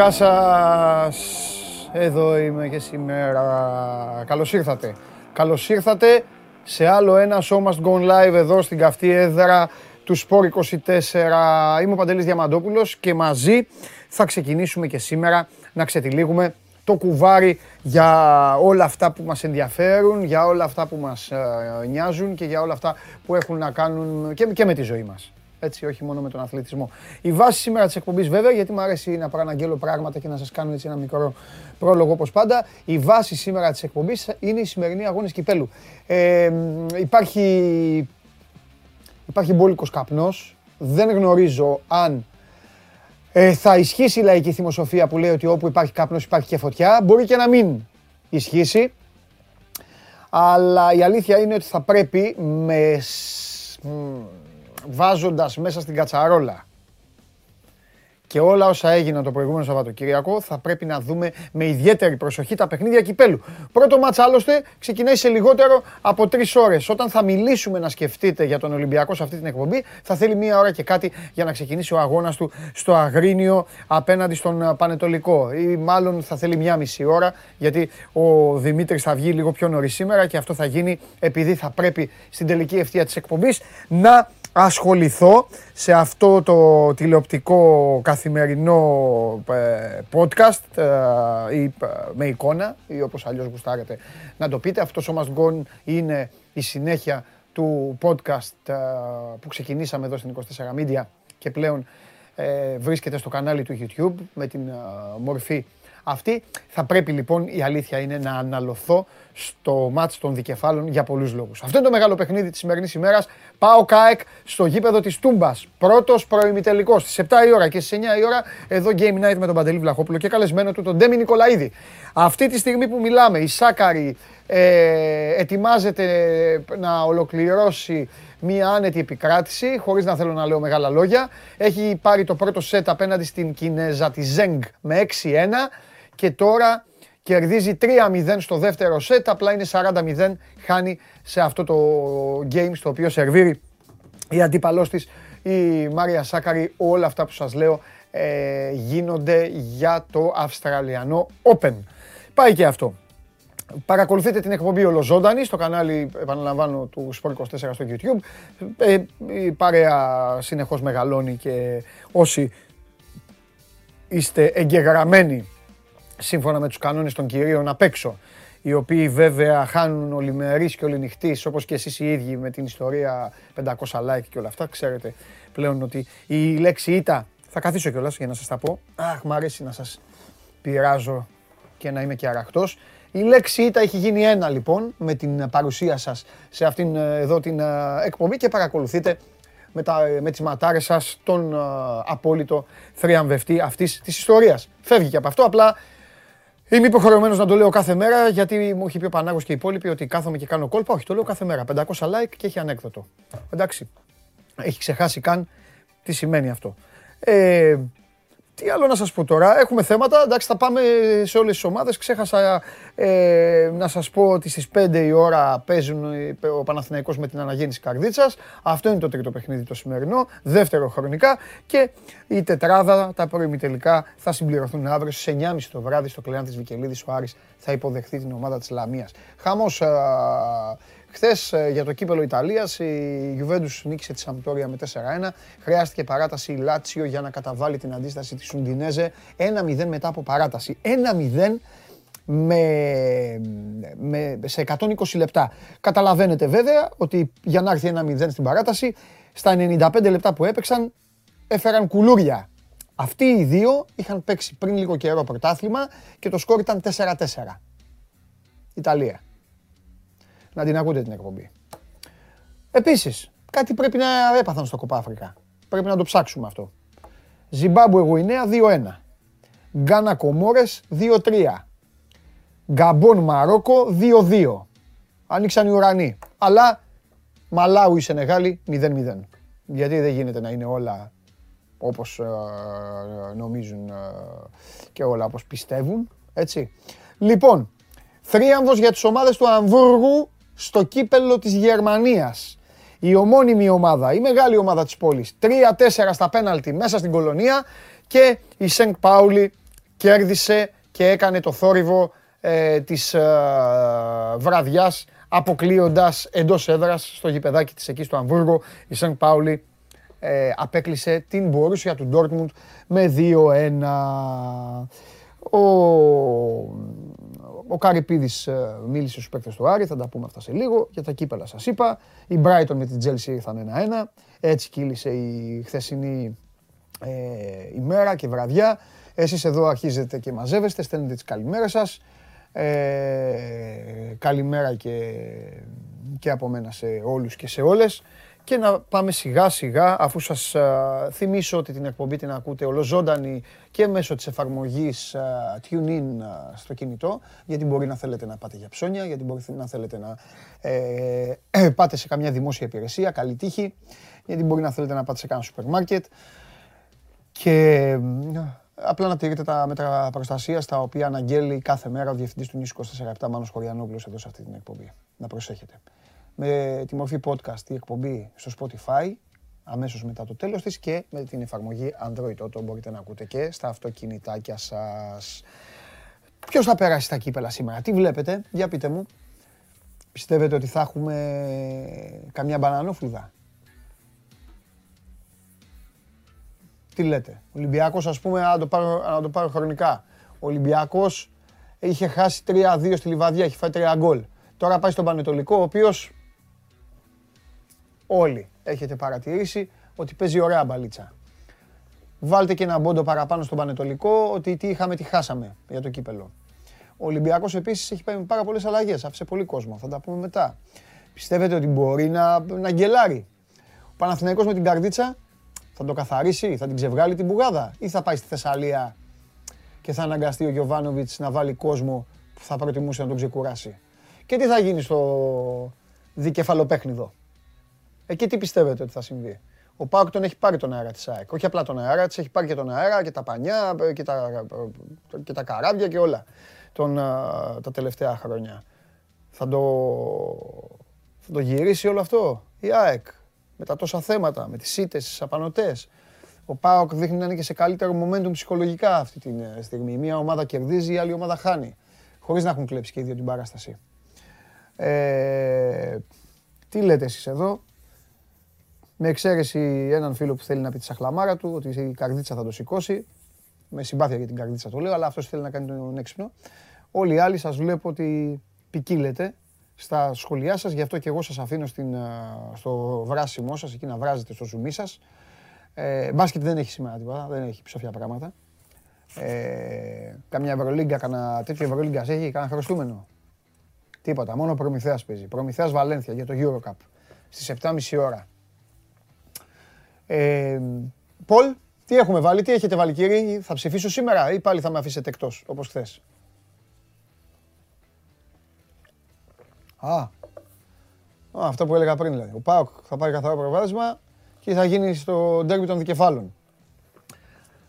Γεια σας. Εδώ είμαι και σήμερα. Καλώς ήρθατε. Καλώς ήρθατε σε άλλο ένα Show Must Go Live εδώ στην καυτή έδρα του Sport 24. Είμαι ο Παντελής Διαμαντόπουλος και μαζί θα ξεκινήσουμε και σήμερα να ξετυλίγουμε το κουβάρι για όλα αυτά που μας ενδιαφέρουν, για όλα αυτά που μας ε, νοιάζουν και για όλα αυτά που έχουν να κάνουν και, και με τη ζωή μας. Έτσι, όχι μόνο με τον αθλητισμό. Η βάση σήμερα της εκπομπής, βέβαια, γιατί μου αρέσει να παραναγγέλω πράγματα και να σας κάνω έτσι ένα μικρό πρόλογο όπως πάντα. Η βάση σήμερα της εκπομπής είναι η σημερινή αγώνες κυπέλου. Ε, υπάρχει υπάρχει μπόλικος καπνός. Δεν γνωρίζω αν ε, θα ισχύσει η λαϊκή θυμοσοφία που λέει ότι όπου υπάρχει καπνός υπάρχει και φωτιά. Μπορεί και να μην ισχύσει. Αλλά η αλήθεια είναι ότι θα πρέπει με βάζοντας μέσα στην κατσαρόλα και όλα όσα έγιναν το προηγούμενο Σαββατοκύριακο θα πρέπει να δούμε με ιδιαίτερη προσοχή τα παιχνίδια κυπέλου. Πρώτο μάτς άλλωστε ξεκινάει σε λιγότερο από τρεις ώρες. Όταν θα μιλήσουμε να σκεφτείτε για τον Ολυμπιακό σε αυτή την εκπομπή, θα θέλει μία ώρα και κάτι για να ξεκινήσει ο αγώνας του στο Αγρίνιο απέναντι στον Πανετολικό. Ή μάλλον θα θέλει μία μισή ώρα, γιατί ο Δημήτρης θα βγει λίγο πιο νωρίς σήμερα και αυτό θα γίνει επειδή θα πρέπει στην τελική ευθεία της εκπομπής να ασχοληθώ σε αυτό το τηλεοπτικό καθημερινό ε, podcast ε, ή ε, με εικόνα ή όπως αλλιώς γουστάρετε να το πείτε. Αυτός ο Must Gone είναι η συνέχεια του podcast που ξεκινήσαμε εδώ στην 24 Media και πλέον βρίσκεται στο κανάλι του YouTube με την μορφή αυτή. Θα πρέπει λοιπόν η αλήθεια είναι να αναλωθώ στο μάτς των δικεφάλων για πολλούς λόγους. Αυτό είναι το μεγάλο παιχνίδι της σημερινής ημέρας. Πάω ΚΑΕΚ στο γήπεδο της Τούμπας. Πρώτος προημιτελικός στις 7 η ώρα και στις 9 η ώρα εδώ Game Night με τον Παντελή Βλαχόπουλο και καλεσμένο του τον Ντέμι Νικολαίδη. Αυτή τη στιγμή που μιλάμε η Σάκαρη ε, ετοιμάζεται να ολοκληρώσει μία άνετη επικράτηση, χωρίς να θέλω να λέω μεγάλα λόγια. Έχει πάρει το πρώτο σετ απέναντι στην Κινέζα τη Ζέγκ με 6-1 και τώρα κερδίζει 3-0 στο δεύτερο σετ, απλά είναι 40-0, χάνει σε αυτό το game στο οποίο σερβίρει η αντίπαλός της η Μάρια Σάκαρη. Όλα αυτά που σας λέω ε, γίνονται για το Αυστραλιανό Open. Πάει και αυτό. Παρακολουθείτε την εκπομπή ολοζώντανη στο κανάλι, επαναλαμβάνω, του Sport 24 στο YouTube. Ε, η παρέα συνεχώς μεγαλώνει και όσοι είστε εγγεγραμμένοι σύμφωνα με τους κανόνες των κυρίων απ' έξω, οι οποίοι βέβαια χάνουν ολημερείς και ολινυχτής, όπως και εσείς οι ίδιοι με την ιστορία 500 like και όλα αυτά, ξέρετε πλέον ότι η λέξη ήττα, θα καθίσω κιόλας για να σας τα πω, αχ, μου αρέσει να σας πειράζω και να είμαι και αραχτός. Η λέξη ήττα έχει γίνει ένα λοιπόν με την παρουσία σας σε αυτήν ε, εδώ την ε, εκπομπή και παρακολουθείτε με, τα, με τις ματάρες σας τον uh, απόλυτο θριαμβευτή αυτής της ιστορίας. Φεύγει και από αυτό, απλά Είμαι υποχρεωμένος να το λέω κάθε μέρα γιατί μου έχει πει ο Πανάγος και οι υπόλοιποι ότι κάθομαι και κάνω κόλπα. Όχι, το λέω κάθε μέρα. 500 like και έχει ανέκδοτο. Εντάξει. Έχει ξεχάσει καν τι σημαίνει αυτό. Ε, τι άλλο να σας πω τώρα, έχουμε θέματα, εντάξει θα πάμε σε όλες τις ομάδες, ξέχασα ε, να σας πω ότι στις 5 η ώρα παίζουν ο Παναθηναϊκός με την αναγέννηση Καρδίτσας, αυτό είναι το τρίτο παιχνίδι το σημερινό, δεύτερο χρονικά. Και η τετράδα, τα τελικά θα συμπληρωθούν αύριο στις 9.30 το βράδυ στο Κλεάν της Βικελίδης, ο Άρης θα υποδεχθεί την ομάδα της Λαμίας. Χαμός Χθες ε, για το κύπελο Ιταλίας η Juventus νίκησε τη Σαμπτόρια με 4-1. Χρειάστηκε παράταση η Λάτσιο για να καταβάλει την αντίσταση της Ουντινέζε. 1-0 μετά από παράταση. 1-0 με, με, σε 120 λεπτά. Καταλαβαίνετε βέβαια ότι για να έρθει 1-0 στην παράταση, στα 95 λεπτά που έπαιξαν έφεραν κουλούρια. Αυτοί οι δύο είχαν παίξει πριν λίγο καιρό πρωτάθλημα και το σκόρ ήταν 4-4. Ιταλία να την ακούτε την εκπομπή. Επίσης, κάτι πρέπει να έπαθαν στο Κοπάφρικα. Πρέπει να το ψάξουμε αυτό. Ζιμπάμπουε Γουινέα 2-1. Γκάνα Κομόρες 2-3. Γκαμπόν Μαρόκο 2-2. Ανοίξαν οι ουρανοί. Αλλά Μαλάου η Σενεγάλη 0-0. Γιατί δεν γίνεται να είναι όλα όπως ε, νομίζουν ε, και όλα όπως πιστεύουν. Έτσι. Λοιπόν, θρίαμβος για τις ομάδες του Αμβούργου στο κύπελο της Γερμανίας. Η ομώνυμη ομάδα, η μεγάλη ομάδα της πόλης. 3-4 στα πέναλτι μέσα στην κολονία και η Σενκ Πάουλη κέρδισε και έκανε το θόρυβο ε, της ε, βραδιάς αποκλείοντας εντός έδρας στο γηπεδάκι της εκεί στο Αμβούργο η Σεν Πάουλη ε, απέκλεισε την μπορούσια του Ντόρτμουντ με 2-1. Ο, ο Καρυπίδης ε, μίλησε στους παίκτες του Άρη, θα τα πούμε αυτά σε λίγο. Για τα κύπελα σας είπα. Η Brighton με την Chelsea ήρθαν 1-1. Έτσι κύλησε η χθεσινή ε, ημέρα και βραδιά. Εσείς εδώ αρχίζετε και μαζεύεστε, στέλνετε τις καλημέρες σας. Ε, καλημέρα και, και από μένα σε όλους και σε όλες και να πάμε σιγά σιγά αφού σας θυμίσω ότι την εκπομπή την ακούτε ολοζώντανη και μέσω της εφαρμογής TuneIn στο κινητό γιατί μπορεί να θέλετε να πάτε για ψώνια, γιατί μπορεί να θέλετε να ε, ε, πάτε σε καμιά δημόσια υπηρεσία, καλή τύχη, γιατί μπορεί να θέλετε να πάτε σε κάνα σούπερ μάρκετ και απλά να τηρείτε τα μέτρα προστασίας τα οποία αναγγέλει κάθε μέρα ο διευθυντής του Νίσου 24 Μάνος Χωριανόπουλος εδώ σε αυτή την εκπομπή. Να προσέχετε με τη μορφή podcast η εκπομπή στο Spotify αμέσως μετά το τέλος της και με την εφαρμογή Android Auto μπορείτε να ακούτε και στα αυτοκινητάκια σας. Ποιος θα περάσει στα κύπελα σήμερα, τι βλέπετε, για πείτε μου. Πιστεύετε ότι θα έχουμε καμιά μπανανόφλουδα; Τι λέτε, ο Ολυμπιακός ας πούμε, να το πάρω, να το πάρω χρονικά. Ο Ολυμπιακός είχε χάσει 3-2 στη Λιβαδιά, έχει φάει 3 γκολ. Τώρα πάει στον Πανετολικό, ο οποίος όλοι έχετε παρατηρήσει ότι παίζει ωραία μπαλίτσα. Βάλτε και ένα μπόντο παραπάνω στον Πανετολικό ότι τι είχαμε, τι χάσαμε για το κύπελο. Ο Ολυμπιακός επίσης έχει πάει με πάρα πολλές αλλαγές. Άφησε πολύ κόσμο. Θα τα πούμε μετά. Πιστεύετε ότι μπορεί να, να γκελάρει; Ο Παναθηναϊκός με την καρδίτσα θα το καθαρίσει, θα την ξεβγάλει την μπουγάδα ή θα πάει στη Θεσσαλία και θα αναγκαστεί ο Γιωβάνοβιτς να βάλει κόσμο που θα προτιμούσε να τον ξεκουράσει; Και τι θα γίνει στο δικεφαλοπέχνιδο. Εκεί τι πιστεύετε ότι θα συμβεί; Ο Πάουκ τον έχει πάρει τον αέρα της ΑΕΚ. Όχι απλά τον αέρα της, έχει πάρει και τον αέρα και τα πανιά και τα, και τα καράβια και όλα τον, τα τελευταία χρόνια. Θα το, θα το γυρίσει όλο αυτό η ΑΕΚ; Με τα τόσα θέματα, με τις ήττες, τις απανοτές. Ο Πάοκ δείχνει να είναι και σε καλύτερο momentum ψυχολογικά αυτή τη ε, στιγμή. Μία ομάδα κερδίζει, η άλλη ομάδα χάνει. Χωρίς να έχουν κλέψει και οι δύο την παράσταση. Ε, τι λέτε εσείς εδώ; Με εξαίρεση έναν φίλο που θέλει να πει τη σαχλαμάρα του, ότι η καρδίτσα θα το σηκώσει. Με συμπάθεια για την καρδίτσα το λέω, αλλά αυτός θέλει να κάνει τον έξυπνο. Όλοι οι άλλοι σας βλέπω ότι ποικίλετε στα σχολιά σας, γι' αυτό και εγώ σας αφήνω στην, στο βράσιμό σας, εκεί να βράζετε στο ζουμί σας. Ε, μπάσκετ δεν έχει σήμερα τίποτα, δεν έχει ψοφιά πράγματα. Ε, καμιά Ευρωλίγκα, κανένα τέτοιο Ευρωλίγκας έχει, κανένα χρωστούμενο. Τίποτα, μόνο Προμηθέας παίζει. Προμηθέας Βαλένθια για το Eurocup στις 7.30 ώρα. Ε, Πολ, τι έχουμε βάλει, τι έχετε βάλει κύριε, θα ψηφίσω σήμερα ή πάλι θα με αφήσετε εκτός, όπως χθες; Α, αυτό που έλεγα πριν δηλαδή. Ο Πάοκ θα πάρει καθαρό προβάδισμα και θα γίνει στο ντέρμπι των δικεφάλων.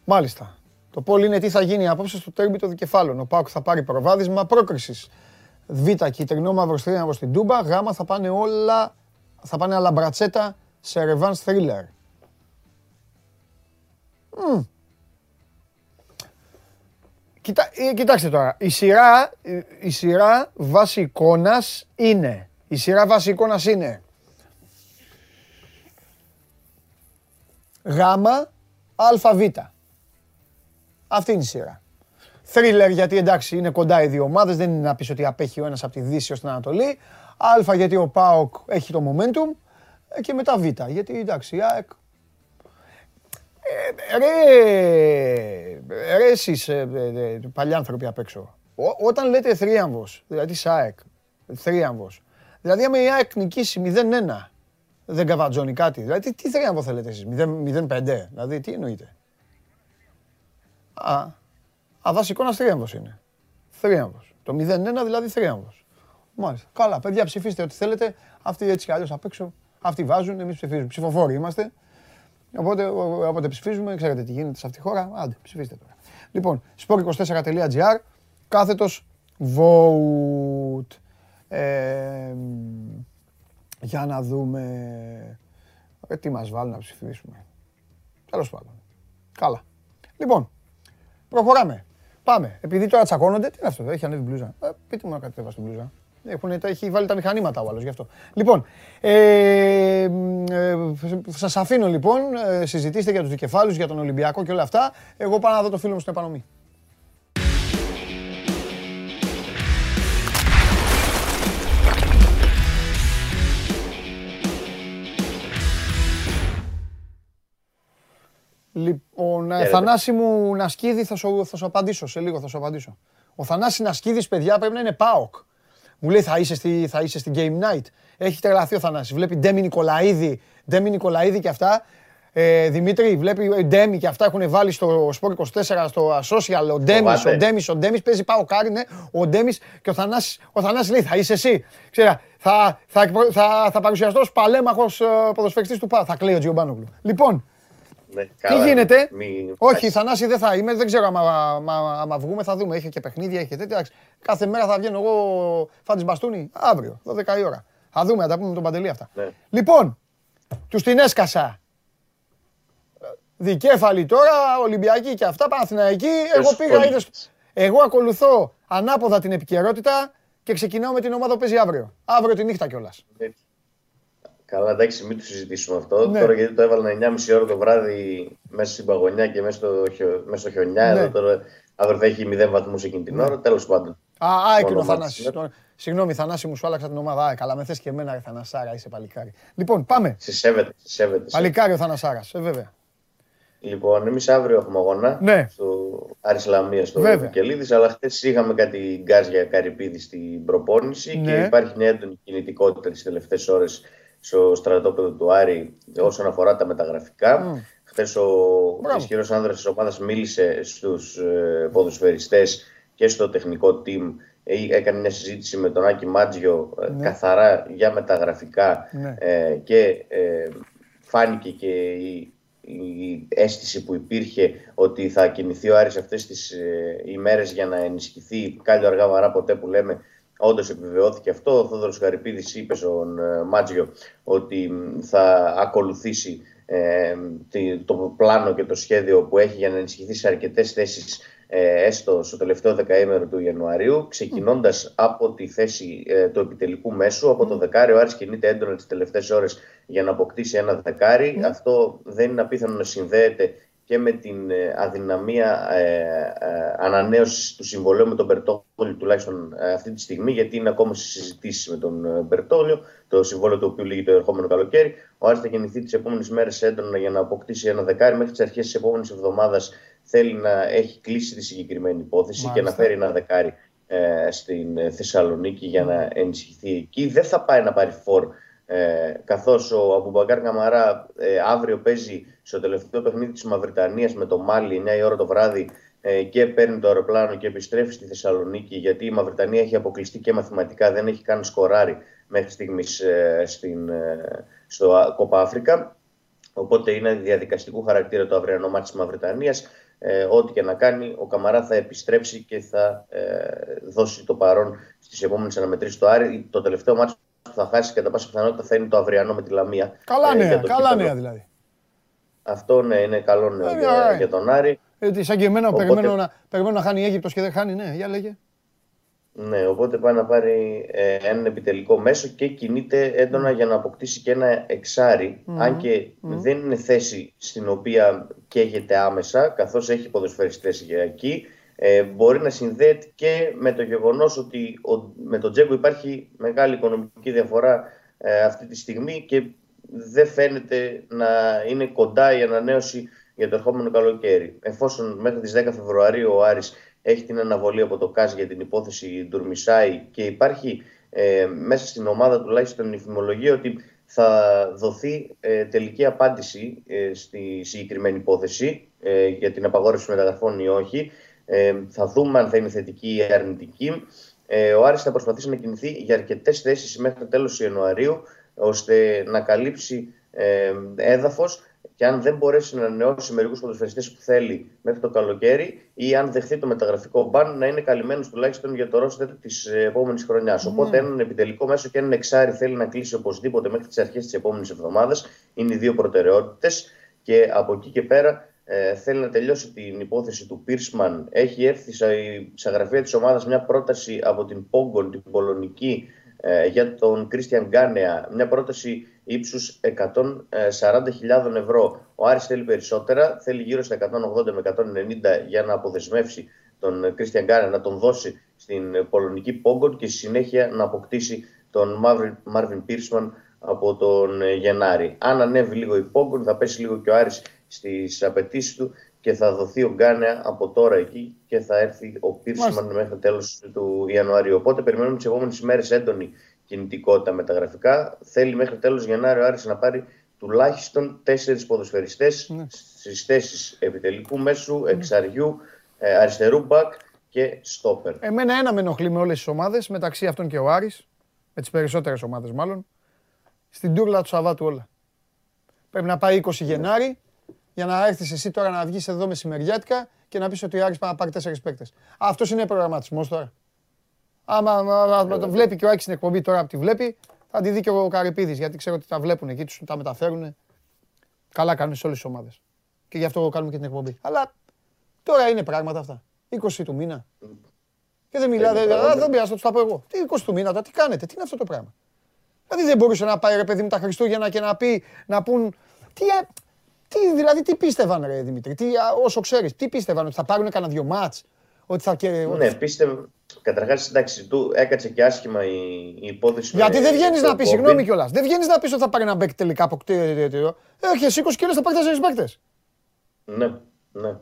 Μάλιστα. Το πόλ είναι τι θα γίνει απόψε στο ντέρμπι των δικεφάλων. Ο Πάοκ θα πάρει προβάδισμα πρόκρισης. Β, κυτρινό μαύρο στρίναβο στην Τούμπα. Γ, θα πάνε όλα, θα πάνε αλαμπρατσέτα σε revenge thriller. Κοιτά, ε, κοιτάξτε τώρα, η σειρά, η σειρά βάση εικόνας είναι. Η σειρά βάση εικόνας είναι. Γάμα, αλφα, β. Αυτή είναι η σειρά. Θρίλερ γιατί εντάξει είναι κοντά οι δύο ομάδες, δεν είναι να πεις ότι απέχει ο ένας από τη Δύση ως την Ανατολή. Αλφα γιατί ο ΠΑΟΚ έχει το momentum ε, και μετά Β. Γιατί εντάξει η ΑΕΚ ε, ρε, ρε εσείς ε, ε, παλιά άνθρωποι απ' έξω. Όταν λέτε θρίαμβος, δηλαδή ΣΑΕΚ, θρίαμβος, δηλαδή άμα η ΑΕΚ νικήσει 0-1, δεν καβατζώνει κάτι. Δηλαδή τι θρίαμβο θέλετε εσείς, 0-5, δηλαδή τι εννοείτε; Α, α βασικό ένας θρίαμβος είναι. Θρίαμβος. Το 0-1 δηλαδή θρίαμβος. Μάλιστα. Καλά, παιδιά ψηφίστε ό,τι θέλετε. Αυτοί έτσι κι αλλιώς απ' έξω, αυτοί βάζουν, εμείς ψηφίζουμε. Ψηφοφόροι είμαστε. Οπότε, όποτε ψηφίζουμε, ξέρετε τι γίνεται σε αυτή τη χώρα. Άντε, ψηφίστε τώρα. Λοιπόν, sport24.gr, κάθετος vote. Ε, για να δούμε ε, τι μας βάλουν να ψηφίσουμε. Τέλος πάντων. Καλά. Λοιπόν, προχωράμε. Πάμε. Επειδή τώρα τσακώνονται, τι είναι αυτό, έχει ανέβει μπλούζα. Ε, πείτε μου να κατέβα στην μπλούζα. Έχουν, έχει βάλει τα μηχανήματα ο άλλος γι' αυτό. Λοιπόν, ε, ε, σας αφήνω λοιπόν, ε, συζητήστε για τους δικεφάλους, για τον Ολυμπιακό και όλα αυτά. Εγώ πάω να δω το φίλο μου στην επανομή. Λοιπόν, ε, Θανάση μου Νασκίδη θα σου, θα σου απαντήσω σε λίγο, θα σου απαντήσω. Ο Θανάσης Νασκίδης, παιδιά, πρέπει να είναι ΠΑΟΚ. Μου λέει θα είσαι, στη, θα είσαι στη Game Night. Έχει τρελαθεί ο Θανάσης. Βλέπει Ντέμι Νικολαίδη, Ντέμι Νικολαίδη και αυτά. Ε, Δημήτρη, βλέπει Ντέμι και αυτά έχουν βάλει στο Sport 24, στο social. Ο Ντέμις, ο Ντέμις, ο Ντέμις παίζει πάω κάρι, ναι. Ο Ντέμις και ο Θανάσης, ο Θανάσης λέει θα είσαι εσύ. Ξέρα, θα, θα, θα, θα παρουσιαστώ ως παλέμαχος ε, ποδοσφαιριστής του ΠΑΟ. Θα κλαίει ο Τζιομπάνογλου. Λοιπόν, ναι, τι γίνεται; Όχι, Θανάση δεν θα είμαι. Δεν ξέρω άμα, βγούμε, θα δούμε. Έχει και παιχνίδια, έχει τέτοια. Κάθε μέρα θα βγαίνω εγώ φάντη μπαστούνι. Αύριο, 12 η ώρα. Θα δούμε, θα τα πούμε με τον Παντελή αυτά. Ναι. Λοιπόν, τους την έσκασα. Δικέφαλη τώρα, Ολυμπιακή και αυτά, Παναθηναϊκή. Εγώ πήγα, είδες, εγώ ακολουθώ ανάποδα την επικαιρότητα και ξεκινάω με την ομάδα που παίζει αύριο. Αύριο τη νύχτα κιόλας. Καλά, εντάξει, μην το συζητήσουμε αυτό. Ναι. Τώρα γιατί το έβαλα 9.30 ώρα το βράδυ μέσα στην παγωνιά και μέσα στο, χιο... μέσα στο χιονιά. Ναι. Εδώ τώρα αύριο θα έχει 0 βαθμούς εκείνη την ναι. ώρα. Τέλος πάντων. Α, α και ο Θανάσης. Συγγνώμη, Θανάση μου σου άλλαξα την ομάδα. Α, καλά, με θες και εμένα, ρε Θανασάρα, είσαι παλικάρι. Λοιπόν, πάμε. Σε σέβεται, σε σέβεται. Παλικάρι ο Θανασάρας, ε, βέβαια. Λοιπόν, εμείς αύριο έχουμε αγώνα ναι. στο Αρισλαμία στο Βικελίδης, αλλά χθες είχαμε κάτι γκάζια καρυπίδι στην προπόνηση ναι. και υπάρχει μια έντονη κινητικότητα τις τελευταίες ώρες στο στρατόπεδο του Άρη όσον αφορά τα μεταγραφικά. Mm. Χθες ο ισχυρός άνδρας της ομάδας μίλησε στους ε, ποδοσφαιριστές και στο τεχνικό team. Ε, έκανε μια συζήτηση με τον Άκη Μάτζιο ε, ναι. καθαρά για μεταγραφικά ναι. ε, και ε, φάνηκε και η, η αίσθηση που υπήρχε ότι θα κινηθεί ο Άρης αυτές τις ε, ημέρες για να ενισχυθεί κάλλιο αργά βαρά ποτέ που λέμε Όντως επιβεβαιώθηκε αυτό. Ο Θόδωρος Γαρυπίδης είπε στον ε, Μάτζιο ότι θα ακολουθήσει ε, το πλάνο και το σχέδιο που έχει για να ενισχυθεί σε αρκετές θέσεις ε, έστω στο τελευταίο δεκαήμερο του Ιανουαρίου, ξεκινώντας από τη θέση του επιτελικού μέσου, από το δεκάρι. Ο Άρης κινείται έντονα τις τελευταίες ώρες για να αποκτήσει ένα δεκάρι. Αυτό δεν είναι απίθανο να συνδέεται και με την ε, αδυναμία ε, ε, ανανέωσης του συμβολέου με τον Μπερτόλιο, τουλάχιστον ε, αυτή τη στιγμή, γιατί είναι ακόμα στι συζητήσεις με τον ε, Μπερτόλιο, το συμβόλαιο το οποίο λύγει το ερχόμενο καλοκαίρι. Ο Άρης θα κινηθεί τις επόμενες μέρες έντονα για να αποκτήσει ένα δεκάρι. Μέχρι τις αρχές της επόμενης εβδομάδας θέλει να έχει κλείσει τη συγκεκριμένη υπόθεση Μάλιστα. και να φέρει ένα δεκάρι ε, στην Θεσσαλονίκη για να ενισχυθεί εκεί. Δεν θα πάει να πάρει φόρ ε, καθώς ο Αμπουμπαγκάρ Καμαρά ε, αύριο παίζει στο τελευταίο παιχνίδι της Μαυριτανίας με το Μάλι 9 η ώρα το βράδυ ε, και παίρνει το αεροπλάνο και επιστρέφει στη Θεσσαλονίκη γιατί η Μαυριτανία έχει αποκλειστεί και μαθηματικά, δεν έχει καν σκοράρει μέχρι στιγμής ε, στην, ε, στο Κόπα Αφρικα. Οπότε είναι διαδικαστικού χαρακτήρα το αυριανό ματς της Μαυριτανίας. Ε, ό,τι και να κάνει, ο Καμαρά θα επιστρέψει και θα ε, δώσει το παρόν στις επόμενες αναμετρήσεις του Άρη. Το τελευταίο μάτι που θα χάσει κατά πάσα πιθανότητα θα είναι το αυριανό με τη Λαμία. Καλά ε, νέα, καλά νέα δηλαδή. Αυτό ναι, είναι καλό νέο ε, για, για, τον Άρη. Ε, σαν και εμένα οπότε... περιμένω, να, περιμένω να χάνει η Αίγυπτος και δεν χάνει, ναι, για λέγε. Ναι, οπότε πάει να πάρει ε, έναν επιτελικό μέσο και κινείται έντονα για να αποκτήσει και ένα εξάρι, αν και δεν είναι θέση στην οποία καίγεται άμεσα, καθώς έχει ποδοσφαιριστές για εκεί. Ε, μπορεί να συνδέεται και με το γεγονός ότι ο, με τον Τζέκο υπάρχει μεγάλη οικονομική διαφορά ε, αυτή τη στιγμή και δεν φαίνεται να είναι κοντά η ανανέωση για το ερχόμενο καλοκαίρη. Εφόσον μέχρι τις 10 Φεβρουαρίου ο Άρης έχει την αναβολή από το ΚΑΣ για την υπόθεση Ντουρμισάη και υπάρχει ε, μέσα στην ομάδα τουλάχιστον η φημολογία ότι θα δοθεί ε, τελική απάντηση ε, στη συγκεκριμένη υπόθεση για την απαγόρευση μεταγραφών ή όχι. Ε, θα δούμε αν θα είναι θετική ή αρνητική. Ε, ο Άρης θα προσπαθήσει να κινηθεί για αρκετές θέσεις μέχρι το τέλος Ιανουαρίου, ώστε να καλύψει ε, έδαφος και αν δεν μπορέσει να ανανεώσει μερικούς ποδοσφαιριστές που θέλει μέχρι το καλοκαίρι ή αν δεχθεί το μεταγραφικό μπαν να είναι καλυμμένος τουλάχιστον για το ρόστερ της επόμενης χρονιάς. Mm. Οπότε έναν επιτελικό μέσο και έναν εξάρι θέλει να κλείσει οπωσδήποτε μέχρι τις αρχές της επόμενης εβδομάδας. Είναι οι δύο προτεραιότητες και από εκεί και πέρα ε, θέλει να τελειώσει την υπόθεση του Πίρσμαν. Έχει έρθει σε γραφεία της ομάδας μια πρόταση από την Πόγκον, την Πολωνική, ε, για τον Κρίστιαν Γκάνεα. Μια πρόταση ύψους 140.000 ευρώ. Ο Άρης θέλει περισσότερα, θέλει γύρω στα 180 με 190 για να αποδεσμεύσει τον Κρίστιαν Γκάνεα, να τον δώσει στην Πολωνική Πόγκον και στη συνέχεια να αποκτήσει τον Μάρβιν Πίρσμαν από τον Γενάρη. Αν ανέβει λίγο η Πόγκον θα πέσει λίγο και ο Άρης στις απαιτήσεις του και θα δοθεί ο Γκάνεα από τώρα εκεί και θα έρθει ο Πίρσμαν μέχρι το τέλος του Ιανουαρίου. Οπότε περιμένουμε τις επόμενες ημέρες έντονη κινητικότητα μεταγραφικά. Θέλει μέχρι τέλος Γενάρη ο Άρης να πάρει τουλάχιστον τέσσερις ποδοσφαιριστές ναι. στις θέσεις επιτελικού μέσου, ναι. εξαριού, ε, αριστερού μπακ και στόπερ. Εμένα ένα με ενοχλεί με όλες τις ομάδες, μεταξύ αυτών και ο Άρης, με τις περισσότερες ομάδες μάλλον, στην τούρλα του Σαββάτου όλα. Πρέπει να πάει 20 Γενάρη για να έρθεις εσύ τώρα να βγεις εδώ μεσημεριάτικα και να πεις ότι ο Άρης πάει να πάρει τέσσερις παίκτες. Αυτός είναι προγραμματισμός τώρα. Άμα το βλέπει και ο Άκης στην εκπομπή τώρα που τη βλέπει, θα τη δει και ο Καρυπίδης γιατί ξέρω ότι τα βλέπουν εκεί, τους τα μεταφέρουν. Καλά κάνουν σε όλες τις ομάδες. Και γι' αυτό κάνουμε και την εκπομπή. Αλλά τώρα είναι πράγματα αυτά. 20 του μήνα. Και δεν μιλάτε, δεν πειράζει, θα τους τα πω εγώ. Τι 20 του μήνα, τι κάνετε, τι είναι αυτό το πράγμα. Δηλαδή δεν μπορούσε να πάει ρε παιδί με τα Χριστούγεννα και να πει, να πούν. Τι, ε, τι, δηλαδή, τι πίστευαν, ρε Δημήτρη, τι, όσο ξέρεις, τι πίστευαν, ότι θα πάρουν κανένα δυο μάτς. Ότι θα... Ναι, πίστευε. Καταρχάς, εντάξει, του έκατσε και άσχημα η, η υπόθεση. Γιατί δεν βγαίνεις να πεις, συγγνώμη κιόλας. Δεν βγαίνεις να πεις ότι θα πάρει ένα μπέκ τελικά από Έχει 20 και θα πάρεις 4 μπέκτε. Ναι, ναι.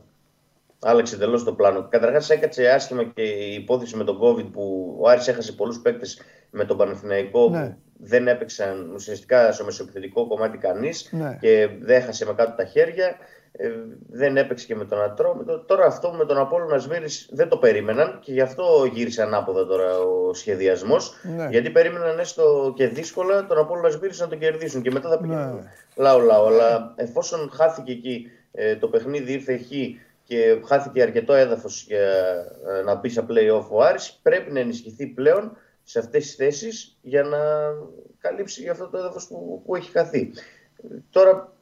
Άλλαξε εντελώς το πλάνο. Καταρχάς, έκατσε άσχημα και η υπόθεση με τον COVID που ο Άρης έχασε πολλούς παίκτες με τον Παναθηναϊκό. Ναι δεν έπαιξαν ουσιαστικά στο μεσοεπιθετικό κομμάτι κανείς ναι. και δέχασε με κάτω τα χέρια. Ε, δεν έπαιξε και με τον Ατρόμητο. Τώρα αυτό με τον Απόλλωνα Σμύρης δεν το περίμεναν και γι' αυτό γύρισε ανάποδα τώρα ο σχεδιασμός. Ναι. Γιατί περίμεναν έστω και δύσκολα τον Απόλλωνα Σμύρης να τον κερδίσουν και μετά θα πήγαινε ναι. λαό λαό. Αλλά εφόσον χάθηκε εκεί ε, το παιχνίδι ήρθε εκεί και χάθηκε αρκετό έδαφος για ε, να μπει σε play-off ο Άρης, πρέπει να ενισχυθεί πλέον σε αυτές τις θέσεις για να καλύψει αυτό το έδαφος που, που έχει χαθεί. Τώρα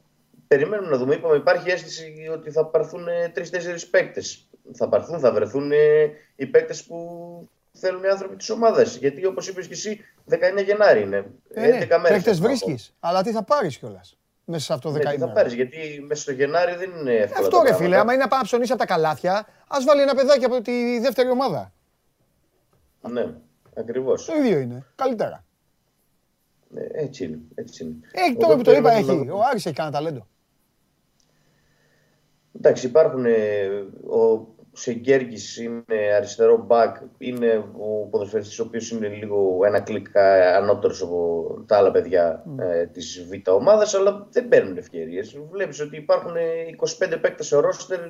περιμένουμε να δούμε. Είπαμε, υπάρχει αίσθηση ότι θα πάρθουν ε, τρει-τέσσερι παίκτες. Θα πάρθουν, θα βρεθούν ε, οι παίκτες που θέλουν οι άνθρωποι της ομάδας. Γιατί όπως είπες και εσύ, 19 Γενάρη είναι. Ε, ναι, Παίκτες βρίσκεις. Αλλά τι θα πάρεις κιόλας μέσα σε αυτό το δεκαήμερο. Ναι, τι θα πάρεις, γιατί μέσα στο Γενάρη δεν είναι εύκολο. Αυτό ρε φίλε, άμα είναι να πάει να ψωνίσει από τα καλάθια, ας βάλει ένα παιδάκι από τη δεύτερη ομάδα. Ναι. Ακριβώς. Το ίδιο είναι. Καλύτερα. Ε, έτσι είναι. Έτσι είναι. Έχει, τώρα που το είπα, έχει. Ο Άρης έχει κανένα ταλέντο. Εντάξει, υπάρχουν. Ε, ο Σεγκέργκης είναι αριστερό μπακ, είναι ο ποδοσφαιριστής ο οποίος είναι λίγο ένα κλικ ανώτερος από τα άλλα παιδιά mm. ε, της Β' ομάδας, αλλά δεν παίρνουν ευκαιρίες. Βλέπεις ότι υπάρχουν 25 παίκτες σε ρόστερ,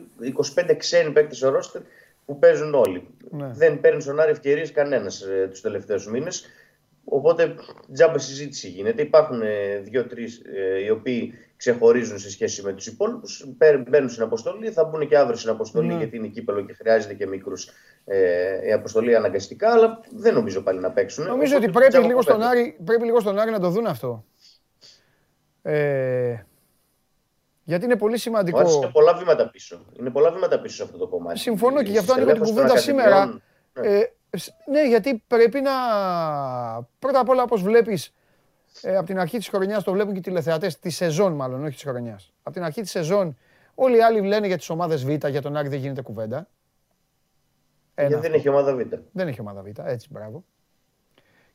25 ξένοι παίκτες σε ρόστερ που παίζουν όλοι. Ναι. Δεν παίρνει στον Άρη ευκαιρίες κανένας ε, τους τελευταίους μήνες. Οπότε τζάμπα συζήτηση γίνεται. Υπάρχουν ε, δύο-τρεις ε, οι οποίοι ξεχωρίζουν σε σχέση με τους υπόλοιπους. Μπαίνουν στην αποστολή, θα μπουν και αύριο στην αποστολή ναι. γιατί είναι κύπελο και χρειάζεται και μικρούς ε, η αποστολή αναγκαστικά. Αλλά δεν νομίζω πάλι να παίξουν. Νομίζω ότι πρέπει λίγο, στον Άρη, πρέπει λίγο στον Άρη να το δουν αυτό. Ε, γιατί είναι πολύ σημαντικό. Είναι πολλά βήματα πίσω. Είναι πολλά βήματα πίσω σε αυτό το κομμάτι. Συμφωνώ και γι' αυτό ανοίγω την κουβέντα σήμερα. Ναι. Ε, ναι, γιατί πρέπει να. Πρώτα απ' όλα, όπως βλέπεις, ε, από την αρχή της χρονιάς το βλέπουν και οι τηλεθεατές, τη σεζόν μάλλον, όχι της χρονιάς. Από την αρχή της σεζόν, όλοι οι άλλοι λένε για τις ομάδες Β, για τον Άρη δεν γίνεται κουβέντα. Ένα γιατί δεν έχει ομάδα Β. Δεν έχει ομάδα Β, έτσι, μπράβο.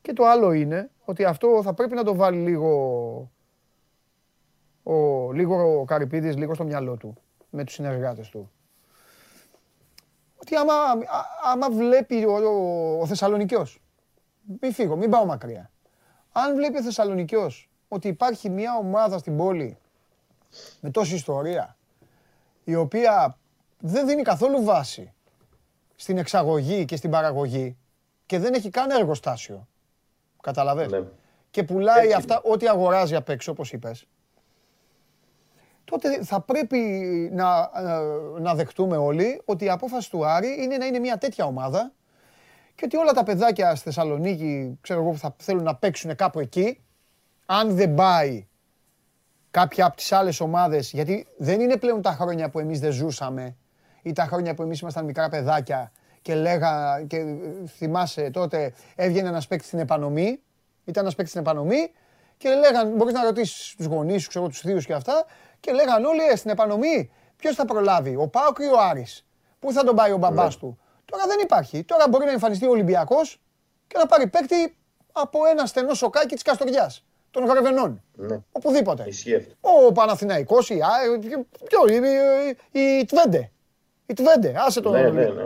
Και το άλλο είναι ότι αυτό θα πρέπει να το βάλει λίγο ο, λίγο ο Καρυπίδης, λίγο στο μυαλό του, με τους συνεργάτες του. Ότι άμα, άμα βλέπει ο, ο, ο Θεσσαλονικιός, μην φύγω, μην πάω μακριά. Αν βλέπει ο Θεσσαλονικιός ότι υπάρχει μια ομάδα στην πόλη με τόση ιστορία, η οποία δεν δίνει καθόλου βάση στην εξαγωγή και στην παραγωγή και δεν έχει καν εργοστάσιο. Καταλαβες; Ναι. Και πουλάει αυτά, ό,τι αγοράζει απ' έξω, όπως είπες τότε θα πρέπει να, ε, να δεχτούμε όλοι ότι η απόφαση του Άρη είναι να είναι μια τέτοια ομάδα και ότι όλα τα παιδάκια στη Θεσσαλονίκη, ξέρω εγώ, θα θέλουν να παίξουν κάπου εκεί, αν δεν πάει κάποια από τις άλλες ομάδες, γιατί δεν είναι πλέον τα χρόνια που εμείς δεν ζούσαμε ή τα χρόνια που εμείς ήμασταν μικρά παιδάκια και λέγα, και ε, θυμάσαι τότε έβγαινε ένας παίκτης στην επανομή, ήταν ένας παίκτης στην επανομή και λέγαν, μπορείς να ρωτήσεις τους γονείς σου, ξέρω, τους θείους και αυτά και λέγαν όλοι ε, στην επανομή ποιος θα προλάβει, ο Πάοκ ή ο Άρης; Πού θα τον πάει ο μπαμπάς ναι. του; Τώρα δεν υπάρχει. Τώρα μπορεί να εμφανιστεί ο Ολυμπιακός και να πάρει παίκτη από ένα στενό σοκάκι της Καστοριάς των Γραβενών. Ναι. Οπουδήποτε. Ο Παναθηναϊκός, η, ποιο, η, η, η Τβέντε. Η Τβέντε, άσε το. Ναι, ναι, ναι.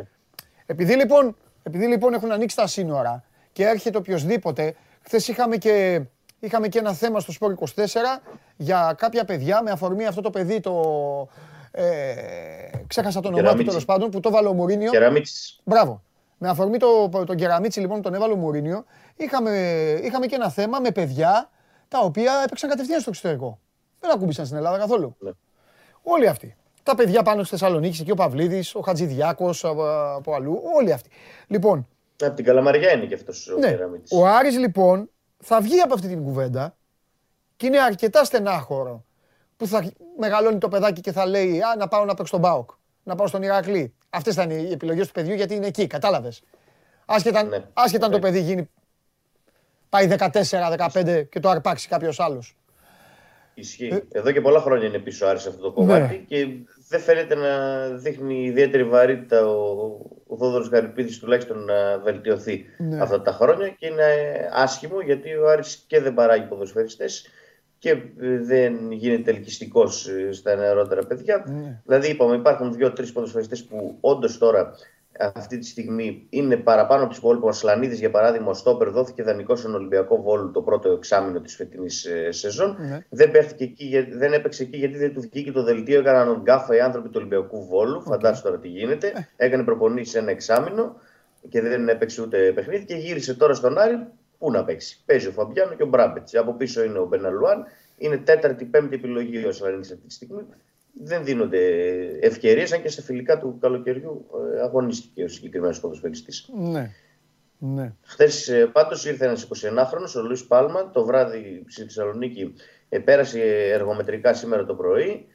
Επειδή, λοιπόν, επειδή λοιπόν έχουν ανοίξει τα σύνορα και έρχεται οποιοδήποτε, χθες είχαμε και, είχαμε και ένα θέμα στο Σπόρ 24 για κάποια παιδιά με αφορμή αυτό το παιδί το, ε, ξέχασα το όνομά του τέλος πάντων που το έβαλε ο Μουρίνιο. Κεραμίτσι. Μπράβο. Με αφορμή το, τον Κεραμίτσι λοιπόν τον έβαλε ο Μουρίνιο, είχαμε, είχαμε και ένα θέμα με παιδιά τα οποία έπαιξαν κατευθείαν στο εξωτερικό. Δεν ακούμπησαν στην Ελλάδα καθόλου. Ναι. Όλοι αυτοί. Τα παιδιά πάνω στη Θεσσαλονίκη, εκεί ο Παυλίδης, ο Χατζηδιάκος από αλλού, όλοι αυτοί. Λοιπόν. Από την Καλαμαριά είναι και αυτός ο ναι. Ο Άρης λοιπόν θα βγει από αυτή την κουβέντα και είναι αρκετά στενάχωρο που θα μεγαλώνει το παιδάκι και θα λέει Α, να πάω να παίξω στον Μπάουκ, να πάω στον Ηρακλή. Αυτές ήταν οι επιλογές του παιδιού γιατί είναι εκεί, κατάλαβες. Άσχετα, ναι. άσχετα αν το ναι. παιδί γίνει πάει 14-15 και το αρπάξει κάποιος άλλος. Ισχύει. Ε, Εδώ και πολλά χρόνια είναι πίσω άρεσε αυτό το κομμάτι ναι. και δεν φαίνεται να δείχνει ιδιαίτερη βαρύτητα ο, ο Θόδωρος Γαρυπίδης τουλάχιστον να βελτιωθεί ναι. αυτά τα χρόνια και είναι άσχημο γιατί ο Άρης και δεν παράγει ποδοσφαιριστές και ε, δεν γίνεται ελκυστικός ε, στα νεαρότερα παιδιά. Ναι. Δηλαδή, είπαμε, υπάρχουν δύο-τρεις ποδοσφαιριστές που όντως τώρα αυτή τη στιγμή είναι παραπάνω από τους υπόλοιπους. Ο Σλανίδη, για παράδειγμα, ο Στόπερ δόθηκε δανεικός στον Ολυμπιακό Βόλου το πρώτο εξάμεινο της φετινής ε, σεζόν. Ναι. Δεν, εκεί, δεν έπαιξε εκεί γιατί δεν του βγήκε το δελτίο. Έκαναν γκάφα οι άνθρωποι του Ολυμπιακού Βόλου. Okay. Φαντάζομαι τώρα τι γίνεται. Έκανε προπονήσεις ένα εξάμεινο και δεν έπαιξε ούτε παιχνίδι και γύρισε τώρα στον Άρη Πού να παίξει. Παίζει ο Φαμπιάνο και ο Μπράμπετς. Από πίσω είναι ο Μπεναλουάν. Είναι τέταρτη, πέμπτη επιλογή ο Σλανίδη αυτή τη στιγμή. Δεν δίνονται ευκαιρίες, αν και σε φιλικά του καλοκαιριού ε, αγωνίστηκε ο συγκεκριμένος ποδοσφαιριστής. Ναι. ναι. Χθες ε, πάντως ήρθε ένας 21χρονο, ο Λουίς Πάλμα, το βράδυ στη Θεσσαλονίκη. Ε, πέρασε εργομετρικά σήμερα το πρωί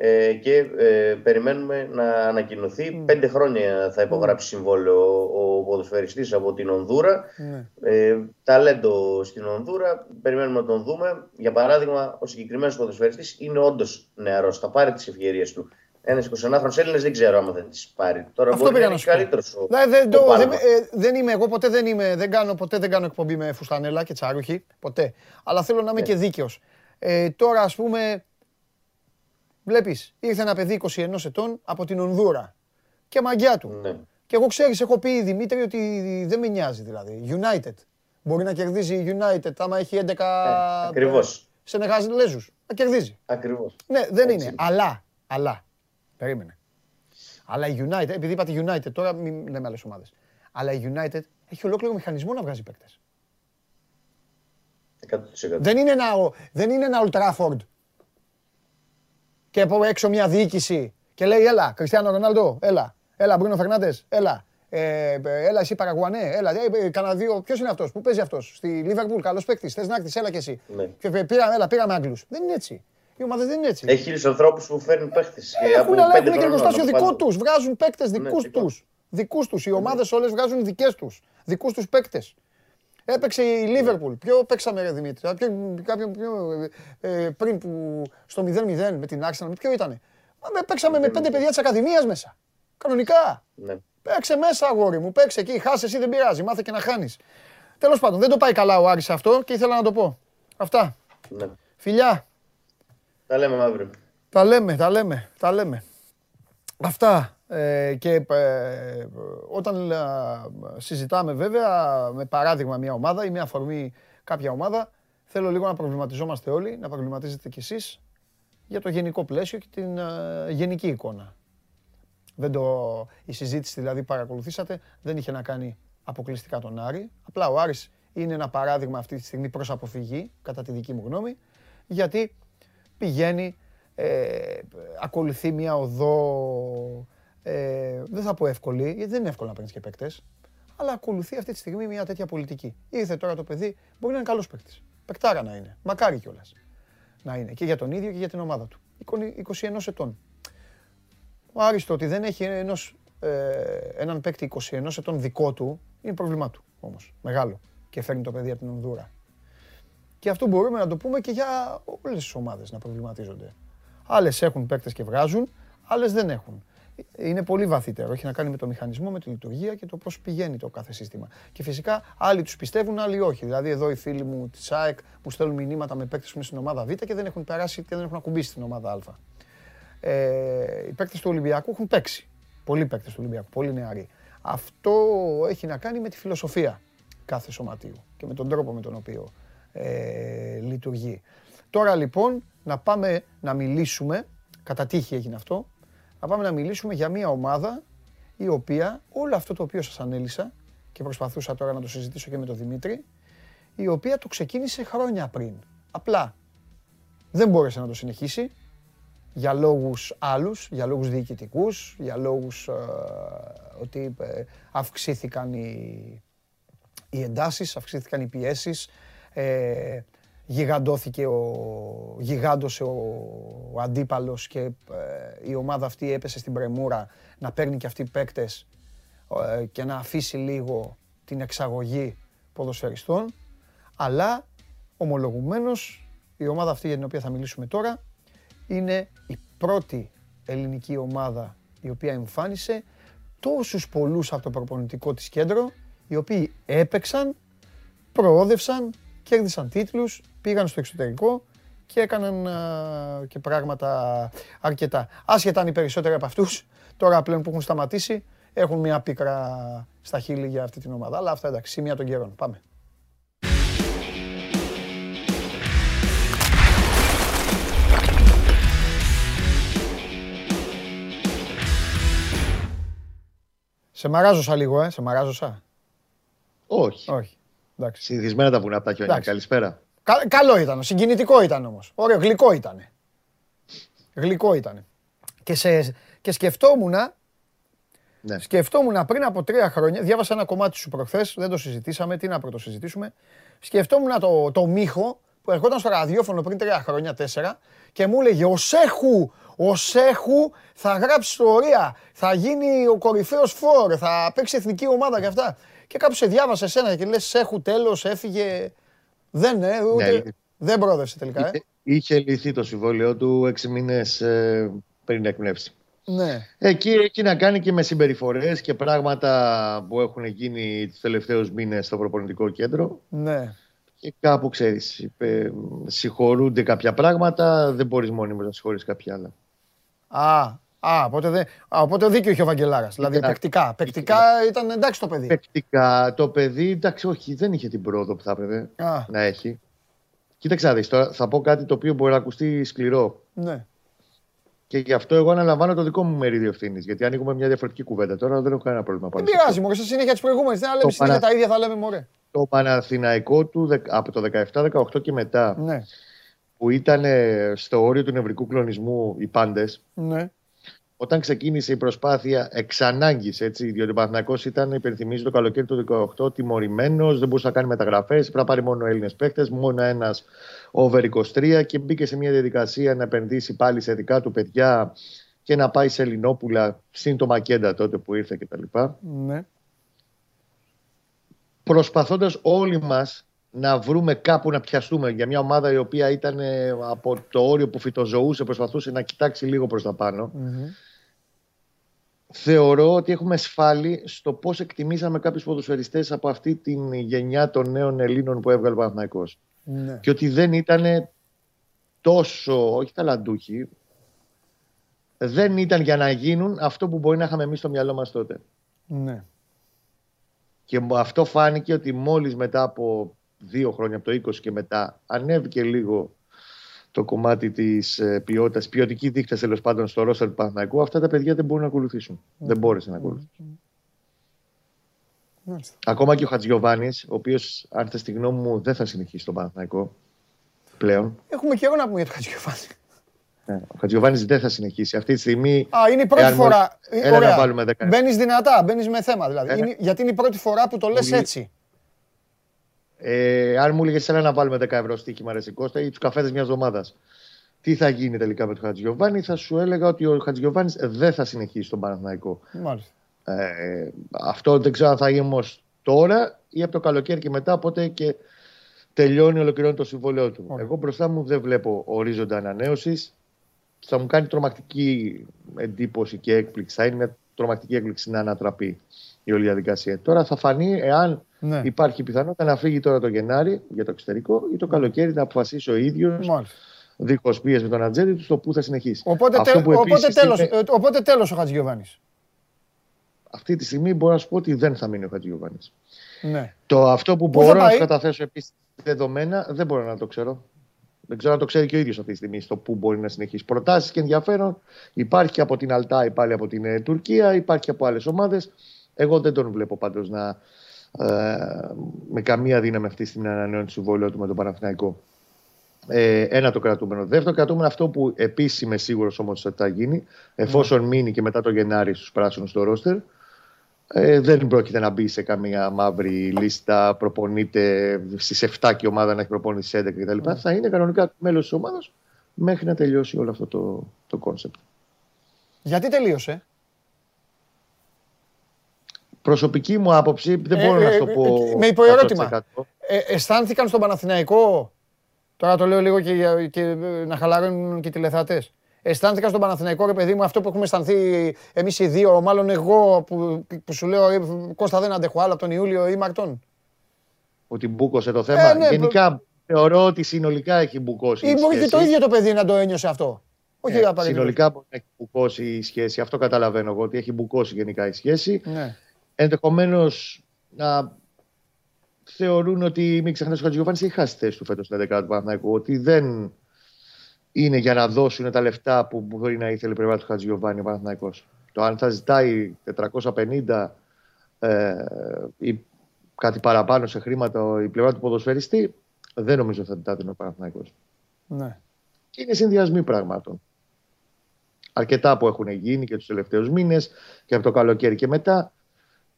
ε, και ε, περιμένουμε να ανακοινωθεί. Mm. Πέντε χρόνια θα υπογράψει συμβόλαιο ο, ο ποδοσφαιριστής από την Ονδούρα. Mm. Ε, ταλέντο στην Ονδούρα, περιμένουμε να τον δούμε. Για παράδειγμα, ο συγκεκριμένος ποδοσφαιριστής είναι όντως νεαρός, θα πάρει τις ευκαιρίες του. Ένας 21χρονο Έλληνας δεν ξέρω αν δεν τις πάρει. Τώρα Αυτό μπορεί να είναι καλύτερος. Δεν, δεν, ε, δεν είμαι εγώ, ποτέ δεν, είμαι, δεν, κάνω, ποτέ δεν κάνω εκπομπή με φουστανέλα και τσάρουχη. Ποτέ. Αλλά θέλω να είμαι ναι. και δίκαιος. Ε, τώρα, ας πούμε, Βλέπεις, ήρθε ένα παιδί 21 ετών από την Ονδούρα. Και μαγιά του. Ναι. Και εγώ ξέρεις, έχω πει Δημήτρη ότι δεν με νοιάζει δηλαδή. United. Μπορεί να κερδίζει η United άμα έχει 11. Ε, Ακριβώς. Σε Λέζου. Να κερδίζει. Ακριβώς. Ναι, δεν είναι. Αλλά, αλλά. Περίμενε. Αλλά η United, επειδή είπατε United, τώρα μην λέμε άλλες ομάδες. Αλλά η United έχει ολόκληρο μηχανισμό να βγάζει παίκτες. Δεν είναι ένα, δεν είναι ένα Old Trafford και από έξω μια διοίκηση και λέει έλα, Κριστιανό Ρονάλντο, έλα, έλα, Μπρούνο Φερνάντες, έλα, ε, έλα εσύ Παραγουανέ, έλα, ε, κανένα δύο, ποιος είναι αυτός, πού παίζει αυτός, στη Λίβερπουλ, καλός παίκτης, θες να έρθεις, έλα και εσύ. Ναι. Και πήρα, έλα, πήραμε Άγγλους. Δεν είναι έτσι. Οι ομάδε δεν είναι έτσι. Έχει χίλιου ανθρώπους που φέρνουν παίκτες. Έχουν, αλλά έχουν και εργοστάσιο δικό τους. Βγάζουν παίκτες δικούς ναι, τους. Δικούς τους. Οι ομάδες όλες βγάζουν δικές τους. Δικούς τους παίκτες. Έπαιξε η Λίβερπουλ. Ποιο παίξαμε, ρε Δημήτρη. Κάποιον ε, πριν που στο 0-0 με την Arsenal, ποιο ήταν. Παίξαμε με πέντε παιδιά της Ακαδημίας μέσα. Κανονικά. Ναι. Παίξε μέσα, αγόρι μου. Παίξε εκεί. Χάσε εσύ δεν πειράζει. Μάθε και να χάνεις. Τέλος πάντων, δεν το πάει καλά ο Άρης αυτό και ήθελα να το πω. Αυτά. Ναι. Φιλιά. Τα λέμε αύριο. Τα λέμε, τα λέμε, τα λέμε. Αυτά. Ε, και ε, όταν ε, συζητάμε βέβαια με παράδειγμα μια ομάδα ή μια αφορμή κάποια ομάδα, θέλω λίγο να προβληματιζόμαστε όλοι, να προβληματίζετε κι εσείς για το γενικό πλαίσιο και την γενική εικόνα. Δεν το, η συζήτηση δηλαδή παρακολουθήσατε δεν είχε να κάνει αποκλειστικά τον Άρη. Απλά ο Άρης είναι ένα παράδειγμα αυτή τη στιγμή προς αποφυγή, κατά τη δική μου γνώμη, γιατί πηγαίνει, ακολουθεί μια οδό ε, δεν θα πω εύκολη, γιατί δεν είναι εύκολο να παίρνεις και παίκτες. Αλλά ακολουθεί αυτή τη στιγμή μια τέτοια πολιτική. Ήρθε τώρα το παιδί, μπορεί να είναι καλός παίκτης. Πεκτάρα να είναι. Μακάρι κιόλας. να είναι και για τον ίδιο και για την ομάδα του. 21 ετών. Ο Άρης το ότι δεν έχει ενός, ε, έναν παίκτη 21 ετών δικό του είναι πρόβλημά του όμως. Μεγάλο. Και φέρνει το παιδί από την Ονδούρα. Και αυτό μπορούμε να το πούμε και για όλες τις ομάδες να προβληματίζονται. Άλλες έχουν παίκτες και βγάζουν, άλλες δεν έχουν. Είναι πολύ βαθύτερο. Έχει να κάνει με το μηχανισμό, με τη λειτουργία και το πώς πηγαίνει το κάθε σύστημα. Και φυσικά άλλοι τους πιστεύουν, άλλοι όχι. Δηλαδή, εδώ οι φίλοι μου της ΑΕΚ μου στέλνουν μηνύματα με παίκτες που είναι στην ομάδα Β και δεν έχουν περάσει και δεν έχουν ακουμπήσει στην ομάδα Α. Ε, οι παίκτες του Ολυμπιακού έχουν παίξει. Πολλοί παίκτες του Ολυμπιακού, πολύ νεαροί. Αυτό έχει να κάνει με τη φιλοσοφία κάθε σωματείου και με τον τρόπο με τον οποίο ε, λειτουργεί. Τώρα λοιπόν να πάμε να μιλήσουμε, κατά τύχη έγινε αυτό, να πάμε να μιλήσουμε για μια ομάδα η οποία όλο αυτό το οποίο σας ανέλησα και προσπαθούσα τώρα να το συζητήσω και με τον Δημήτρη, η οποία το ξεκίνησε χρόνια πριν. Απλά δεν μπόρεσε να το συνεχίσει για λόγους άλλους, για λόγους διοικητικούς, για λόγους ε, ότι ε, αυξήθηκαν οι, οι εντάσεις, αυξήθηκαν οι πιέσεις, ε, γιγαντώθηκε ο, γιγάντωσε ο, ο αντίπαλος και ε, η ομάδα αυτή έπεσε στην πρεμούρα να παίρνει και αυτοί παίκτες ε, και να αφήσει λίγο την εξαγωγή ποδοσφαιριστών. Αλλά ομολογουμένως η ομάδα αυτή για την οποία θα μιλήσουμε τώρα είναι η πρώτη ελληνική ομάδα η οποία εμφάνισε τόσους πολλούς από το προπονητικό της κέντρο οι οποίοι έπαιξαν, προόδευσαν κέρδισαν τίτλους, πήγαν στο εξωτερικό και έκαναν και πράγματα αρκετά. Άσχετα αν οι περισσότεροι από αυτούς, τώρα πλέον που έχουν σταματήσει, έχουν μια πίκρα στα χείλη για αυτή την ομάδα. Αλλά αυτά εντάξει, σημεία των καιρών. Πάμε. Σε μαράζωσα λίγο, ε, σε μαράζωσα. Όχι. Όχι. Συνηθισμένα τα βουνά από τα χιόνια. Καλησπέρα. καλό ήταν, συγκινητικό ήταν όμως. Ωραίο, γλυκό ήταν. Γλυκό ήταν. Και, σε, και σκεφτόμουν, ναι. σκεφτόμουν πριν από τρία χρόνια, διάβασα ένα κομμάτι σου προχθές, δεν το συζητήσαμε, τι να πρώτο συζητήσουμε. Σκεφτόμουν το, το Μίχο που ερχόταν στο ραδιόφωνο πριν τρία χρόνια, τέσσερα, και μου έλεγε ο Σέχου, ο Σέχου θα γράψεις ιστορία, θα γίνει ο κορυφαίος φόρ, θα παίξει εθνική ομάδα και αυτά και κάπου σε διάβασε εσένα και λες έχουν τέλος, έφυγε. Δεν, ε, ούτε, ναι, δεν πρόδευσε τελικά. Ε. Είχε, λυθεί το συμβόλαιο του έξι μήνες ε, πριν εκπνεύσει. Ναι. Εκεί έχει να κάνει και με συμπεριφορές και πράγματα που έχουν γίνει τους τελευταίους μήνες στο προπονητικό κέντρο. Ναι. Και κάπου ξέρεις, συγχωρούνται κάποια πράγματα, δεν μπορείς μόνιμο να συγχωρείς κάποια άλλα. Α, Α, οπότε, δε, α, οπότε δίκιο είχε ο Βαγγελάρας. Δηλαδή, παικτικά. Παικτικά ήταν εντάξει το παιδί. Παικτικά το παιδί, εντάξει, όχι, δεν είχε την πρόοδο που θα έπρεπε να έχει. Κοίταξε, δεις, τώρα θα πω κάτι το οποίο μπορεί να ακουστεί σκληρό. Ναι. Και γι' αυτό εγώ αναλαμβάνω το δικό μου μερίδιο ευθύνης. Γιατί ανοίγουμε μια διαφορετική κουβέντα τώρα, δεν έχω κανένα πρόβλημα πάνω. Δεν πειράζει, Μωρέ, σε συνέχεια τη προηγούμενη. Δεν λέμε συνέχεια τα ίδια, θα λέμε Μωρέ. Το Παναθηναϊκό του από το 17-18 και μετά. Ναι. Που ήταν στο όριο του νευρικού κλονισμού οι πάντες. Ναι όταν ξεκίνησε η προσπάθεια εξ ανάγκη, έτσι, διότι ο Παναθυνακό ήταν, υπενθυμίζει το καλοκαίρι του 2018, τιμωρημένος, δεν μπορούσε να κάνει μεταγραφές, πρέπει να πάρει μόνο Έλληνες παίχτες, μόνο ένας over 23 και μπήκε σε μια διαδικασία να επενδύσει πάλι σε δικά του παιδιά και να πάει σε Ελληνόπουλα, συν το Μακέντα τότε που ήρθε κτλ. Ναι. Προσπαθώντας όλοι μας να βρούμε κάπου να πιαστούμε για μια ομάδα η οποία ήταν από το όριο που φυτοζωούσε, προσπαθούσε να κοιτάξει λίγο προς τα πανω θεωρώ ότι έχουμε σφάλει στο πώς εκτιμήσαμε κάποιους ποδοσφαιριστές από αυτή την γενιά των νέων Ελλήνων που έβγαλε ο Παναθηναϊκός. Ναι. Και ότι δεν ήταν τόσο, όχι ταλαντούχοι, δεν ήταν για να γίνουν αυτό που μπορεί να είχαμε εμείς στο μυαλό μας τότε. Ναι. Και αυτό φάνηκε ότι μόλις μετά από δύο χρόνια, από το 20 και μετά, ανέβηκε λίγο το κομμάτι της ε, ποιότητας, ποιοτική δείκτα τέλος πάντων στο ρόστερ του Παναθηναϊκού, αυτά τα παιδιά δεν μπορούν να ακολουθήσουν. Δεν μπόρεσαν να ακολουθήσουν. Ακόμα και ο Χατζιωβάνη, ο οποίος, αν θες τη γνώμη μου, δεν θα συνεχίσει τον Παναθηναϊκό πλέον. Έχουμε και εγώ να πούμε για τον Χατζιωβάνη. Ναι, ο Χατζιωβάνη δεν θα συνεχίσει. Αυτή τη στιγμή. Α, είναι η πρώτη φορά. Έλα να βάλουμε 10. Μπαίνεις δυνατά, μπαίνεις με θέμα δηλαδή. Είναι, γιατί είναι η πρώτη φορά που το λες έτσι. Ε, αν μου έλεγες ένα να βάλουμε 10 ευρώ στοίχημα ρε Κώστα ή τους καφέδες μιας εβδομάδας. τι θα γίνει τελικά με τον Χατζιωβάνη, θα σου έλεγα ότι ο Χατζιωβάνη δεν θα συνεχίσει στον Παναθηναϊκό. Μάλιστα. Ε, αυτό δεν ξέρω αν θα γίνει όμως τώρα ή από το καλοκαίρι και μετά, οπότε και τελειώνει, ολοκληρώνει το συμβόλαιό του. Εγώ μπροστά μου δεν βλέπω ορίζοντα ανανέωσης. Θα μου κάνει τρομακτική εντύπωση και έκπληξη. Θα είναι μια τρομακτική έκπληξη να ανατραπεί η όλη διαδικασία. Τώρα θα φανεί εάν ναι. υπάρχει πιθανότητα να φύγει τώρα το Γενάρη για το εξωτερικό ή το καλοκαίρι να αποφασίσει ο ίδιος δίχως πίεση με τον ατζέντη του στο πού θα συνεχίσει. Οπότε, τε, οπότε, τέλος, είναι... Ε, οπότε τέλος ο Χατζηγιοβάνης. Αυτή τη στιγμή μπορώ να σου πω ότι δεν θα μείνει ο Χατζηγιοβάνης. Ναι. Το αυτό που Πού μπορώ να σου καταθέσω επίσης δεδομένα δεν μπορώ να το ξέρω. Δεν ξέρω αν το ξέρει και ο ίδιος αυτή τη στιγμή στο πού μπορεί να συνεχίσει. Προτάσεις και ενδιαφέρον υπάρχει από την Αλτάη πάλι από την ε, Τουρκία, υπάρχει από άλλες ομάδες. Εγώ δεν τον βλέπω πάντως να ε, με καμία δύναμη αυτή στην ανανέωση του συμβόλαιου του με τον Παναθηναϊκό. Ε, ένα το κρατούμενο. Δεύτερο κρατούμενο αυτό που επίση είμαι σίγουρος όμως ότι θα γίνει, εφόσον mm. μείνει και μετά το Γενάρη στους πράσινους στο ρόστερ, ε, δεν πρόκειται να μπει σε καμία μαύρη λίστα, προπονείται στις 7 και η ομάδα να έχει προπονήσει στις 11 κτλ. Mm. Θα είναι κανονικά μέλος της ομάδας μέχρι να τελειώσει όλο αυτό το concept. Το Γιατί τελείωσε, Προσωπική μου άποψη, δεν μπορώ να ε, το ε, πω. Με υποερώτημα. Ε, αισθάνθηκαν στον Παναθηναϊκό; Τώρα το λέω λίγο και, και να χαλαρώνουν και οι τηλεθεατές. Αισθάνθηκαν στον Παναθηναϊκό, ρε παιδί μου, αυτό που έχουμε αισθανθεί εμείς οι δύο, μάλλον εγώ που, που σου λέω Κώστα δεν αντέχω άλλο από τον Ιούλιο ή Μαρτών. Ότι μπούκωσε το θέμα. Ε, ναι, Γενικά θεωρώ ότι συνολικά έχει μπουκώσει. Ή μπορεί και το ίδιο το παιδί να το ένιωσε αυτό. Όχι ε, συνολικά μπορεί να έχει μπουκώσει η σχέση. Αυτό καταλαβαίνω εγώ ότι έχει μπουκώσει γενικά η σχέση. Ναι ενδεχομένως να θεωρούν ότι μην ξεχνάς ο Χατζηγοβάνη έχει χάσει θέση του φέτος στην 11 του Παναθηναϊκού. Ότι δεν είναι για να δώσουν τα λεφτά που μπορεί να ήθελε η πλευρά του Χατζηγοβάνη ο Παναθηναϊκός. Το αν θα ζητάει 450 ε, ή κάτι παραπάνω σε χρήματα η πλευρά του ποδοσφαιριστή, δεν νομίζω θα την την ο Παναθηναϊκός. Ναι. Και είναι συνδυασμοί πραγμάτων. Αρκετά που έχουν γίνει και τους τελευταίους μήνες και από το καλοκαίρι και μετά.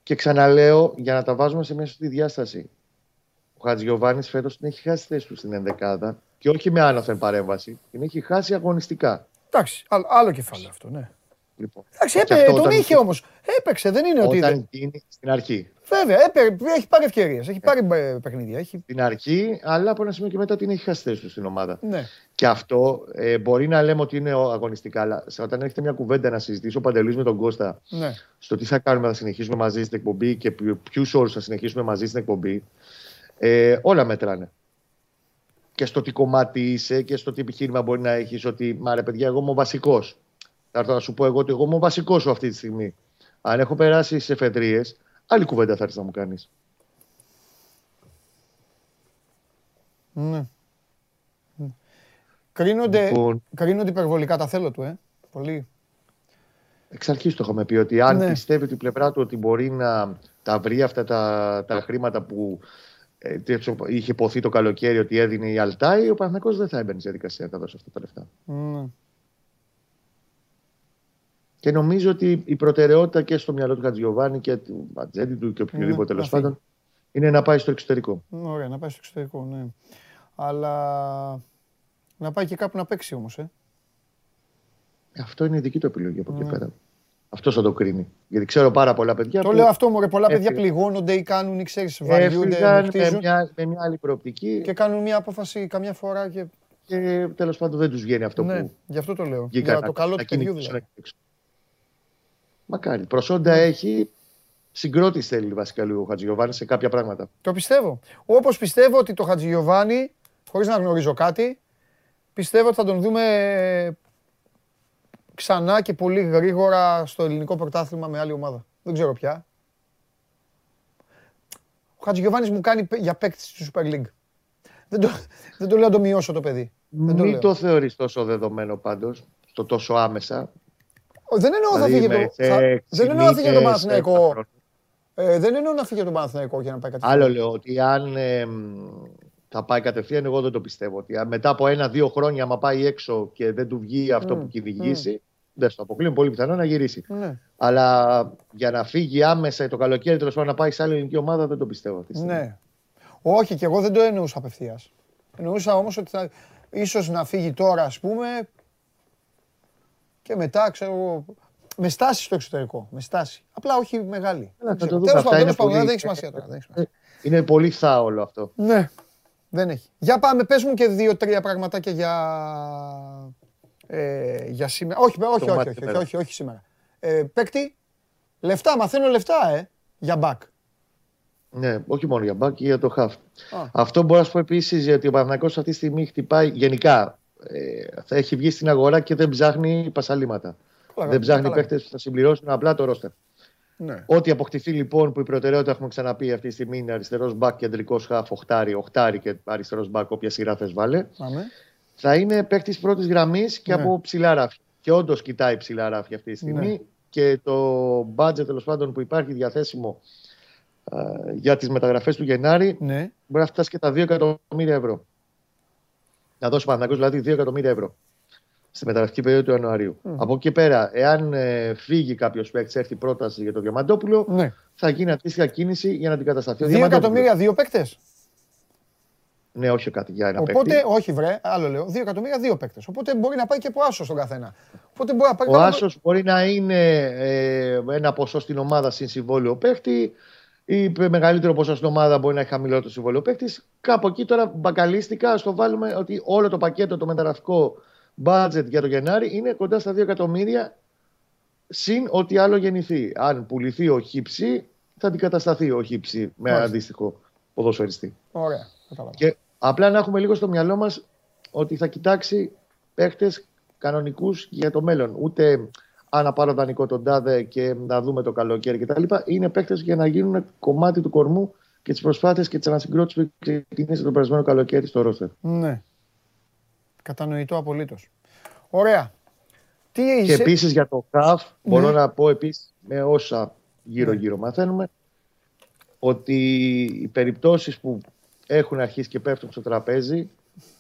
Και ξαναλέω για να τα βάζουμε σε μια σωστή διάσταση. Ο Χατζιωβάνη φέτος την έχει χάσει θέση του στην ενδεκάδα και όχι με άνωθεν παρέμβαση. Την έχει χάσει αγωνιστικά. Εντάξει, άλλο κεφάλαιο αυτό, ναι. Λοιπόν, Εντάξει, έπαι, τον είχε όμως. Έπαιξε, δεν είναι ότι. Όταν γίνει στην αρχή. Βέβαια, έπαι, έχει πάρει ευκαιρίες, έχει πάρει ε, παιχνίδια. Έχει... Στην αρχή, αλλά από ένα σημείο και μετά την έχει χάσει θέση του στην ομάδα. Ναι. Και αυτό ε, μπορεί να λέμε ότι είναι αγωνιστικά, αλλά όταν έχετε μια κουβέντα να συζητήσει ο Παντελής με τον Κώστα ναι. στο τι θα κάνουμε, θα συνεχίσουμε μαζί στην εκπομπή και ποιους όρους θα συνεχίσουμε μαζί στην εκπομπή, ε, όλα μετράνε. Και στο τι κομμάτι είσαι και στο τι επιχείρημα μπορεί να έχεις, ότι μα ρε παιδιά, εγώ είμαι ο βασικός. Θα έρθω να σου πω εγώ ότι εγώ είμαι ο βασικός σου αυτή τη στιγμή. Αν έχω περάσει σε εφεδρείε, άλλη κουβέντα θα έρθει να μου κάνεις. Ναι. Κρίνονται, λοιπόν, κρίνονται υπερβολικά τα θέλω του, ε. Πολύ. Εξ αρχής το είχαμε πει ότι αν ναι. πιστεύει την πλευρά του ότι μπορεί να τα βρει αυτά τα, τα χρήματα που ε, είχε υποθεί το καλοκαίρι ότι έδινε η Αλτάη, ο Παναγιώτης δεν θα έμπαινε σε διαδικασία να τα δώσει αυτά τα λεφτά. Ναι. Και νομίζω ότι η προτεραιότητα και στο μυαλό του Χατζιωβάνη και του Ατζέντη του και οποιοδήποτε τέλος πάντων είναι να πάει στο εξωτερικό. Ωραία, να πάει στο εξωτερικό, ναι. Αλλά να πάει και κάπου να παίξει όμως, ε. Αυτό είναι η δική του επιλογή από εκεί ναι. πέρα. Αυτός θα το κρίνει. Γιατί ξέρω πάρα πολλά παιδιά. Το που λέω αυτό μου, πολλά παιδιά πληγώνονται ή κάνουν ή ξέρεις, βαριούνται. Με μια, με μια άλλη προοπτική. Και κάνουν μια απόφαση καμιά φορά και. Και τέλος πάντων δεν τους βγαίνει αυτό ναι, που. Γι' αυτό το λέω. Για το καλό του παιδιού δηλαδή. Μακάρι. Προσόντα ναι. έχει. Συγκρότηση θέλει βασικά λίγο ο Χατζηγιοβάνης σε κάποια πράγματα. Το πιστεύω. Όπως πιστεύω ότι το Χατζηγιοβάνη, χωρίς να γνωρίζω κάτι, πιστεύω ότι θα τον δούμε ξανά και πολύ γρήγορα στο ελληνικό πρωτάθλημα με άλλη ομάδα. Δεν ξέρω πια. Ο Χατζηγιοβάνης μου κάνει για παίκτης στη Super League. Δεν το, δεν το λέω να το μειώσω το παιδί. Μην το, το θεωρείς τόσο δεδομένο πάντως, το τόσο άμεσα. Δεν εννοώ θα δηλαδή φύγει το. Δεν εννοώ να φύγει το Παναθηναϊκό. Ε, δεν εννοώ να φύγει το Παναθηναϊκό για να πάει κατευθείαν. Άλλο λέω ότι αν θα πάει κατευθείαν, εγώ δεν το πιστεύω. Ότι μετά από ένα-δύο χρόνια, άμα πάει έξω και δεν του βγει αυτό που κυνηγήσει, δεν στο αποκλείω. Πολύ πιθανό να γυρίσει. Ναι. Αλλά για να φύγει άμεσα το καλοκαίρι, τέλος πάντων να πάει σε άλλη ελληνική ομάδα, δεν το πιστεύω. Ναι. Όχι, και εγώ δεν το εννοούσα απευθείας. Εννοούσα όμως ότι θα, ίσως να φύγει τώρα ας πούμε και μετά ξέρω εγώ με στάση στο εξωτερικό. Με στάση. Απλά όχι μεγάλη. Τέλος πάντων, δεν έχει σημασία τώρα. Είναι πολύ θά όλο αυτό. Ναι, δεν έχει. Για πάμε, πες μου και δύο-τρία πραγματάκια για, ε, για σήμερα. Όχι, όχι, όχι, όχι, όχι, όχι, σήμερα. Ε, παίκτη, λεφτά, μαθαίνω λεφτά, ε, για μπακ. Ναι, όχι μόνο για μπακ, για το χαφ. Αυτό μπορώ να σου πω επίσης γιατί ο Παναγιώ αυτή τη στιγμή χτυπάει γενικά. Ε, θα έχει βγει στην αγορά και δεν ψάχνει πασαλήματα. δεν ψάχνει παίχτε που θα συμπληρώσουν απλά το ρόστερ. Ναι. Ό,τι αποκτηθεί λοιπόν που η προτεραιότητα έχουμε ξαναπεί αυτή τη στιγμή είναι αριστερός μπακ, κεντρικός χαφ, οχτάρι, οχτάρι και αριστερός μπακ, όποια σειρά θες βάλε. Θα είναι παίκτης πρώτης γραμμής και ναι. από ψηλά ράφια. Και όντως κοιτάει ψηλά ράφια αυτή τη στιγμή. Ναι. Και το budget τέλος πάντων που υπάρχει διαθέσιμο uh, για τις μεταγραφές του Γενάρη ναι. μπορεί να φτάσει και τα 2 εκατομμύρια ευρώ. Να δώσει Παναγό δηλαδή 2 εκατομμύρια ευρώ στη μεταγραφική περίοδο του Ιανουαρίου. Mm. Από εκεί πέρα, εάν ε, φύγει κάποιος παίκτης, έρθει πρόταση για το Διαμαντόπουλο, ναι. θα γίνει αντίστοιχα κίνηση για να αντικατασταθεί. Δύο εκατομμύρια, δύο παίκτες; Ναι, όχι κάτι για ένα Οπότε, παίκτη. όχι, βρε, άλλο λέω. Δύο εκατομμύρια, δύο παίκτες. Οπότε μπορεί να πάει και από άσος στον καθένα. Οπότε μπορεί να πάει Ο άσος μπορεί να είναι ε, ένα ποσό στην ομάδα συν συμβόλαιο παίκτη ή μεγαλύτερο ποσό στην ομάδα μπορεί να έχει χαμηλότερο συμβόλαιο παίκτη. Κάπου εκεί τώρα μπακαλίστηκα, στο βάλουμε ότι όλο το πακέτο το μεταγραφικό budget για το Γενάρη είναι κοντά στα 2 εκατομμύρια συν ό,τι άλλο γεννηθεί. Αν πουληθεί ο χύψη, θα αντικατασταθεί ο χύψη με Μάλιστα. αντίστοιχο ποδοσφαιριστή. Ωραία. Και απλά να έχουμε λίγο στο μυαλό μας ότι θα κοιτάξει παίχτες κανονικούς για το μέλλον. Ούτε αν να πάρω δανεικό τον τάδε και να δούμε το καλοκαίρι κτλ. Είναι παίχτες για να γίνουν κομμάτι του κορμού και τις προσπάθειες και τις ανασυγκρότησης που ξεκίνησε το περασμένο καλοκαίρι στο Ρώστερ. Ναι. Κατανοητό απολύτως. Ωραία. Τι και επίσης για το ΚΑΦ, μπορώ ναι. να πω επίσης με όσα γύρω-γύρω ναι. μαθαίνουμε, ότι οι περιπτώσεις που έχουν αρχίσει και πέφτουν στο τραπέζι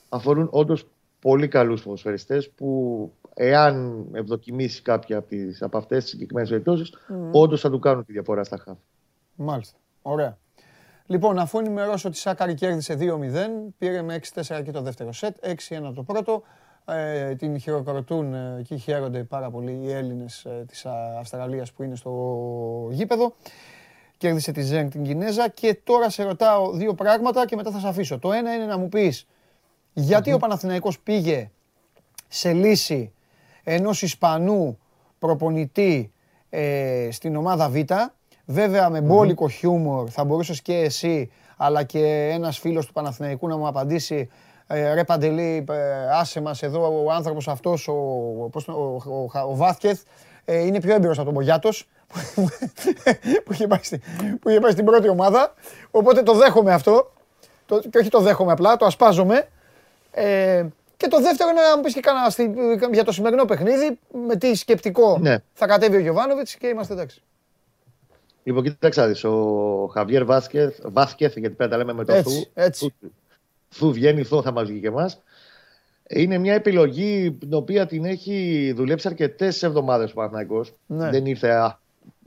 αφορούν όντως πολύ καλούς ποδοσφαιριστές που εάν ευδοκιμήσει κάποια από, τις, από αυτές τις συγκεκριμένες περιπτώσεις, mm. όντως θα του κάνουν τη διαφορά στα χαφ. Μάλιστα. Ωραία. Λοιπόν, αφού ενημερώσω ότι η Σάκαρη κέρδισε 2-0, πήρε με 6-4 και το δεύτερο σετ, 6-1 το πρώτο. Ε, την χειροκροτούν ε, και χαίρονται πάρα πολύ οι Έλληνες ε, της Αυστραλίας που είναι στο γήπεδο. Κέρδισε τη Ζέγκ την Κινέζα και τώρα σε ρωτάω δύο πράγματα και μετά θα σε αφήσω. Το ένα είναι να μου πεις ο Παναθηναϊκός πήγε σε λύση ενός Ισπανού προπονητή ε, στην ομάδα Β. Βέβαια με μπόλικο χιούμορ θα μπορούσες και εσύ αλλά και ένας φίλος του Παναθηναϊκού να μου απαντήσει ε, ρε Παντελή, ε, άσε μας εδώ ο άνθρωπος αυτός, ο, πώς, ο, ο, ο, Βάθκεθ, ε, είναι πιο έμπειρος από τον Μπογιάτος που, είχε πάει στην, που είχε πάει στην πρώτη ομάδα. Οπότε το δέχομαι αυτό. Το, και όχι το δέχομαι απλά, το ασπάζομαι. Ε, και το δεύτερο είναι να μου πεις και κάνα για το σημερινό παιχνίδι, με τι σκεπτικό ναι. θα κατέβει ο Γιωβάνοβιτς και είμαστε εντάξει. Λοιπόν, κοίταξε, ο Χαβιέρ Βάσκεθ, Βάσκεθ, γιατί πέρα τα λέμε με το έτσι, Θου. Έτσι. Θου βγαίνει, Θου θα μας βγει και εμάς. Είναι μια επιλογή την οποία την έχει δουλέψει αρκετές εβδομάδες ο Παναγιώ. Ναι. Δεν ήρθε,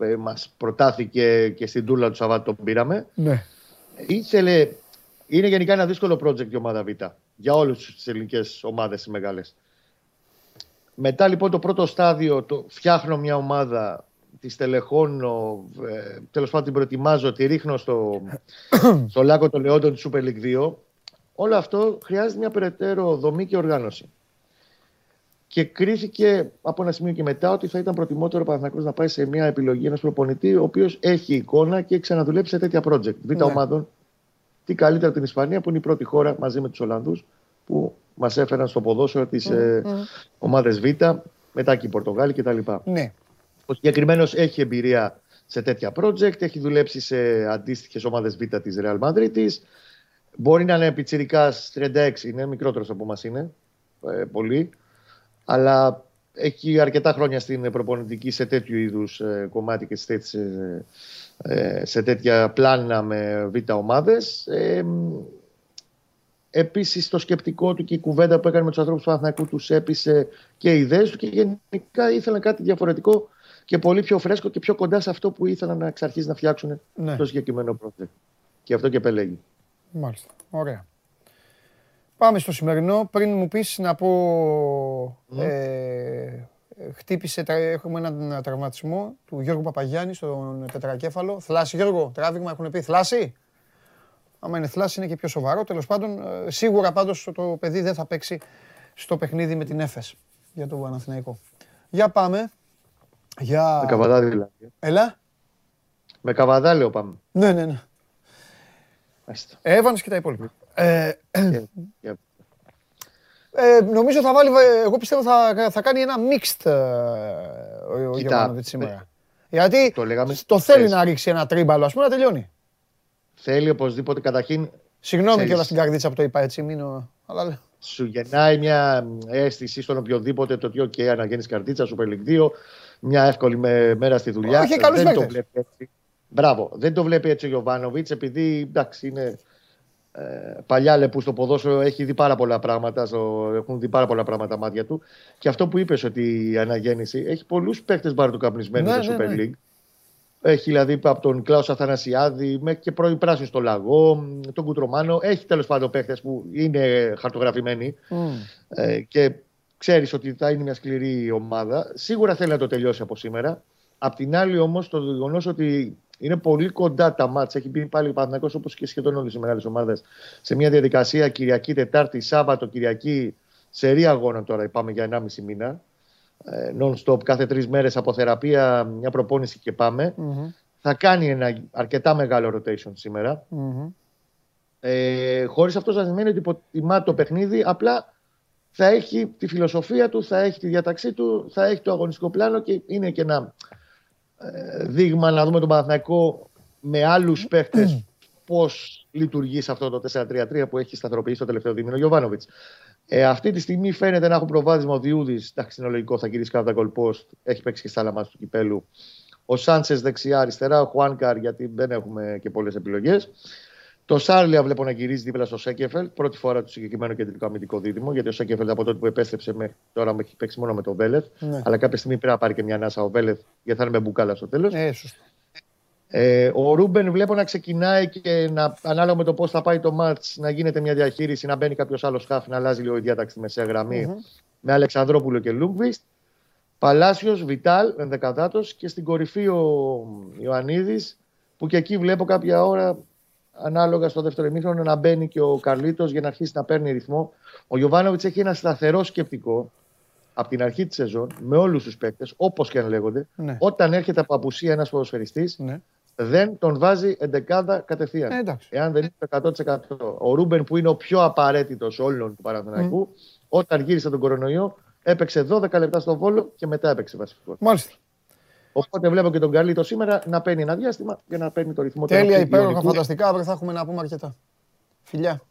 ε, μας προτάθηκε και στην τούλα του Σαββάτου τον πήραμε. Ναι. Ήθελε, είναι γενικά ένα δύσκολο project η ομάδα Β για όλες τις ελληνικές ομάδες μεγάλες. Μετά λοιπόν το πρώτο στάδιο, το φτιάχνω μια ομάδα τη στελεχώνω, ε, τέλος πάντων την προετοιμάζω, τη ρίχνω στο, στο λάκκο των Λεόντων τη Super League 2. Όλο αυτό χρειάζεται μια περαιτέρω δομή και οργάνωση. Και κρίθηκε από ένα σημείο και μετά ότι θα ήταν προτιμότερο ο να πάει σε μια επιλογή ενός προπονητή, ο οποίος έχει εικόνα και έχει ξαναδουλέψει σε τέτοια project. Β' ναι. ομάδων. Τι καλύτερα από την Ισπανία, που είναι η πρώτη χώρα μαζί με τους Ολλανδούς, που μας έφεραν στο ποδόσφαιρο τις mm, ε, ομάδες Β, μετά και οι Πορτογάλοι κτλ. Ναι. Ο συγκεκριμένος έχει εμπειρία σε τέτοια project, έχει δουλέψει σε αντίστοιχες ομάδες Β της Real Madrid. Μπορεί να είναι πιτσυρικά 36, είναι μικρότερος από εμά είναι. Ε, πολύ. Αλλά έχει αρκετά χρόνια στην προπονητική σε τέτοιου είδους ε, κομμάτι και σε, ε, σε τέτοια πλάνα με β' ομάδες. Ε, Επίσης, το σκεπτικό του και η κουβέντα που έκανε με τους ανθρώπους του Παναθηναϊκού τους έπεισε και οι ιδέες του και γενικά ήθελαν κάτι διαφορετικό και πολύ πιο φρέσκο και πιο κοντά σε αυτό που ήθελαν να εξ να φτιάξουν ναι. το συγκεκριμένο project. Και αυτό και επελέγει. Μάλιστα. Ωραία. Πάμε στο σημερινό. Πριν μου πεις να πω... Ε, χτύπησε, έχουμε έναν τραυματισμό του Γιώργου Παπαγιάννη στον τετρακέφαλο. Θλάση Γιώργο, τράβηγμα έχουν πει. Θλάση. Άμα είναι θλάση είναι και πιο σοβαρό. Τέλος πάντων, ε, σίγουρα πάντως το παιδί δεν θα παίξει στο παιχνίδι με την Έφες για το Παναθηναϊκό. Για πάμε. Για... Με καβαδά δηλαδή. Έλα. Με καβαδά λέω πάμε. Ναι, ναι, ναι. Έβανες και τα υπόλοιπα. Ε, ε, νομίζω θα βάλει, εγώ πιστεύω θα, θα κάνει ένα mixed ε, ο Γιωβάνοβιτς σήμερα. Γιατί το, το θέλει να ρίξει ένα τρίμπαλο, ας πούμε, να τελειώνει. Θέλει οπωσδήποτε καταρχήν. Συγγνώμη κιόλας στην καρδίτσα που το είπα έτσι, μείνω. Αλλά... Σου γεννάει μια αίσθηση στον οποιοδήποτε το ότι, OK, αναγέννη καρδίτσα, Super League 2, μια εύκολη μέρα στη δουλειά. Όχι, καλούς Μπράβο. Δεν το βλέπει έτσι ο Γιωβάνοβιτς, επειδή εντάξει, είναι ε, παλιά που στο ποδόσφαιρο έχει δει πάρα πολλά πράγματα, στο, έχουν δει πάρα πολλά πράγματα μάτια του. Και αυτό που είπες ότι η αναγέννηση έχει πολλούς παίκτες μπαρτοκαπνισμένου ναι, στο ναι, Super ναι. League. Έχει δηλαδή από τον Κλάους Αθανασιάδη μέχρι και πρώην πράσινο στο Λαγό, τον Κουτρομάνο. Έχει τέλος πάντων παίκτες που είναι χαρτογραφημένοι mm. ε, και ξέρεις ότι θα είναι μια σκληρή ομάδα. Σίγουρα θέλει να το τελειώσει από σήμερα. Απ' την άλλη όμως το γεγονός ότι είναι πολύ κοντά τα μάτια. Έχει μπει πάλι ο Παναθυνακό όπως και σχεδόν όλες οι μεγάλες ομάδες σε μια διαδικασία Κυριακή, Τετάρτη, Σάββατο, Κυριακή, σε ρία αγώνα τώρα. Πάμε για 1,5 μήνα. Ε, non-stop, κάθε τρεις μέρες από θεραπεία, μια προπόνηση και παμε Θα κάνει ένα αρκετά μεγάλο rotation σήμερα. Mm-hmm. Ε, Χωρίς αυτό να σημαίνει ότι υποτιμά το παιχνίδι, απλά θα έχει τη φιλοσοφία του, θα έχει τη διαταξή του, θα έχει το αγωνιστικό πλάνο και είναι και ένα ε, δείγμα να δούμε τον Παναθηναϊκό με άλλους παίχτες πώς λειτουργεί σε αυτό το 4-3-3 που έχει σταθεροποιήσει το τελευταίο δίμηνο ο Γιωβάνοβιτς. Ε, αυτή τη στιγμή φαίνεται να έχουν προβάδισμα ο Διούδης. Εντάξει, είναι λογικό, θα γυρίσει κάτω τα goal Έχει παίξει και στα άλλα του κυπέλου. Ο Σάντσες δεξιά-αριστερά, ο Χουάνκαρ, γιατί δεν έχουμε και πολλές επιλογές. Το Σάρλιγια βλέπω να γυρίζει δίπλα στο Σένκεφελντ. Πρώτη φορά το συγκεκριμένο κεντρικό αμυντικό δίδυμο. Γιατί ο Σένκεφελντ από τότε που επέστρεψε με, τώρα έχει παίξει μόνο με τον Βέλεθ. Ναι. Αλλά κάποια στιγμή πρέπει να πάρει και μια ανάσα ο Βέλεθ γιατί θα είναι με μπουκάλα στο τέλος. Ε, ε, ο Ρούμπεν βλέπω να ξεκινάει και να, ανάλογα με το πώς θα πάει το ματς να γίνεται μια διαχείριση, να μπαίνει κάποιος άλλος χαφ, να αλλάζει λίγο η διάταξη στη μεσαία γραμμή mm-hmm. με Αλεξανδρόπουλο και Λούνγκβιστ. Παλάσιος, Βιτάλ, ενδεκατάτο και στην κορυφή ο Ιωαννίδης που και εκεί βλέπω κάποια ώρα ανάλογα στο δεύτερο ημίχρονο να μπαίνει και ο Καρλίτος για να αρχίσει να παίρνει ρυθμό. Ο Γιωβάνοβιτς έχει ένα σταθερό σκεπτικό από την αρχή της σεζόν με όλους τους παίκτες, όπως και αν λέγονται. Ναι. Όταν έρχεται από απουσία ένας ποδοσφαιριστής, ναι. δεν τον βάζει εντεκάδα κατευθείαν. Ε, Εάν δεν είναι το 100%. Ο Ρούμπεν που είναι ο πιο απαραίτητος όλων του Παναθηναϊκού, mm. όταν γύρισε τον κορονοϊό, έπαιξε 12 λεπτά στο βόλο και μετά έπαιξε βασικό. Μάλιστα. Οπότε βλέπω και τον Καλίτο σήμερα να παίρνει ένα διάστημα για να παίρνει το ρυθμό του. Τέλεια, υπέροχα, φανταστικά. Αύριο θα έχουμε να πούμε αρκετά. Φιλιά.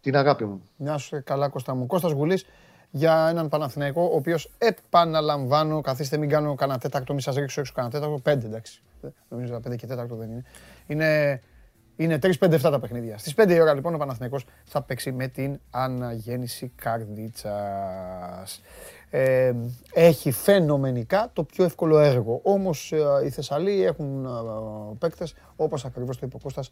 Την αγάπη μου. Μια σου καλά, Κώστα μου. Κώστας Γουλής για έναν Παναθηναϊκό, ο οποίος επαναλαμβάνω, καθίστε μην κάνω κανένα τέταρτο, μην σας ρίξω έξω κανένα τέταρτο. Πέντε εντάξει. Νομίζω ότι πέντε και τέταρτο δεν είναι. Είναι, είναι 3-5-7 τα παιχνίδια. Στις 5 η ώρα λοιπόν ο Παναθηναϊκός θα παίξει με την αναγέννηση Καρδίτσας έχει φαινομενικά το πιο εύκολο έργο. Όμως ε, οι Θεσσαλοί έχουν ε, παίκτες, όπως ακριβώς το είπε ο Κώστας,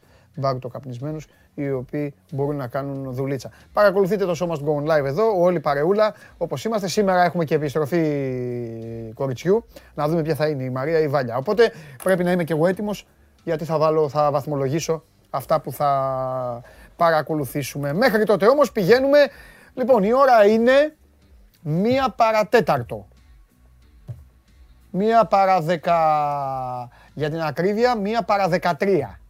καπνισμένους, οι οποίοι μπορούν να κάνουν δουλίτσα. Παρακολουθείτε το σώμα του Go Live εδώ, όλη παρεούλα, όπως είμαστε. Σήμερα έχουμε και επιστροφή κοριτσιού, να δούμε ποια θα είναι η Μαρία ή η Βάλια. Οπότε πρέπει να είμαι και εγώ έτοιμος, γιατί θα, βάλω, θα βαθμολογήσω αυτά που θα παρακολουθήσουμε. Μέχρι τότε όμως πηγαίνουμε, λοιπόν η ώρα είναι μία παρατέταρτο. Μία παρά δεκα... Για την ακρίβεια, μία παρά δεκατρία.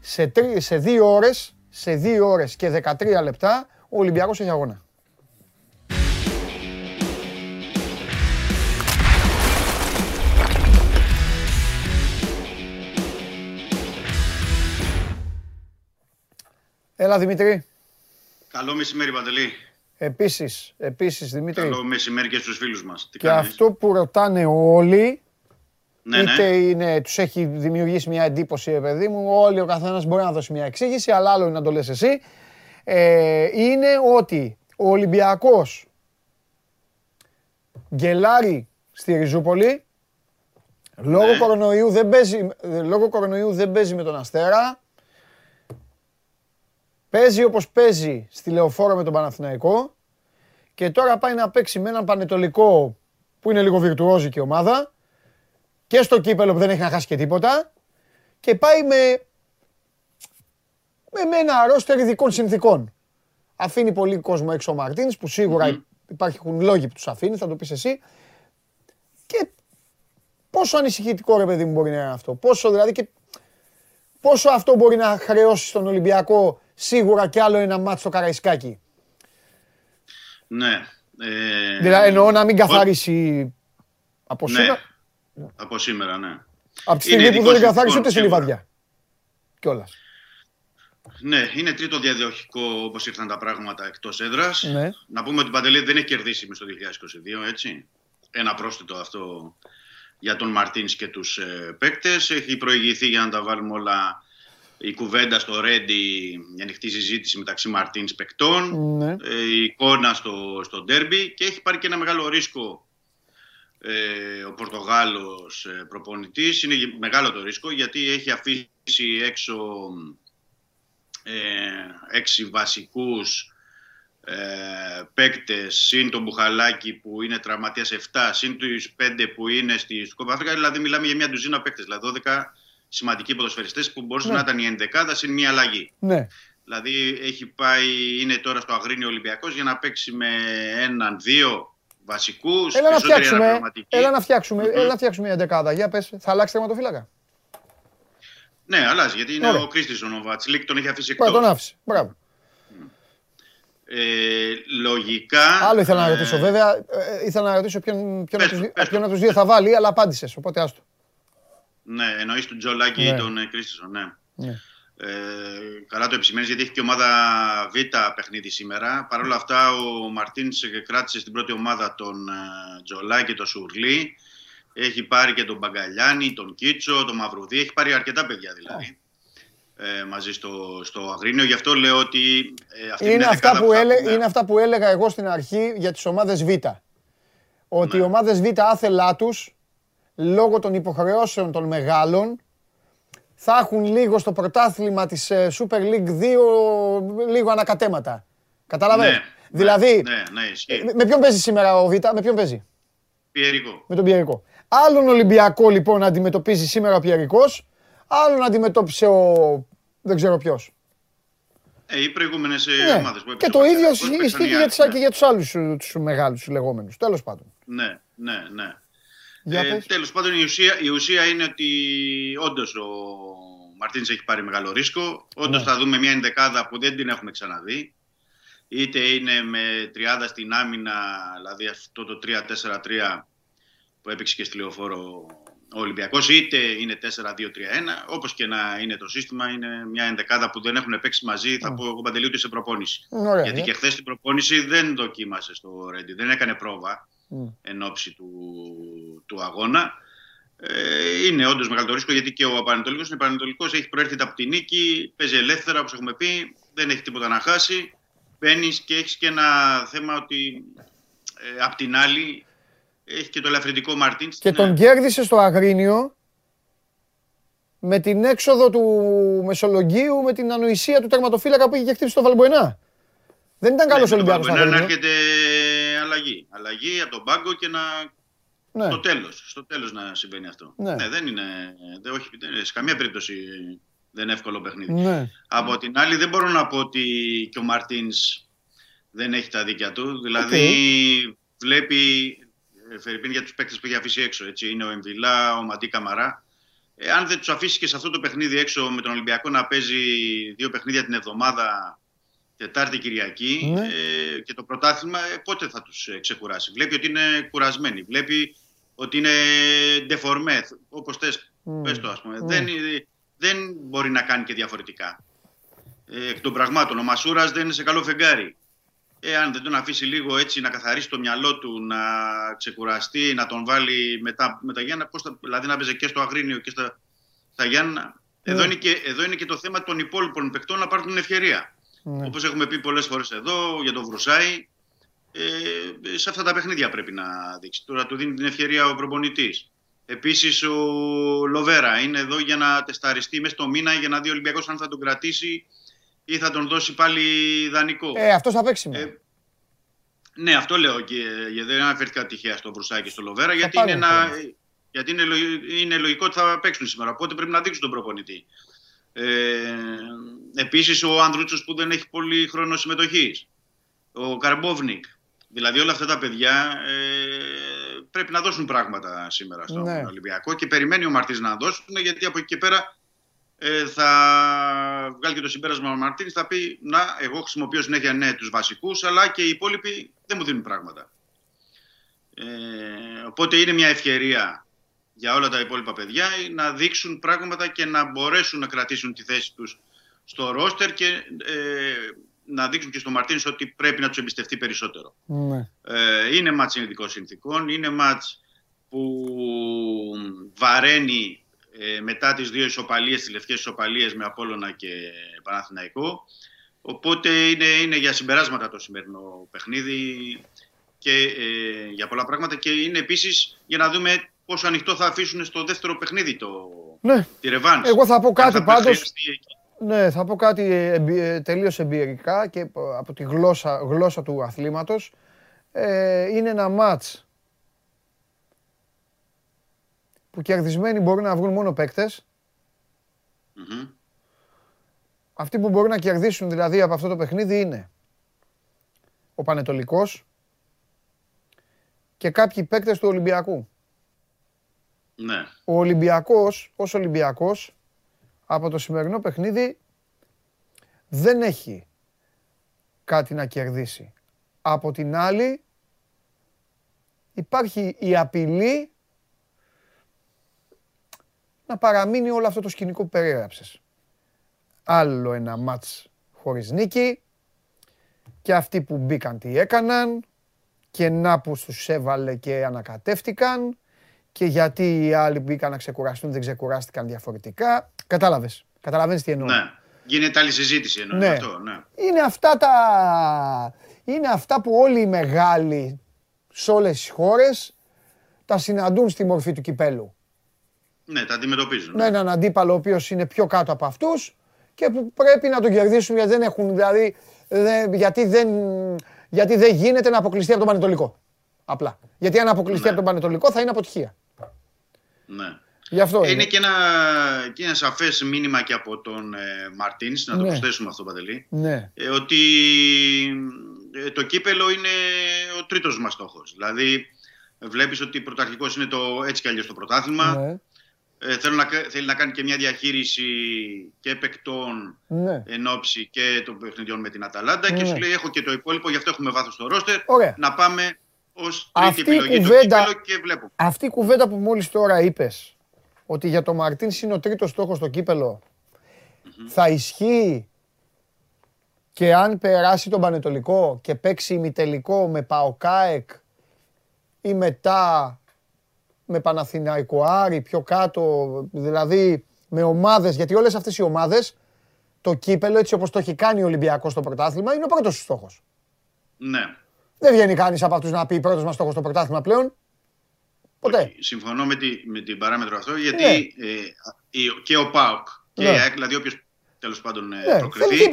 Σε, τρι... σε δύο ώρες, σε δύο ώρες και δεκατρία λεπτά, ο Ολυμπιακός έχει αγώνα. Έλα Δημήτρη. Καλό μεσημέρι Παντελή. Επίσης, επίσης Δημήτρη. Καλό μεσημέρι και στους φίλους μας. και αυτό που ρωτάνε όλοι, ναι, ναι. είτε είναι, τους έχει δημιουργήσει μια εντύπωση, παιδί μου, όλοι ο καθένας μπορεί να δώσει μια εξήγηση, αλλά άλλο είναι να το λες εσύ, ε, είναι ότι ο Ολυμπιακός γκελάρει στη Ριζούπολη, λόγω, ναι. κορονοϊού δεν παίζει, λόγω κορονοϊού δεν παίζει με τον Αστέρα, Παίζει όπως παίζει στη Λεωφόρο με τον Παναθηναϊκό και τώρα πάει να παίξει με έναν Πανετολικό που είναι λίγο βιρτουόζικη ομάδα και στο κύπελο που δεν έχει να χάσει και τίποτα και πάει με, με, ένα αρρώστερ ειδικών συνθήκων. Αφήνει πολύ κόσμο έξω ο Μαρτίνς που σίγουρα υπάρχουν λόγοι που τους αφήνει, θα το πεις εσύ. Και πόσο ανησυχητικό ρε παιδί μου μπορεί να είναι αυτό. Πόσο δηλαδή και πόσο αυτό μπορεί να χρεώσει στον Ολυμπιακό σίγουρα κι άλλο ένα μάτσο στο Καραϊσκάκι. Ναι. Ε, δηλαδή εννοώ να μην καθαρίσει από ναι. σήμερα. Από σήμερα, ναι. Από τη στιγμή που δεν καθάρισε ούτε στη Λιβαδιά. Κιόλας. Ναι, είναι τρίτο διαδοχικό όπως ήρθαν τα πράγματα εκτός έδρας. Ναι. Να πούμε ότι η Παντελή δεν έχει κερδίσει μες στο 2022, έτσι. Ένα πρόσθετο αυτό για τον Μαρτίνς και τους ε, παίκτες. Έχει προηγηθεί για να τα βάλουμε όλα η κουβέντα στο Ρέντι, η ανοιχτή συζήτηση μεταξύ Μαρτίν παικτών, Ναι. ε, η εικόνα στο, στο ντέρμπι και έχει πάρει και ένα μεγάλο ρίσκο ε, ο Πορτογάλος ε, προπονητής. Είναι μεγάλο το ρίσκο γιατί έχει αφήσει έξω ε, έξι βασικούς ε, παίκτες, συν τον Μπουχαλάκη που είναι τραυματίας 7, συν τους 5 που είναι στη Κόπα Αφρικα, δηλαδή μιλάμε για μια ντουζίνα παίκτες, δηλαδή 12 σημαντικοί ποδοσφαιριστές που μπορούσαν Ναι. να ήταν η ενδεκάδα συν μια αλλαγή. Ναι. Δηλαδή έχει πάει, είναι τώρα στο Αγρίνιο Ολυμπιακός για να παίξει με έναν, δύο βασικούς, Έλα να περισσότεροι φτιάξουμε, αναπληρωματικοί. έλα να φτιάξουμε, Μμμ. έλα να φτιάξουμε μια δεκάδα. Για πες, θα αλλάξει τερματοφύλακα. Ναι, αλλάζει γιατί είναι Ωραία. ο Κρίστισον ο Βατσλίκ, τον έχει αφήσει Πάει, εκτός. τον άφησε. Μπράβο. Ε, λογικά. Άλλο ήθελα να ε, ρωτήσω βέβαια. ε, ήθελα να ρωτήσω ποιον, ποιον, Πες από τους, το, δι- πες ποιον το. από τους δύο θα βάλει, αλλά απάντησες, οπότε άστο. Ναι, εννοείς του Τζολάκη Ναι. ή τον ε, Κρίστισον, ναι. Ναι. Ε, καλά το επισημαίνεις γιατί έχει και ομάδα Β παιχνίδι σήμερα. Παρ' όλα αυτά ο Μαρτίνς ε, κράτησε στην πρώτη ομάδα τον ε, Τζολάκη, τον Σουρλί. Έχει πάρει και τον Μπαγκαλιάνη, τον Κίτσο, τον Μαυρουδί. Έχει πάρει αρκετά παιδιά δηλαδή. Ε, μαζί στο, στο Αγρίνιο. Γι' αυτό λέω ότι ε, αυτή Είναι μια αυτά, δεκάδα που θα έλε, πούμε. είναι αυτά που έλεγα εγώ στην αρχή για τις ομάδες Β. Ότι οι Ναι. ομάδες Β άθελά τους, λόγω των υποχρεώσεων των μεγάλων, θα έχουν λίγο στο πρωτάθλημα της ε, Super League 2 λίγο ανακατέματα. Κατάλαβες. Ναι, δηλαδή, Ναι, ναι, ισχύει. ε, με ποιον παίζει σήμερα ο Β, με ποιον παίζει; Πιερικό. Με τον Πιερικό. Άλλον Ολυμπιακό λοιπόν να αντιμετωπίζει σήμερα ο Πιερικός, άλλον αντιμετώπισε ο δεν ξέρω ποιος. Ε, οι προηγούμενες Ναι. ε, ομάδες που Και έπαιξε το ο ίδιο Παναθηναϊκός, ισχύει παίξαν και οι για, άλλοι, τις, και για τους άλλους ε, τους μεγάλους τους λεγόμενους. Τέλος πάντων. Ναι, ναι, ναι. Για Ε, πες. τέλος πάντων η ουσία, η ουσία είναι ότι όντως ο Μαρτίνς έχει πάρει μεγάλο ρίσκο. Όντως Ναι. θα δούμε μια ενδεκάδα που δεν την έχουμε ξαναδεί. Είτε είναι με τριάδα στην άμυνα, δηλαδή αυτό το 3-4-3 που έπαιξε και στη Λεωφόρο ο Ολυμπιακός, είτε είναι 4-2-3-1. Όπως και να είναι το σύστημα, είναι μια ενδεκάδα που δεν έχουν παίξει μαζί, θα πω εγώ Παντελή, ούτε σε προπόνηση. Ωραία. Γιατί ναι. και χθες στην προπόνηση δεν δοκίμασε στο Ρέντι, δεν έκανε πρόβα Μμ. εν ώψη του, του αγώνα. Ε, είναι όντως μεγάλο το ρίσκο γιατί και ο Πανετολικός είναι Πανετολικός, έχει προέρχεται από τη νίκη, παίζει ελεύθερα όπως έχουμε πει, δεν έχει τίποτα να χάσει. Μπαίνεις και έχεις και ένα θέμα ότι ε, απ' την άλλη έχει και το ελαφρυντικό Μαρτίνς. Και τον κέρδισε στο Αγρίνιο με την έξοδο του Μεσολογγίου, με την ανοησία του τερματοφύλακα που είχε και χτύψει το Βαλμποενά. Δεν ήταν καλός Ολυμπιακός στο Να Αγρίνιο. έρχεται αλλαγή. Αλλαγή από τον πάγκο και να. Ναι. Στο τέλος. Στο τέλος να συμβαίνει αυτό. Ναι. δεν είναι. Δεν, όχι, δεν- σε καμία περίπτωση δεν είναι εύκολο παιχνίδι. Ναι. Από την άλλη δεν μπορώ να πω ότι και ο Μαρτίνς δεν έχει τα δίκια του. Δηλαδή βλέπει, ε, Φερρυπίν για τους παίκτες που έχει αφήσει έξω. Έτσι. Είναι ο Εμβιλά, ο Μαντί Καμαρά. Ε, αν δεν τους αφήσει και σε αυτό το παιχνίδι έξω με τον Ολυμπιακό να παίζει δύο παιχνίδια την εβδομάδα Τετάρτη Κυριακή Ναι. ε, και το πρωτάθλημα, ε, πότε θα τους ε, ξεκουράσει. Βλέπει ότι είναι κουρασμένοι. Βλέπει ότι είναι ντεφορμέ, όπως θες, Μμ. πες το ας πούμε. Μμ. Δεν, είναι- δεν μπορεί να κάνει και διαφορετικά. Ε, εκ των πραγμάτων, ο Μασούρας δεν είναι σε καλό φεγγάρι. Ε, αν δεν τον αφήσει λίγο έτσι να καθαρίσει το μυαλό του, να ξεκουραστεί, να τον βάλει μετά με τα Γιάννα, πώς θα, δηλαδή να παίζει και στο Αγρίνιο και στα, στα Γιάννα. Εδώ, Ναι. είναι και, εδώ είναι και το θέμα των υπόλοιπων παικτών να πάρουν την ευκαιρία. Ναι. Όπως έχουμε πει πολλές φορές εδώ για τον Βρουσάη, ε, σε αυτά τα παιχνίδια πρέπει να δείξει. Τώρα του δίνει την ευκαιρία ο προπονητής. Επίσης ο Λοβέρα είναι εδώ για να τεσταριστεί μέσα στο μήνα για να δει ο Ολυμπιακός αν θα τον κρατήσει ή θα τον δώσει πάλι δανεικό. Ε, αυτός θα παίξει. Ε, ναι, αυτό λέω και δεν αναφέρθηκα τυχαία στο Βρουσάκι και στο Λοβέρα, γιατί, είναι, ένα, γιατί είναι, είναι λογικό ότι θα παίξουν σήμερα. Οπότε πρέπει να δείξουν τον προπονητή. Ε, επίσης ο Ανδρούτσος που δεν έχει πολύ χρόνο συμμετοχής. Ο Καρμπόβνικ. Δηλαδή όλα αυτά τα παιδιά ε, πρέπει να δώσουν πράγματα σήμερα στον ναι. Ολυμπιακό και περιμένει ο Μαρτής να δώσουν γιατί από εκεί και πέρα ε, θα βγάλει και το συμπέρασμα ο Μαρτίνης θα πει να εγώ χρησιμοποιώ συνέχεια ναι τους βασικούς αλλά και οι υπόλοιποι δεν μου δίνουν πράγματα. Ε, οπότε είναι μια ευκαιρία για όλα τα υπόλοιπα παιδιά να δείξουν πράγματα και να μπορέσουν να κρατήσουν τη θέση τους στο ρόστερ και ε, να δείξουν και στο Μαρτίνς ότι πρέπει να τους εμπιστευτεί περισσότερο. Ναι. Ε, είναι μάτς συνειδητικών συνθήκων, είναι μάτς που βαραίνει ε, μετά τις δύο ισοπαλίες, τις λευκές ισοπαλίες με Απόλλωνα και Παναθηναϊκό. Οπότε είναι, είναι για συμπεράσματα το σημερινό παιχνίδι και ε, για πολλά πράγματα και είναι επίσης για να δούμε πόσο ανοιχτό θα αφήσουν στο δεύτερο παιχνίδι το, ναι. τη ρεβάνς. Εγώ θα πω κάτι πάντως, ναι, θα πω κάτι ε, τελείως εμπειρικά και από τη γλώσσα, γλώσσα του αθλήματος. Ε, είναι ένα μάτς που κερδισμένοι μπορούν να βγουν μόνο Αυτοί που μπορούν να κερδίσουν δηλαδή από αυτό το παιχνίδι είναι ο Πανετολικός και κάποιοι παίκτες του Ολυμπιακού. Ναι. Ο Ολυμπιακός, ως Ολυμπιακός, από το σημερινό παιχνίδι δεν έχει κάτι να κερδίσει. Από την άλλη υπάρχει η απειλή να παραμείνει όλο αυτό το σκηνικό που περιέγραψες. Άλλο ένα μάτς χωρίς νίκη και αυτοί που μπήκαν τι έκαναν και να που τους έβαλε και ανακατεύτηκαν και γιατί οι άλλοι μπήκαν να ξεκουραστούν δεν ξεκουράστηκαν διαφορετικά. Κατάλαβες. Καταλαβαίνεις τι εννοώ. Ναι. Γίνεται άλλη συζήτηση εννοώ ναι. αυτό. Ναι. Είναι αυτά τα... Είναι αυτά που όλοι οι μεγάλοι σε όλες τις χώρες τα συναντούν στη μορφή του κυπέλου. Ναι, τα αντιμετωπίζουν. Με έναν αντίπαλο ο οποίος είναι πιο κάτω από αυτούς και που πρέπει να τον κερδίσουν γιατί δεν έχουν. Δηλαδή, γιατί, δεν, γιατί δεν γίνεται να αποκλειστεί από τον Πανετολικό. Απλά. Γιατί αν αποκλειστεί ναι. από τον Πανετολικό θα είναι αποτυχία. Ναι. Γι αυτό είναι, και ένα, και ένα σαφές μήνυμα και από τον ε, Μαρτίνς, να το ναι. προσθέσουμε αυτό Παντελή, ναι. ε, ότι ε, το κύπελο είναι ο τρίτος μας στόχος. Δηλαδή βλέπεις ότι πρωταρχικός είναι το έτσι κι αλλιώς το πρωτάθλημα. Ναι ε, θέλω να, θέλει να κάνει και μια διαχείριση και παικτών ναι. εν ώψη και των παιχνιδιών με την Αταλάντα και ναι. σου λέει έχω και το υπόλοιπο, γι' αυτό έχουμε βάθος στο ρόστερ, να πάμε ως τρίτη αυτή επιλογή κουβέντα, το και βλέπω. Αυτή η κουβέντα που μόλις τώρα είπες, ότι για το Μαρτίνς είναι ο τρίτος στόχος στο κυπελο θα ισχύει; Και αν περάσει τον Πανετολικό και παίξει ημιτελικό με Παοκάεκ ή μετά με Παναθηναϊκό Άρη πιο κάτω, δηλαδή με ομάδες, γιατί όλες αυτές οι ομάδες, το κύπελο έτσι όπως το έχει κάνει ο Ολυμπιακός στο πρωτάθλημα, είναι ο πρώτος στόχος. Ναι. Δεν βγαίνει κανείς από αυτούς να πει πρώτος μας στόχος στο πρωτάθλημα πλέον. Ποτέ. συμφωνώ με, τη, με την παράμετρο αυτό, γιατί ναι. ε, και ο ΠΑΟΚ και ναι. η ΑΕΚ, δηλαδή όποιος τέλος πάντων ε, ναι, προκριθεί,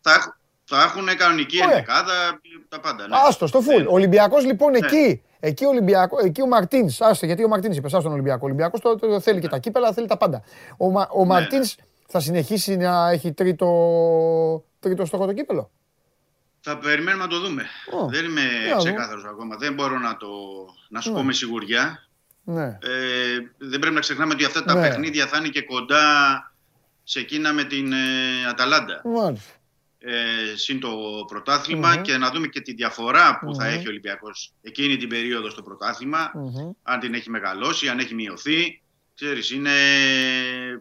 θα, θα έχουν κανονική ενδεκάδα, τα πάντα. Ναι. Άστο, στο φουλ. Ο Ολυμπιακός λοιπόν ναι. εκεί Εκεί ο, Ολυμπιακό, εκεί ο Μαρτίνς, άστε γιατί ο Μαρτίνς είπε, τον Ολυμπιακό. Ο Ολυμπιακός το, το, θέλει και τα κύπελα, θέλει τα πάντα. Ο, ο ναι, Μαρτίνς ναι. θα συνεχίσει να έχει τρίτο, τρίτο στόχο το κύπελο; Θα περιμένουμε να το δούμε. Δεν είμαι ξεκάθαρος ακόμα. Δεν μπορώ να, το, να σου ναι. πω με σιγουριά. Ναι. Ε, δεν πρέπει να ξεχνάμε ότι αυτά τα ναι. παιχνίδια θα είναι και κοντά σε εκείνα με την ε, Αταλάντα. Μάλιστα ε, συν το πρωταθλημα και να δούμε και τη διαφορά που θα έχει ο Ολυμπιακός εκείνη την περίοδο στο πρωταθλημα αν την έχει μεγαλώσει, αν έχει μειωθεί. Ξέρεις, είναι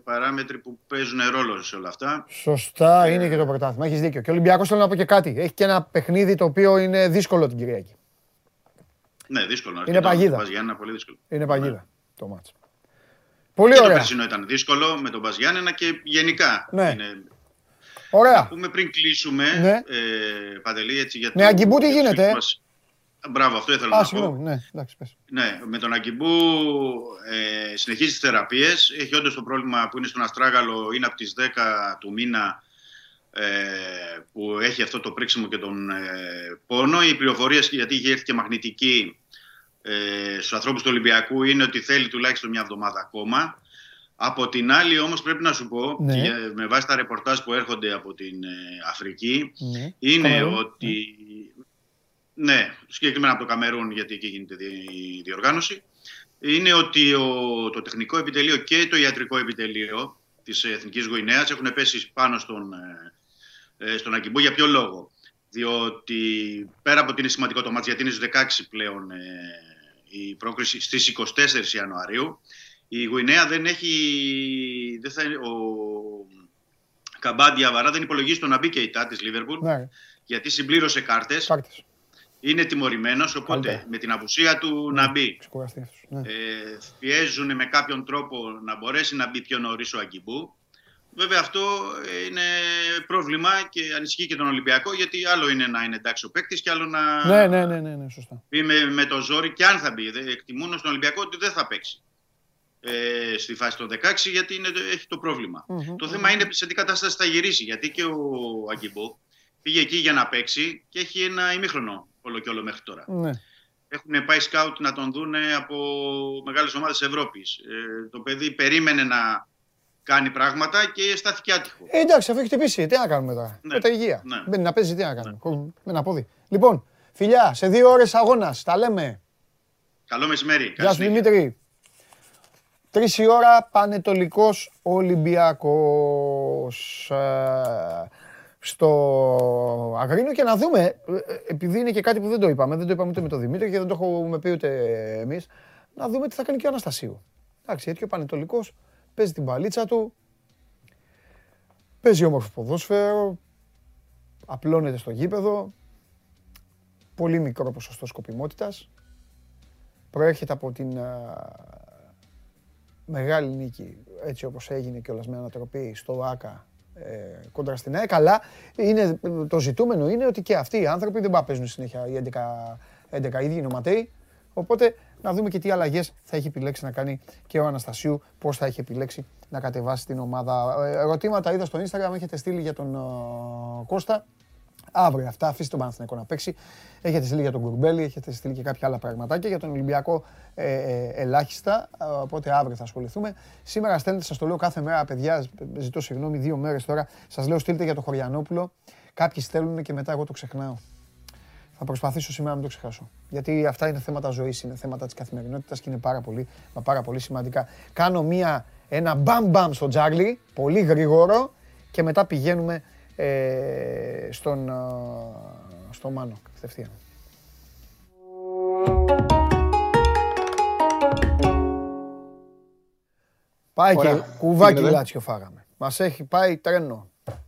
παράμετροι που παίζουν ρόλο σε όλα αυτά. Σωστά, ε, είναι και το πρωτάθλημα. Έχεις δίκιο. Και ο Ολυμπιακός θέλω να πω και κάτι. Έχει και ένα παιχνίδι το οποίο είναι δύσκολο την Κυριακή. Ναι, δύσκολο. Είναι παγίδα. πολύ δύσκολο. Είναι παγίδα ναι. το μάτς. Πολύ και ωραία. Το περσινό ήταν δύσκολο με τον Μπαζιάννενα και γενικά ναι. είναι Ωραία. Να πούμε πριν κλείσουμε, ναι. ε, Παντελή, έτσι για το... Με Αγκιμπού τι γίνεται. Μας... Μπράβο, αυτό ήθελα Α, να πω. Ναι, εντάξει, πες. ναι, με τον Αγκιμπού ε, συνεχίζει τις θεραπείες. Έχει όντως το πρόβλημα που είναι στον Αστράγαλο, είναι από τις 10 του μήνα ε, που έχει αυτό το πρίξιμο και τον ε, πόνο. Οι πληροφορίες, γιατί είχε έρθει και μαγνητική ε, στους ανθρώπους του Ολυμπιακού, είναι ότι θέλει τουλάχιστον μια εβδομάδα ακόμα. Από την άλλη όμως πρέπει να σου πω, ναι. και με βάση τα ρεπορτάζ που έρχονται από την ε, Αφρική, ναι. είναι ότι... Ναι. ναι, συγκεκριμένα από το Καμερούν, γιατί εκεί γίνεται η διοργάνωση, είναι ότι ο, το τεχνικό επιτελείο και το ιατρικό επιτελείο της Εθνικής Γουινέας έχουν πέσει πάνω στον, ε, ε, στον Αγκιμπού. Για ποιο λόγο; Διότι πέρα από ότι είναι σημαντικό το μάτς, γιατί είναι στις 16 πλέον η πρόκριση στις 24 Ιανουαρίου, η Γουινέα δεν έχει. Δεν θα, ο Καμπάντια Βαρά δεν υπολογίζει το να μπει και η ΤΑ τη Λίβερπουλ. Ναι. Γιατί συμπλήρωσε κάρτες. Είναι τιμωρημένος, οπότε με την απουσία του ναι. να μπει. Ναι. Ε, πιέζουν με κάποιον τρόπο να μπορέσει να μπει πιο νωρίς ο Αγκιμπού. Βέβαια αυτό είναι πρόβλημα και ανησυχεί και τον Ολυμπιακό γιατί άλλο είναι να είναι εντάξει ο παίκτης και άλλο να ναι, ναι, ναι, ναι, ναι σωστά. μπει με, με το ζόρι και αν θα μπει. Εκτιμούν στον Ολυμπιακό ότι δεν θα παίξει ε, στη φάση των 16 γιατί είναι, έχει το προβλημα Το θέμα είναι σε τι κατάσταση θα γυρίσει γιατί και ο Αγκιμπό πήγε εκεί για να παίξει και έχει ένα ημίχρονο όλο και όλο μέχρι τώρα. Ναι. Έχουν πάει σκάουτ να τον δουν από μεγάλες ομάδες Ευρώπης. Ε, το παιδί περίμενε να κάνει πράγματα και στάθηκε άτυχο. Ε, εντάξει, αφού έχει χτυπήσει, τι να κάνουμε τώρα; Ναι. Με τα υγεία. Ναι. Μπαίνει να παίζει, τι να κάνουμε; Ναι. Με ένα πόδι. Λοιπόν, φιλιά, σε δύο ώρες αγώνας, τα λέμε. Καλό μεσημέρι. Γεια σου Δημήτρη. Τρεις η ώρα Πανετολικός Ολυμπιακός ε, στο Αγρίνο και να δούμε, ε, επειδή είναι και κάτι που δεν το είπαμε, δεν το είπαμε ούτε με τον Δημήτρη και δεν το έχουμε πει ούτε εμείς, να δούμε τι θα κάνει και ο Αναστασίου. Εντάξει, γιατί ο Πανετολικός παίζει την παλίτσα του, παίζει όμορφο ποδόσφαιρο, απλώνεται στο γήπεδο, πολύ μικρό ποσοστό σκοπιμότητας, προέρχεται από την ε, μεγάλη νίκη, έτσι όπως έγινε κιόλας με ανατροπή στο ΆΚΑ ε, κόντρα στην ΑΕΚ, αλλά είναι, το ζητούμενο είναι ότι και αυτοί οι άνθρωποι δεν πάνε παίζουν συνέχεια οι 11, 11 ίδιοι νοματέοι, οπότε να δούμε και τι αλλαγές θα έχει επιλέξει να κάνει και ο Αναστασίου, πώς θα έχει επιλέξει να κατεβάσει την ομάδα. Ε, ερωτήματα είδα στο Instagram, έχετε στείλει για τον uh, Κώστα. Αύριο αυτά, αφήστε τον Παναθηναϊκό να παίξει. Έχετε στείλει για τον Κουρμπέλη, έχετε στείλει και κάποια άλλα πραγματάκια. Για τον Ολυμπιακό ε, ε, ελάχιστα, οπότε αύριο θα ασχοληθούμε. Σήμερα στέλνετε, σας το λέω κάθε μέρα, παιδιά, ζητώ συγγνώμη, δύο μέρες τώρα. Σας λέω στείλτε για τον Χωριανόπουλο. Κάποιοι στέλνουν και μετά εγώ το ξεχνάω. Θα προσπαθήσω σήμερα να μην το ξεχάσω. Γιατί αυτά είναι θέματα ζωής, είναι θέματα της καθημερινότητας και είναι πάρα πολύ, πάρα πολύ σημαντικά. Κάνω μία, ένα μπαμ μπαμ στο τζάγλι, πολύ γρήγορο και μετά πηγαίνουμε ε, στον, ε, στο Μάνο κατευθείαν. Πάει και κουβάκι Λάτσιο φάγαμε. Μας έχει πάει τρένο.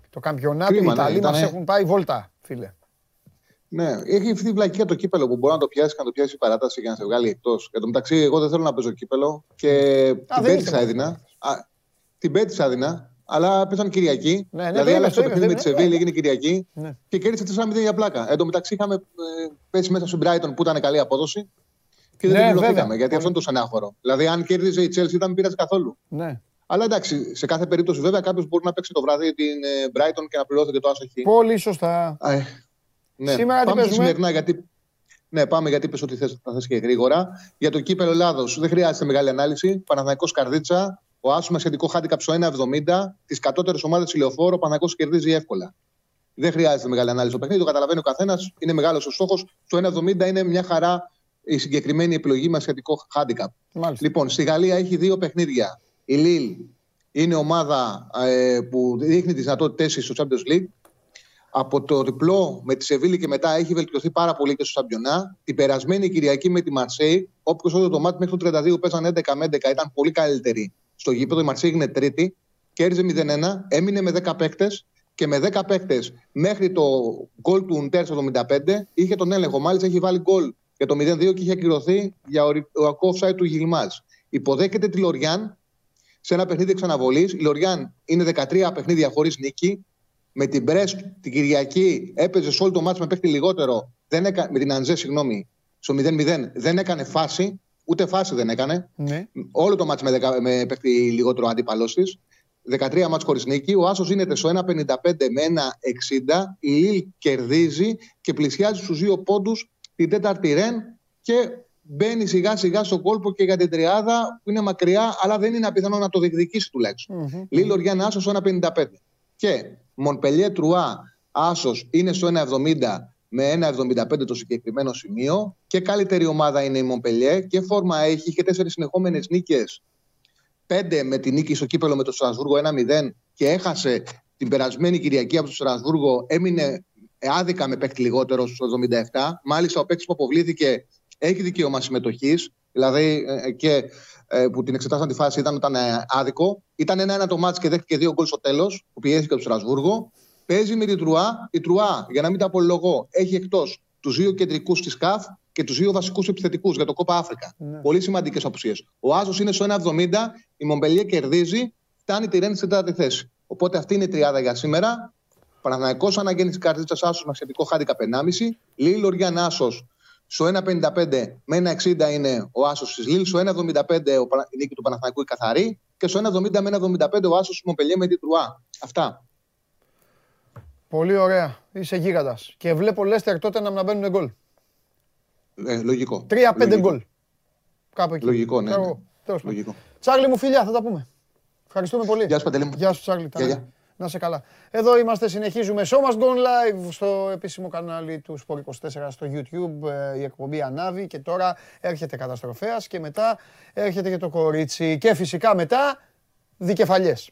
Το καμπιονάτο, οι Ιταλοί μας έχουν πάει βόλτα, φίλε. Ναι, έχει αυτή η βλακία το κύπελο που μπορεί να το πιάσει και να το πιάσει η παράταση για να σε βγάλει εκτός. Εν τω μεταξύ, εγώ δεν θέλω να παίζω κύπελο και την πέτυσα έδινα. Την πέτυσα έδινα αλλά παίζαν Κυριακή. Ναι, ναι, δηλαδή, άλλαξε το παιχνίδι με τη Σεβίλη, έγινε Κυριακή ναι. και κέρδισε 4-0 για πλάκα. Εν τω μεταξύ, είχαμε ε, πέσει μέσα στον Brighton που ήταν καλή απόδοση και δεν ναι, δηλωθήκαμε. Γιατί αυτό είναι το σενάφορο. Δηλαδή, αν κέρδιζε η Chelsea, δεν πήραζε καθόλου. Ναι. Αλλά εντάξει, σε κάθε περίπτωση, βέβαια, κάποιος μπορεί να παίξει το βράδυ την ε, Brighton και να πληρώθει και το άσοχη. Πολύ σωστά. Ε, ναι. Σήμερα πάμε σημερινά, γιατί ναι, πάμε γιατί είπε ότι θες, θα θες και γρήγορα. Για το κύπελο Ελλάδος δεν χρειάζεται μεγάλη ανάλυση. Παναθηναϊκός Καρδίτσα, ο Άσου σχετικό χάντικα στο 1,70. Τις κατώτερες ομάδες ηλιοφόρο, ο Παναγό κερδίζει εύκολα. Δεν χρειάζεται μεγάλη ανάλυση στο παιχνίδι, το καταλαβαίνει ο καθένας. Είναι μεγάλος ο στόχος. Το 1,70 είναι μια χαρά η συγκεκριμένη επιλογή με σχετικό χάντικα. Λοιπόν, στη Γαλλία έχει δύο παιχνίδια. Η Λίλ είναι ομάδα ε, που δείχνει τις δυνατότητές στο Champions League. Από το διπλό με τη Σεβίλη και μετά έχει βελτιωθεί πάρα πολύ και στο Σαμπιονά. Την περασμένη Κυριακή με τη Μαρσέη, όπω το μάτι μέχρι το 32 παίζαν 11 με 11, ήταν πολύ καλύτερη στο γήπεδο. Η Μαρσέη έγινε τρίτη, κέρδιζε 0-1, έμεινε με 10 παίκτες και με 10 παίκτες μέχρι το γκολ του Ουντέρ στο 75 είχε τον έλεγχο. Μάλιστα έχει βάλει γκολ για το 0-2 και είχε ακυρωθεί για ο offside του Γιλμάζ. Υποδέχεται τη Λοριάν σε ένα παιχνίδι εξαναβολής. Η Λοριάν είναι 13 παιχνίδια χωρίς νίκη. Με την Μπρέστ την Κυριακή έπαιζε σε όλο το μάτσο με παίχτη λιγότερο. Δεν έκα... Με την Αντζέ, συγγνώμη, στο 0-0 δεν έκανε φάση. Ούτε φάση δεν έκανε. Ναι. Όλο το μάτσο με, δεκα... με παίχτη λιγότερο αντίπαλό της. 13 μάτς χωρίς νίκη. Ο Άσος είναι στο 1,55 με 1,60. Η Λίλ κερδίζει και πλησιάζει στους δύο πόντους την τέταρτη ρεν και μπαίνει σιγά σιγά στο κόλπο και για την τριάδα που είναι μακριά, αλλά δεν είναι απιθανό να το διεκδικήσει τουλάχιστον. Mm-hmm. Λίλ Οριάν Άσος 1,55. Και Μονπελιέ Τρουά Άσος είναι στο 1,70 με 1,75 το συγκεκριμένο σημείο και καλύτερη ομάδα είναι η Μομπελιέ και φόρμα έχει, είχε τέσσερις συνεχόμενες νίκες πέντε με τη νίκη στο κύπελο με το Στρασβούργο 1-0 και έχασε την περασμένη Κυριακή από το Στρασβούργο, έμεινε άδικα με παίκτη λιγότερο στο 77. Μάλιστα, ο παίκτης που αποβλήθηκε έχει δικαίωμα συμμετοχής. Δηλαδή ε, και ε, που την εξετάσαν τη φάση ήταν όταν ε, άδικο. Ήταν ένα-ένα το μάτι και δέχτηκε δύο γκολ στο τέλος, που πιέθηκε από το Στρασβούργο. Παίζει με την Τρουά. Η Τρουά, για να μην τα απολογώ, έχει εκτός τους δύο κεντρικούς της ΚΑΦ και τους δύο βασικούς επιθετικούς για το Κόπα Αφρικα. Ναι. Πολύ σημαντικές απουσίες. Ο Άζος είναι στο 1,70, η Μομπελίε κερδίζει, φτάνει τη Ρέννη στην τέταρτη θέση. Οπότε αυτή είναι η τριάδα για σήμερα. Παναναναϊκό αναγέννηση καρτίτσα Άσος με σχετικό χάντικα 1,5. Λίλ Λοριάν Άσος στο 1,55 με 1,60 είναι ο Άσος της Λίλ. Στο 1,75 η νίκη του Παναθανικού η καθαρή. Και στο 1,70 με 1,75 ο Άσος Μομπελιέ με την Τρουά. Αυτά. Πολύ ωραία. Είσαι γίγαντας. Και βλέπω Λέστερ τότε να μπαίνουν γκολ. Ε, λογικό. 3-5 γκολ. Κάπου εκεί. Λογικό, ναι. ναι. Λογικό. Τσάρλι μου, φιλιά, θα τα πούμε. Ευχαριστούμε πολύ. Γεια σου, Παντελή μου. Γεια σου, Τσάρλι. Γεια, Να σε καλά. Εδώ είμαστε, συνεχίζουμε. Show must go live στο επίσημο κανάλι του Sport 24 στο YouTube. Ε, η εκπομπή ανάβει και τώρα έρχεται καταστροφέας και μετά έρχεται και το κορίτσι. Και φυσικά μετά δικεφαλιές.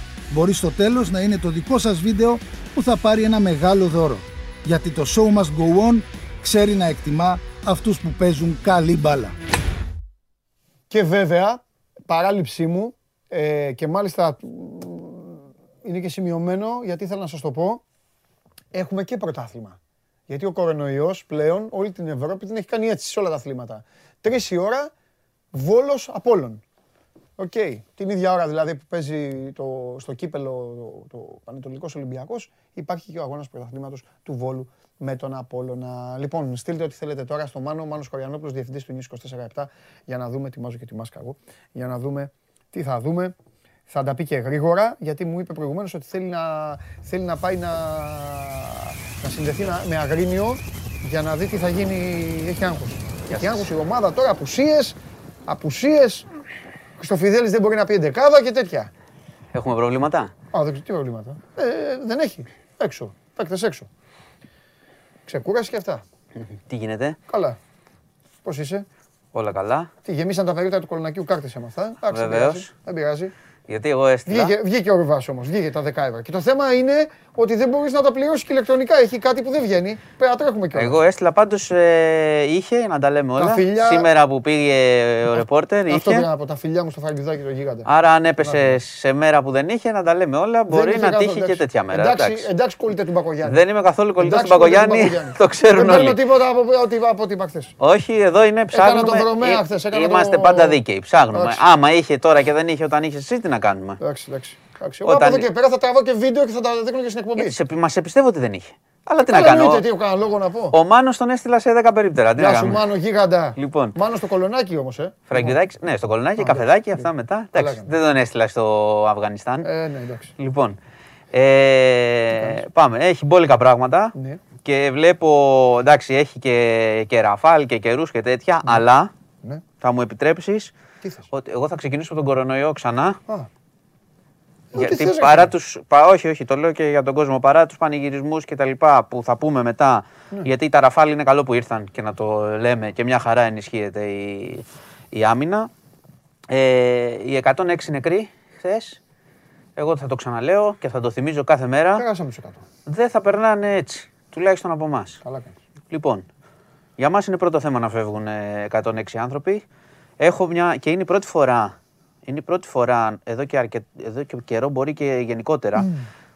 Μπορεί στο τέλος να είναι το δικό σας βίντεο που θα πάρει ένα μεγάλο δώρο γιατί το show must go on ξέρει να εκτιμά αυτούς που παίζουν καλή μπάλα. Και βέβαια, παράληψή μου, ε, και μάλιστα είναι και σημειωμένο, γιατί ήθελα να σας το πω, έχουμε και πρωτάθλημα. Γιατί ο κορονοϊός πλέον όλη την Ευρώπη την έχει κάνει έτσι σε όλα τα αθλήματα. Τρεις η ώρα, Βόλος Απόλλων. Οκ. Την ίδια ώρα δηλαδή που παίζει το, στο κύπελο το, το Πανετολικός Ολυμπιακός, υπάρχει και ο αγώνας πρωταθλήματος του Βόλου με τον Απόλλωνα. Λοιπόν, στείλτε ό,τι θέλετε τώρα στο Μάνο, Μάνος Κοριανόπουλος, διευθυντής του News 24 για να δούμε, ετοιμάζω και τη μάσκα εγώ, για να δούμε τι θα δούμε. Θα τα πει και γρήγορα, γιατί μου είπε προηγουμένως ότι θέλει να, θέλει να πάει να, να συνδεθεί με αγρίνιο για να δει τι θα γίνει. Έχει άγχος. Έχει άγχος η ομάδα τώρα, απουσίες, απουσίες, Χρυστοφιδέλη δεν μπορεί να πει εντεκάδα και τέτοια. Έχουμε προβλήματα; Α, δεν τι προβλήματα. Ε, δεν έχει. Έξω. Παίκτες έξω. Ξεκούραση και αυτά. Τι γίνεται; Καλά. Πώς είσαι; Όλα καλά. Τι γεμίσαν τα περίπτωτα του κολονακίου κάρτες έμαθα. Βεβαίως. Δεν πειράζει. Γιατί εγώ έστειλα. Βγήκε, βγήκε ο Ρουβάς όμως, βγήκε τα 10 ευρώ. Και το θέμα είναι ότι δεν μπορείς να τα πληρώσεις και ηλεκτρονικά. Έχει κάτι που δεν βγαίνει. Πρέπει να τρέχουμε κιόλας. Εγώ έστειλα πάντως ε, είχε να τα λέμε όλα. Φιλιά... Σήμερα που πήγε ο ρεπόρτερ. Είχε. Αυτό από τα φιλιά μου στο φαγητάκι το γίγαντα. Άρα αν έπεσε σε μέρα που δεν είχε να τα λέμε όλα, μπορεί να τύχει και τέτοια μέρα. Εντάξει, εντάξει κολλητέ του Μπακογιάννη. Δεν είμαι καθόλου κολλητέ του Μπακογιάννη. Το ξέρουν όλοι. Δεν τίποτα από ό,τι είπα χθες. Όχι, εδώ είναι ψάχνουμε. Είμαστε πάντα δίκαιοι. Ψάχνουμε. Άμα είχε τώρα και δεν είχε όταν είχε εσύ, τι να κάνουμε. Εντάξει, εντάξει. Εγώ από εδώ και πέρα θα τραβώ και βίντεο και θα τα δείχνω και στην εκπομπή. Σε, μας σε πιστεύω ότι δεν είχε. Αλλά τι να κάνω. Δεν τι έχω λόγο να πω. Ο Μάνος τον έστειλα σε 10 περίπτερα. Τι να σου Μάνο γίγαντα. Λοιπόν. Μάνο στο κολονάκι όμως, ε. Φραγκιδάκι, ναι, στο κολονάκι, καφεδάκι, αυτά μετά. Εντάξει, δεν τον έστειλα στο Αφγανιστάν. Ε, ναι, εντάξει. Λοιπόν. Ε, πάμε. Έχει μπόλικα πράγματα. Ναι. Και βλέπω, εντάξει, έχει και, και ραφάλ και καιρούς και τέτοια, ναι. αλλά ναι. θα μου επιτρέψεις ότι εγώ θα ξεκινήσω από τον κορονοϊό ξανά. Γιατί παρά τους, πα, όχι, όχι, το λέω και για τον κόσμο, παρά τους πανηγυρισμούς και τα λοιπά που θα πούμε μετά, ναι. γιατί τα ραφάλ είναι καλό που ήρθαν και να το λέμε και μια χαρά ενισχύεται η, η άμυνα. Ε, οι 106 νεκροί χθες. εγώ θα το ξαναλέω και θα το θυμίζω κάθε μέρα. Δεν θα περνάνε έτσι, τουλάχιστον από εμάς. Λοιπόν, για μας είναι πρώτο θέμα να φεύγουν 106 άνθρωποι. Έχω μια, και είναι η πρώτη φορά Είναι η πρώτη φορά εδώ και, αρκε... εδώ και καιρό, μπορεί και γενικότερα,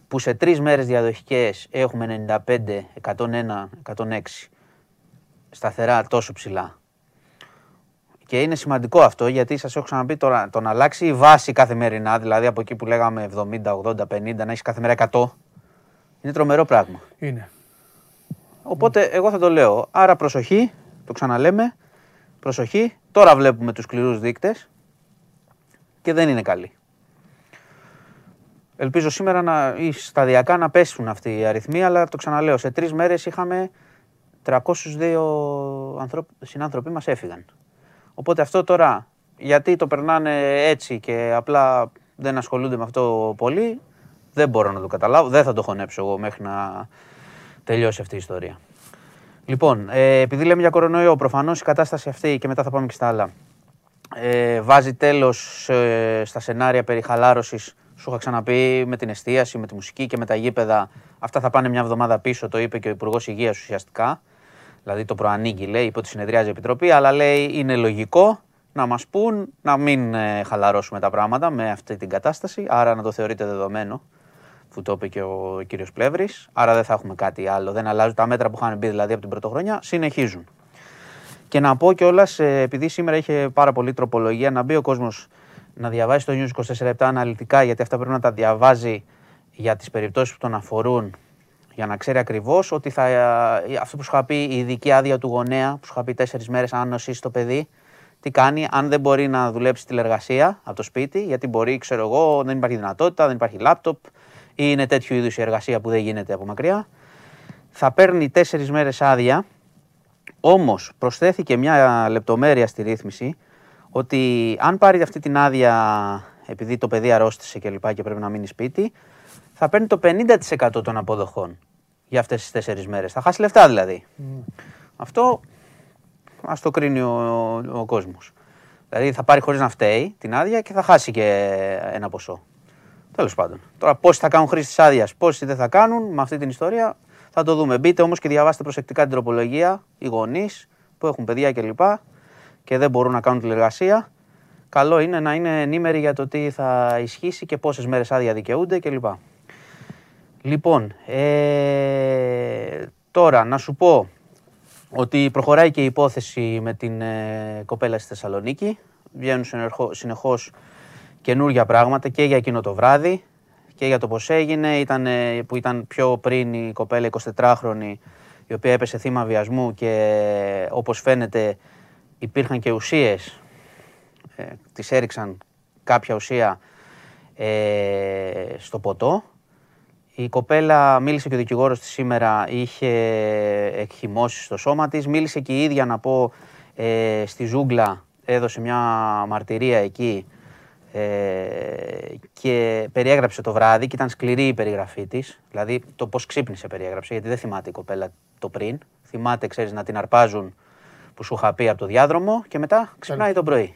που σε τρεις μέρες διαδοχικές έχουμε 95, 101, 106 σταθερά τόσο ψηλά. Και είναι σημαντικό αυτό γιατί σας έχω ξαναπεί τώρα το να αλλάξει η βάση καθημερινά, δηλαδή από εκεί που λέγαμε 70, 80, 50, να έχεις κάθε μέρα 100, είναι τρομερό πράγμα. Είναι. Οπότε εγώ θα το λέω. Άρα προσοχή, το ξαναλέμε. Προσοχή. Τώρα βλέπουμε τους σκληρούς δείκτες και δεν είναι καλή. Ελπίζω σήμερα να, ή σταδιακά να πέσουν αυτοί οι αριθμοί, αλλά το ξαναλέω, σε τρεις μέρες είχαμε 302 συνάνθρωποι μας έφυγαν. Οπότε αυτό τώρα, γιατί το περνάνε έτσι και απλά δεν ασχολούνται με αυτό πολύ, δεν μπορώ να το καταλάβω, δεν θα το χωνέψω εγώ μέχρι να τελειώσει αυτή η ιστορία. Λοιπόν, ε, επειδή λέμε για κορονοϊό, προφανώς η κατάσταση αυτή και μετά θα πάμε και στα άλλα. Ε, βάζει τέλος ε, στα σενάρια περί χαλάρωσης. Σου είχα ξαναπεί με την εστίαση, με τη μουσική και με τα γήπεδα. Αυτά θα πάνε μια εβδομάδα πίσω, το είπε και ο Υπουργός Υγείας ουσιαστικά. Δηλαδή το προανήγγει, λέει, υπό τη συνεδριάζει η Επιτροπή, αλλά λέει είναι λογικό να μας πούν να μην ε, χαλαρώσουμε τα πράγματα με αυτή την κατάσταση. Άρα να το θεωρείτε δεδομένο που το είπε και ο κύριος Πλεύρης. Άρα δεν θα έχουμε κάτι άλλο. Δεν αλλάζουν τα μέτρα που είχαν μπει δηλαδή από την πρωτοχρονιά, συνεχίζουν. Και να πω κιόλας, ε, επειδή σήμερα είχε πάρα πολύ τροπολογία, να μπει ο κόσμος να διαβάσει το News 24 λεπτά αναλυτικά, γιατί αυτά πρέπει να τα διαβάζει για τις περιπτώσεις που τον αφορούν, για να ξέρει ακριβώς ότι θα, ε, αυτό που σου είχα πει, η ειδική άδεια του γονέα, που σου είχα πει τέσσερις μέρες αν νοσήσει το παιδί, τι κάνει, αν δεν μπορεί να δουλέψει τηλεργασία από το σπίτι, γιατί μπορεί, ξέρω εγώ, δεν υπάρχει δυνατότητα, δεν υπάρχει λάπτοπ, ή είναι τέτοιου είδους η εργασία που δεν γίνεται από μακριά. Θα παίρνει τέσσερις μέρες άδεια. Όμως προσθέθηκε μια λεπτομέρεια στη ρύθμιση ότι αν πάρει αυτή την άδεια επειδή το παιδί αρρώστησε και λοιπά και πρέπει να μείνει σπίτι, θα παίρνει το 50% των αποδοχών για αυτές τις τέσσερις μέρες. Θα χάσει λεφτά δηλαδή. Αυτό ας το κρίνει ο, ο, ο κόσμος. Δηλαδή θα πάρει χωρίς να φταίει την άδεια και θα χάσει και ένα ποσό. Τέλος πάντων. Τώρα πόσοι θα κάνουν χρήση τη άδειας, πόσοι δεν θα κάνουν με αυτή την ιστορία θα το δούμε. Μπείτε όμως και διαβάστε προσεκτικά την τροπολογία. Οι γονείς που έχουν παιδιά κλπ. Και, και δεν μπορούν να κάνουν τηλεργασία. Καλό είναι να είναι ενήμεροι για το τι θα ισχύσει και πόσες μέρες άδεια δικαιούνται κλπ. Λοιπόν, ε, τώρα να σου πω ότι προχωράει και η υπόθεση με την ε, κοπέλα στη Θεσσαλονίκη. Βγαίνουν συνεχώς καινούργια πράγματα και για εκείνο το βράδυ και για το πώς έγινε. Ήταν, που ήταν πιο πριν η κοπέλα 24χρονη η οποία έπεσε θύμα βιασμού και όπως φαίνεται υπήρχαν και ουσίες, ε, της έριξαν κάποια ουσία ε, στο ποτό. Η κοπέλα μίλησε και ο δικηγόρος της σήμερα, είχε εκχυμώσει στο σώμα της. Μίλησε και η ίδια να πω ε, στη ζούγκλα, έδωσε μια μαρτυρία εκεί ε, και περιέγραψε το βράδυ και ήταν σκληρή η περιγραφή της. Δηλαδή το πώς ξύπνησε περιέγραψε, γιατί δεν θυμάται η κοπέλα το πριν. Θυμάται, ξέρεις, να την αρπάζουν που σου είχα πει από το διάδρομο και μετά ξυπνάει το πρωί.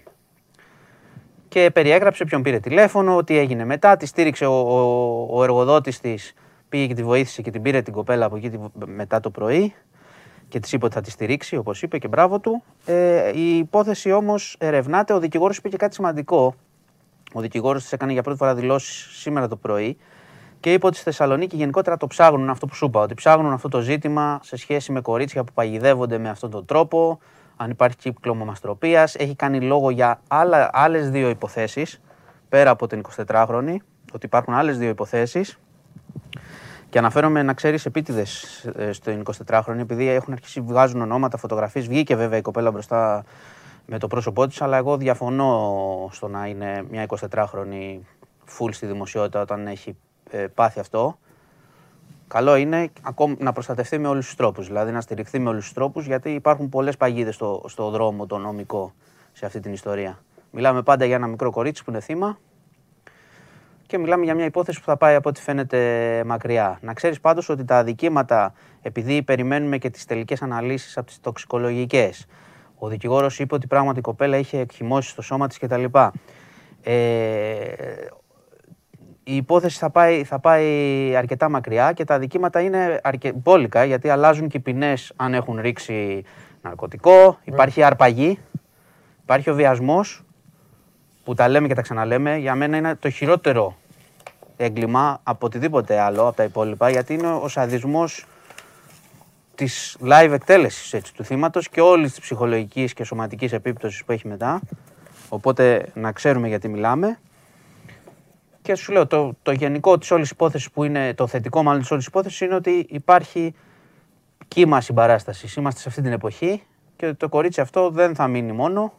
Και περιέγραψε ποιον πήρε τηλέφωνο, τι έγινε μετά. Τη στήριξε ο, ο, ο εργοδότης της, πήγε και τη βοήθησε και την πήρε την κοπέλα από εκεί μετά το πρωί και της είπε ότι θα τη στηρίξει, όπως είπε και μπράβο του. Ε, η υπόθεση όμως ερευνάται. Ο δικηγόρος είπε και κάτι σημαντικό ο δικηγόρος της έκανε για πρώτη φορά δηλώσεις σήμερα το πρωί και είπε ότι στη Θεσσαλονίκη γενικότερα το ψάχνουν αυτό που σου είπα. Ότι ψάχνουν αυτό το ζήτημα σε σχέση με κορίτσια που παγιδεύονται με αυτόν τον τρόπο, αν υπάρχει κύκλο μαστροπία. Έχει κάνει λόγο για άλλες δύο υποθέσεις πέρα από την 24χρονη, ότι υπάρχουν άλλες δύο υποθέσεις. Και αναφέρομαι να ξέρεις επίτηδες ε, στην 24χρονη, επειδή έχουν αρχίσει βγάζουν ονόματα, φωτογραφίες. Βγήκε βέβαια η κοπέλα μπροστά με το πρόσωπό της, αλλά εγώ διαφωνώ στο να είναι μια 24χρονη full στη δημοσιότητα όταν έχει ε, πάθει αυτό. Καλό είναι ακόμα να προστατευτεί με όλους τους τρόπους, δηλαδή να στηριχθεί με όλους τους τρόπους, γιατί υπάρχουν πολλές παγίδες στο, στο δρόμο το νομικό σε αυτή την ιστορία. Μιλάμε πάντα για ένα μικρό κορίτσι που είναι θύμα και μιλάμε για μια υπόθεση που θα πάει από ό,τι φαίνεται μακριά. Να ξέρεις πάντως ότι τα αδικήματα, επειδή περιμένουμε και τις τελικές αναλύσεις από τις τοξικολογικές, ο δικηγόρος είπε ότι πράγματι η κοπέλα είχε εκχυμώσει στο σώμα της κτλ. Ε, η υπόθεση θα πάει, θα πάει αρκετά μακριά και τα αδικήματα είναι αρκε... μπόλικα γιατί αλλάζουν και οι ποινές αν έχουν ρίξει ναρκωτικό, υπάρχει αρπαγή, υπάρχει ο βιασμός. που τα λέμε και τα ξαναλέμε, για μένα είναι το χειρότερο έγκλημα από οτιδήποτε άλλο από τα υπόλοιπα, γιατί είναι ο σαδισμός της live εκτέλεσης του θύματος και όλης της ψυχολογικής και σωματικής επίπτωσης που έχει μετά. Οπότε να ξέρουμε γιατί μιλάμε. Και σου λέω, το, το γενικό της όλης υπόθεσης που είναι, το θετικό μάλλον της όλης υπόθεσης είναι ότι υπάρχει κύμα συμπαράστασης. Είμαστε σε αυτή την εποχή και το κορίτσι αυτό δεν θα μείνει μόνο.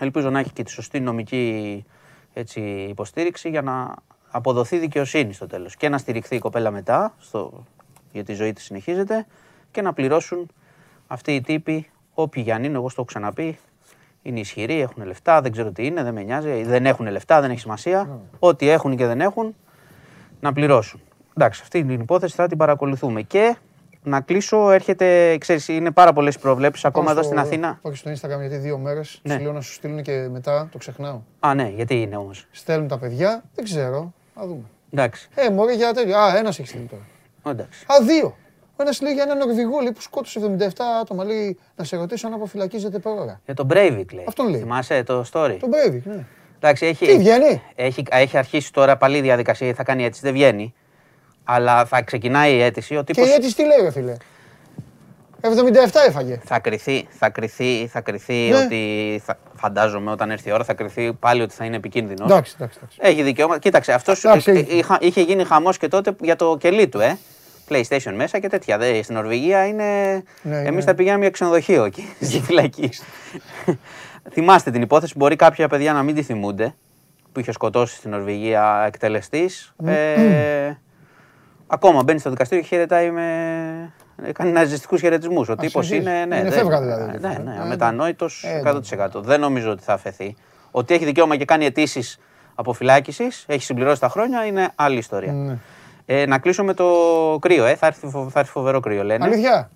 Ελπίζω να έχει και τη σωστή νομική έτσι, υποστήριξη για να αποδοθεί δικαιοσύνη στο τέλος και να στηριχθεί η κοπέλα μετά, στο, γιατί η ζωή της συνεχίζεται και να πληρώσουν αυτοί οι τύποι, όποιοι για είναι, εγώ στο έχω ξαναπεί, είναι ισχυροί, έχουν λεφτά, δεν ξέρω τι είναι, δεν με νοιάζει, δεν έχουν λεφτά, δεν έχει σημασία. Mm. Ό,τι έχουν και δεν έχουν, να πληρώσουν. Εντάξει, αυτή την υπόθεση θα την παρακολουθούμε. Και να κλείσω, έρχεται, ξέρεις, είναι πάρα πολλές προβλέψεις ακόμα εδώ στην Αθήνα. Όχι στο Instagram γιατί δύο μέρες. Ναι. Σου λέω να σου στείλουν και μετά το ξεχνάω. Α, ναι, γιατί είναι όμως. Στέλνουν τα παιδιά, δεν ξέρω. Α δούμε. Εντάξει. Ε, μωρέ για τέτοιο. Α, ένας έχει στείλει τώρα. Εντάξει. Α, δύο. Ο ένας λέει για έναν Νορβηγό λέει, που σκότωσε 77 άτομα. Λέει να σε ρωτήσω αν αποφυλακίζεται πρόωρα. Για τον Breivik λέει. Αυτόν λέει. Θυμάσαι το story; Τον Breivik, ναι. Εντάξει, έχει, Τι βγαίνει; Έχει, έχει αρχίσει τώρα πάλι η διαδικασία, θα κάνει έτσι, δεν βγαίνει. Αλλά θα ξεκινάει η αίτηση. Ο τύπος... Και η αίτηση τι λέει, φίλε; 77 έφαγε. Θα κρυθεί, θα κρυθεί, θα κρυθεί ναι. ότι θα, φαντάζομαι όταν έρθει η ώρα θα κρυθεί πάλι ότι θα είναι επικίνδυνος. Εντάξει, εντάξει, εντάξει. Έχει δικαίωμα. Κοίταξε, αυτός είχε γίνει χαμός και τότε για το κελί του, ε. PlayStation μέσα και τέτοια. Δε, στην Νορβηγία είναι. Ναι, Εμείς ναι. θα πηγαίνουμε για ξενοδοχείο εκεί, στη φυλακή. Θυμάστε την υπόθεση, μπορεί κάποια παιδιά να μην τη θυμούνται, που είχε σκοτώσει στην Νορβηγία εκτελεστής. Ε, ακόμα μπαίνει στο δικαστήριο και χαιρετάει με. Κάνει ναζιστικούς χαιρετισμούς. Ο τύπος είναι. Ναι, είναι φεύγα δηλαδή. Ναι, ναι, ναι αμετανόητο 100%. Δεν νομίζω ότι θα αφαιθεί. Ότι έχει δικαίωμα και κάνει αιτήσεις αποφυλάκησης, έχει συμπληρώσει τα χρόνια, είναι άλλη ιστορία. Ναι. Ε, να κλείσω με το κρύο, ε. θα, έρθει, θα έρθει φοβερό κρύο λένε. Αλήθεια;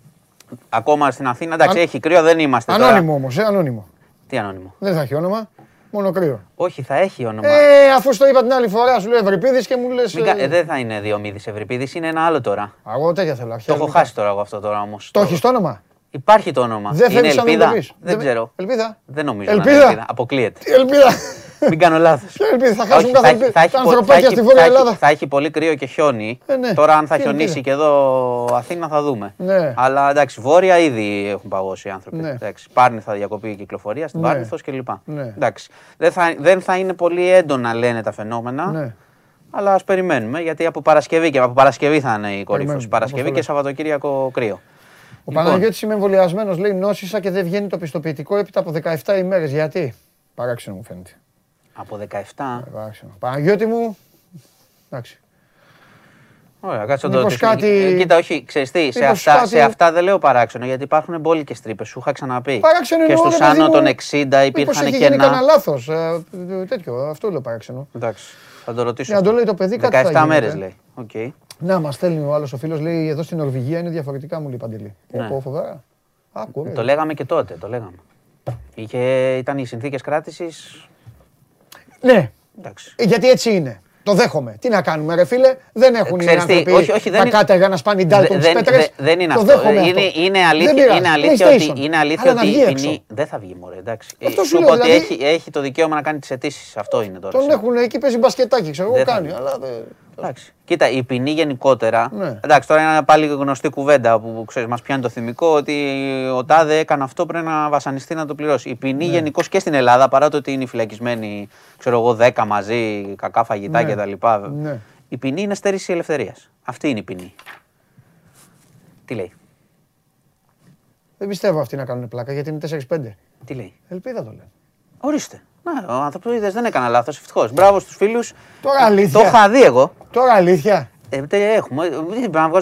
Ακόμα στην Αθήνα, εντάξει, έχει κρύο, δεν είμαστε. Ανώνυμο όμως, ε, ανώνυμο. Τι ανώνυμο; Δεν θα έχει όνομα. Μόνο κρύο. Όχι, θα έχει όνομα. Ε, αφού στο είπα την άλλη φορά, σου λέω Ευρυπίδης και μου λες. Ε... ε, δεν θα είναι Διομήδης Ευρυπίδης, είναι ένα άλλο τώρα. Εγώ τέτοια θέλω. Το έχω χάσει τώρα εγώ αυτό τώρα όμως. Το έχεις το όνομα; Υπάρχει το όνομα. Δεν είναι ελπίδα. Δεν, δεν ξέρω. Ελπίδα; Δεν νομίζω. Ελπίδα; ελπίδα. Αποκλείεται. Ελπίδα; Μην κάνω λάθος. Θα χάσουν τα ανθρωπάκια στη Βόρεια Ελλάδα. Θα έχει πολύ κρύο και χιόνι. Ε, ναι. Τώρα, αν θα χιονίσει και εδώ Αθήνα, θα δούμε. Ναι. Αλλά εντάξει, Βόρεια ήδη έχουν παγώσει οι άνθρωποι. Ναι. Πάρνη θα διακοπεί η κυκλοφορία, στην Πάρνηθος κλπ. Εντάξει. Δεν θα είναι πολύ έντονα, λένε τα φαινόμενα. Αλλά ας περιμένουμε γιατί από Παρασκευή και από Παρασκευή θα είναι η κορύφωση. Παρασκευή και Σαββατοκύριακο κρύο. Ο λοιπόν. Παναγιώτης είμαι εμβολιασμένος, λέει νόσησα και δεν βγαίνει το πιστοποιητικό έπειτα από 17 ημέρες. Γιατί; Παράξενο μου φαίνεται. Από 17. Παράξενο. Παναγιώτη μου. Εντάξει. Ωραία, κάτσε το κάτι... Ε, κοίτα, όχι, ξέρεις τι, σε αυτά, κάτι... σε αυτά δεν λέω παράξενο, γιατί υπάρχουν μπόλικες τρύπες, σου είχα ξαναπεί. Παράξενο και στους άνω των 60 υπήρχαν και ένα... Μήπως γίνει κανένα λάθος, ε, τέτοιο, αυτό λέω παράξενο. Εντάξει, θα το ρωτήσω. Για να το λέει το παιδί, κάτι 17 μέρες λέει. Okay. Να, μας στέλνει ο άλλος ο φίλος, λέει εδώ στην Νορβηγία είναι διαφορετικά, μου λέει Παντελή. Ναι. Πω, φοβερά. το λέγαμε και τότε, το λέγαμε. Είχε, ήταν οι συνθήκες κράτησης. Ναι. Εντάξει. Ε, γιατί έτσι είναι. Το δέχομαι. Τι να κάνουμε, ρε φίλε; Δεν έχουν οι άνθρωποι όχι, όχι, δεν τα κάτεργα να σπάνε ντάλτον τις πέτρες. Δεν είναι αυτό. Είναι, είναι αλήθεια, είναι αλήθεια ότι, είναι αλήθεια ότι η ποινή... Δεν θα βγει, μωρέ, εντάξει. Αυτό σου λέω, ότι δηλαδή... έχει, έχει το δικαίωμα να κάνει τις αιτήσεις. Αυτό είναι τώρα. Τον έχουν εκεί, παίζει μπασκετάκι, ξέρω εγώ, κάνει. Αλλά Εντάξει. Κοίτα, η ποινή γενικότερα. Ναι. Εντάξει, τώρα είναι πάλι γνωστή κουβέντα που ξέρεις, μας πιάνει το θυμικό ότι ο Τάδε έκανε αυτό πρέπει να βασανιστεί να το πληρώσει. Η ποινή ναι. γενικώ και στην Ελλάδα, παρά το ότι είναι φυλακισμένοι, ξέρω εγώ, 10 μαζί, κακά φαγητά ναι. κτλ. Ναι. Η ποινή είναι στέρηση ελευθερίας. Αυτή είναι η ποινή. Τι λέει; Δεν πιστεύω αυτοί να κάνουν πλάκα γιατί είναι 4-5. Τι λέει; Ελπίδα το λένε. Ορίστε. Ναι, ο ανθρωπίδε δεν έκανα λάθος. Ευτυχώς. Μπράβο στους φίλους. Τώρα αλήθεια. Το είχα δει εγώ. Τώρα αλήθεια. Ε, έχουμε.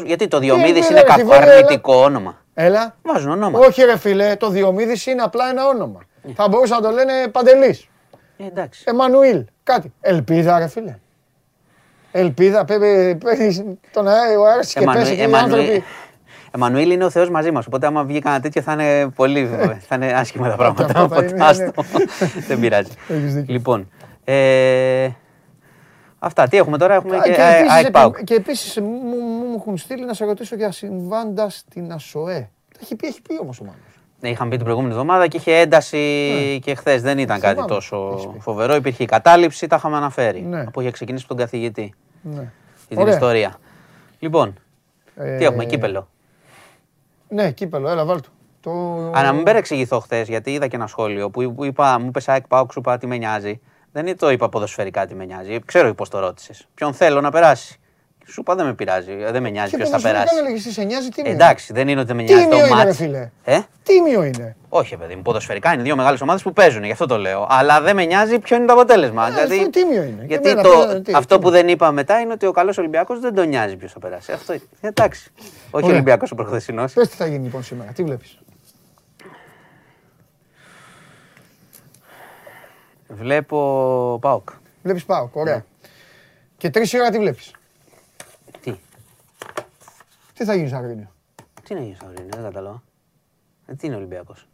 Γιατί το Διομήδης είναι κακό αρνητικό όνομα. Έλα. Βάζουν όνομα. Όχι, ρε φίλε, το Διομήδης είναι απλά ένα όνομα. Ε. Θα μπορούσαν να το λένε Παντελής. Ε, εντάξει. Εμμανουήλ. Κάτι. Ελπίδα, ρε φίλε. Ελπίδα, πρέπει τον αέρα και πέσει και οι άνθρωποι. Εμμανουήλ είναι ο Θεός μαζί μας. Οπότε, άμα βγει κανένα τέτοιο, θα είναι πολύ. θα είναι άσχημα τα πράγματα. Οπότε, άστο. Δεν πειράζει. Λοιπόν. Ε, αυτά. Τι έχουμε τώρα, έχουμε και ΑΕΚ Και επίσης μου έχουν στείλει να σε ρωτήσω για συμβάντα στην ΑΣΟΕ. Έχει πει, έχει πει όμως ο Μάνος. Ναι, είχαμε πει την προηγούμενη εβδομάδα και είχε ένταση ναι. και χθες. Δεν ήταν κάτι τόσο φοβερό. Υπήρχε η κατάληψη, τα είχαμε αναφέρει. Ναι. Που είχε ξεκινήσει τον καθηγητή. Ναι. Την ιστορία. Λοιπόν, ε... τι έχουμε, κύπελο. Ναι, κύπελο, έλα βάλ το. Α, να μην παρεξηγηθώ χθες, γιατί είδα και ένα σχόλιο που, είπα, μου είπε Σάικ Πάουξ, σου είπα τι με νοιάζει. Δεν το είπα ποδοσφαιρικά τι με νοιάζει. Ξέρω πώς το ρώτησες. Ποιον θέλω να περάσει. Σου είπα δεν με πειράζει, δεν με νοιάζει ποιος θα περάσει. Και σε νοιάζει, τι Εντάξει, δεν είναι ότι δεν με νοιάζει το μάτι. Είναι, ε; Τίμιο είναι; Όχι, παιδί μου, ποδοσφαιρικά είναι δύο μεγάλες ομάδες που παίζουν, γι' αυτό το λέω. Αλλά δεν με νοιάζει ποιο είναι το αποτέλεσμα. Ε, δηλαδή, αυτό τίμιο είναι; Γιατί το, αυτό που δεν είπα μετά είναι ότι ο καλός Ολυμπιακός δεν τον νοιάζει ποιος θα περάσει. Αυτό είναι. Εντάξει. Όχι ο Ολυμπιακός ο προχθεσινός. Πες τι θα γίνει λοιπόν σήμερα, τι βλέπεις; Βλέπω Πάοκ. Βλέπεις Πάοκ, ωραία. Ναι. Και τρεις ώρα τι βλέπεις; Τι θα γίνει στο Αγρίνιο. Τι να γίνει στο Αγρίνιο, δεν κατάλαβα. Ε, τι είναι Ολυμπιακός;